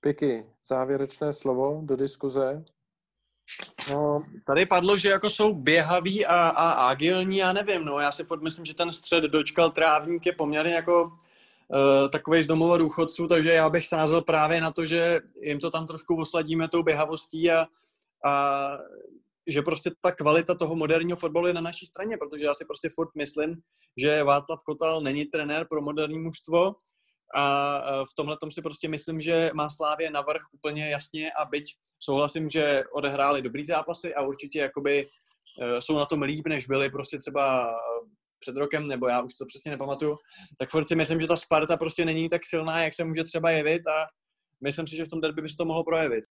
Piky, závěrečné slovo do diskuze. No, tady padlo, že jako jsou běhaví a, a agilní, já nevím, no, já si furt myslím, že ten střed dočkal trávník je poměrně jako uh, takový z domova důchodců, takže já bych sázel právě na to, že jim to tam trošku osladíme tou běhavostí a, a že prostě ta kvalita toho moderního fotbalu je na naší straně, protože já si prostě furt myslím, že Václav Kotal není trenér pro moderní mužstvo a v tomhle tom si prostě myslím, že má Slávě navrh úplně jasně a byť souhlasím, že odehráli dobrý zápasy a určitě jakoby e, jsou na tom líp, než byli prostě třeba před rokem, nebo já už to přesně nepamatuju, tak furt si myslím, že ta Sparta prostě není tak silná, jak se může třeba jevit a myslím si, že v tom derby by se to mohlo projevit.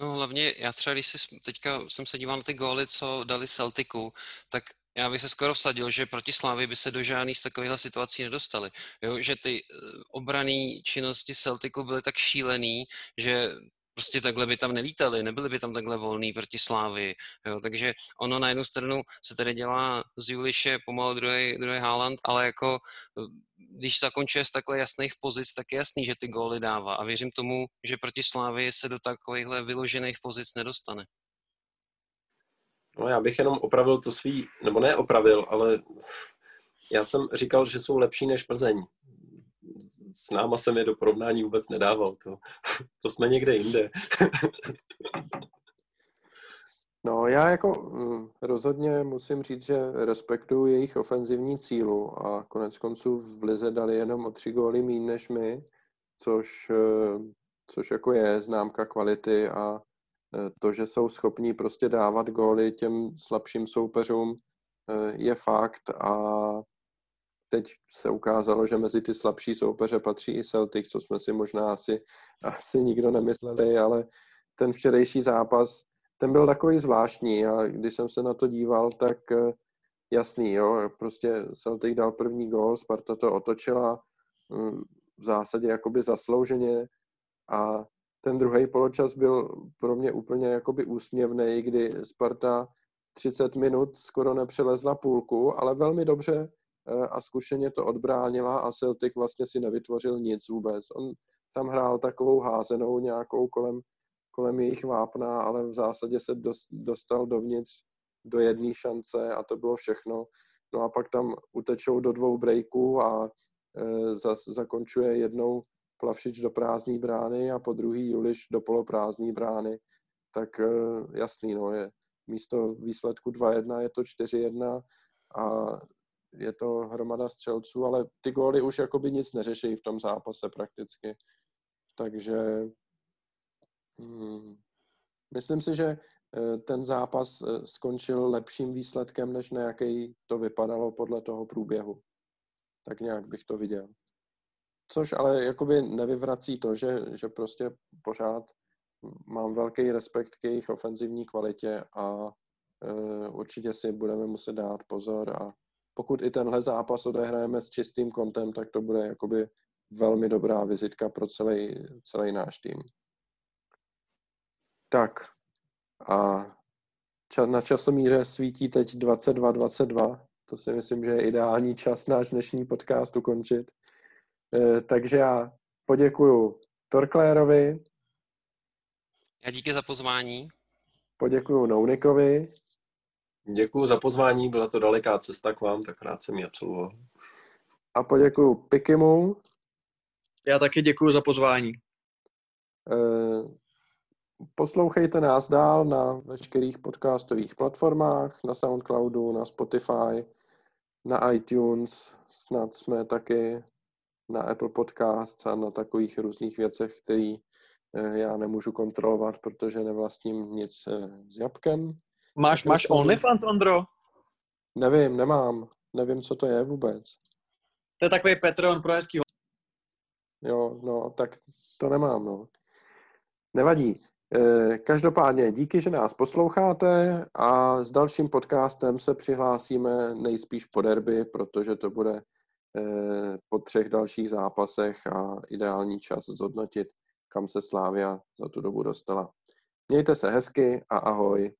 No hlavně, já třeba, když si teďka jsem se díval na ty góly, co dali Celticu, tak já bych se skoro vsadil, že proti Slávy by se do žádných z takovýchhle situací nedostali. Jo, že ty eh, obrané činnosti Celticu byly tak šílený, že prostě takhle by tam nelítali, nebyli by tam takhle volný proti Slávy. Jo, takže ono na jednu stranu se tady dělá z Juliše pomalu druhý, druhý Haaland, ale jako eh, když zakončuje z takhle jasných pozic, tak je jasný, že ty góly dává. A věřím tomu, že proti Slávy se do takovýchhle vyložených pozic nedostane. No já bych jenom opravil to svý, nebo ne opravil, ale já jsem říkal, že jsou lepší než Plzeň. S náma jsem je do porovnání vůbec nedával. To, [laughs] to jsme někde jinde. [laughs] No já jako mm, rozhodně musím říct, že respektuju jejich ofenzivní cílu a konec konců v Lize dali jenom o tři góly méně než my, což, eh, což jako je známka kvality a to, že jsou schopní prostě dávat góly těm slabším soupeřům, eh, je fakt a teď se ukázalo, že mezi ty slabší soupeře patří i Celtic, co jsme si možná asi, [laughs] asi nikdo nemysleli, ale ten včerejší zápas, ten byl takový zvláštní a když jsem se na to díval, tak eh, jasný, jo, prostě Celtic dal první gól, Sparta to otočila mm, v zásadě jakoby zaslouženě a ten druhý poločas byl pro mě úplně jakoby úsměvný, kdy Sparta 30 minut skoro nepřelezla půlku, ale velmi dobře eh, a zkušeně to odbránila a Celtic vlastně si nevytvořil nic vůbec. On tam hrál takovou házenou nějakou kolem, kolem jejich vápna, ale v zásadě se dostal dovnitř do jedné šance a to bylo všechno. No a pak tam utečou do dvou breaků a e, zas, zakončuje jednou Plavšič do prázdné brány a po druhý Juliš do poloprázdné brány. Tak e, jasný, no, je, místo výsledku 2-1 je to 4-1 a je to hromada střelců, ale ty góly už jakoby nic neřeší v tom zápase prakticky. Takže hmm, myslím si, že eh, ten zápas eh, skončil lepším výsledkem, než na jaký to vypadalo podle toho průběhu. Tak nějak bych to viděl. Což ale jakoby nevyvrací to, že, že prostě pořád mám velký respekt k jejich ofenzivní kvalitě a uh, určitě si budeme muset dát pozor a pokud i tenhle zápas odehrajeme s čistým kontem, tak to bude jakoby velmi dobrá vizitka pro celý, celý náš tým. Tak a na časomíře svítí teď 22.22. To si myslím, že je ideální čas náš dnešní podcast ukončit. E, takže já poděkuju Torklérovi, já díky za pozvání. Poděkuju Nounikovi. Děkuji za pozvání, byla to daleká cesta k vám, tak rád jsem ji absolvoval. A poděkuju Pikimu. Já taky děkuji za pozvání. Eh, poslouchejte nás dál na veškerých podcastových platformách, na Soundcloudu, na Spotify, na iTunes, snad jsme taky na Apple Podcasts a na takových různých věcech, které Eh, já nemůžu kontrolovat, protože nevlastním nic eh, s jabkem. Máš, máš OnlyFans, Ondro? Nevím, nemám. Nevím, co to je vůbec. To je takový Patreon pro hezký Jo, no, tak to nemám, no. Nevadí. Eh, každopádně díky, že nás posloucháte a s dalším podcastem se přihlásíme nejspíš po derby, protože to bude po třech dalších zápasech a ideální čas zhodnotit kam se Slávia za tu dobu dostala. Mějte se hezky a ahoj.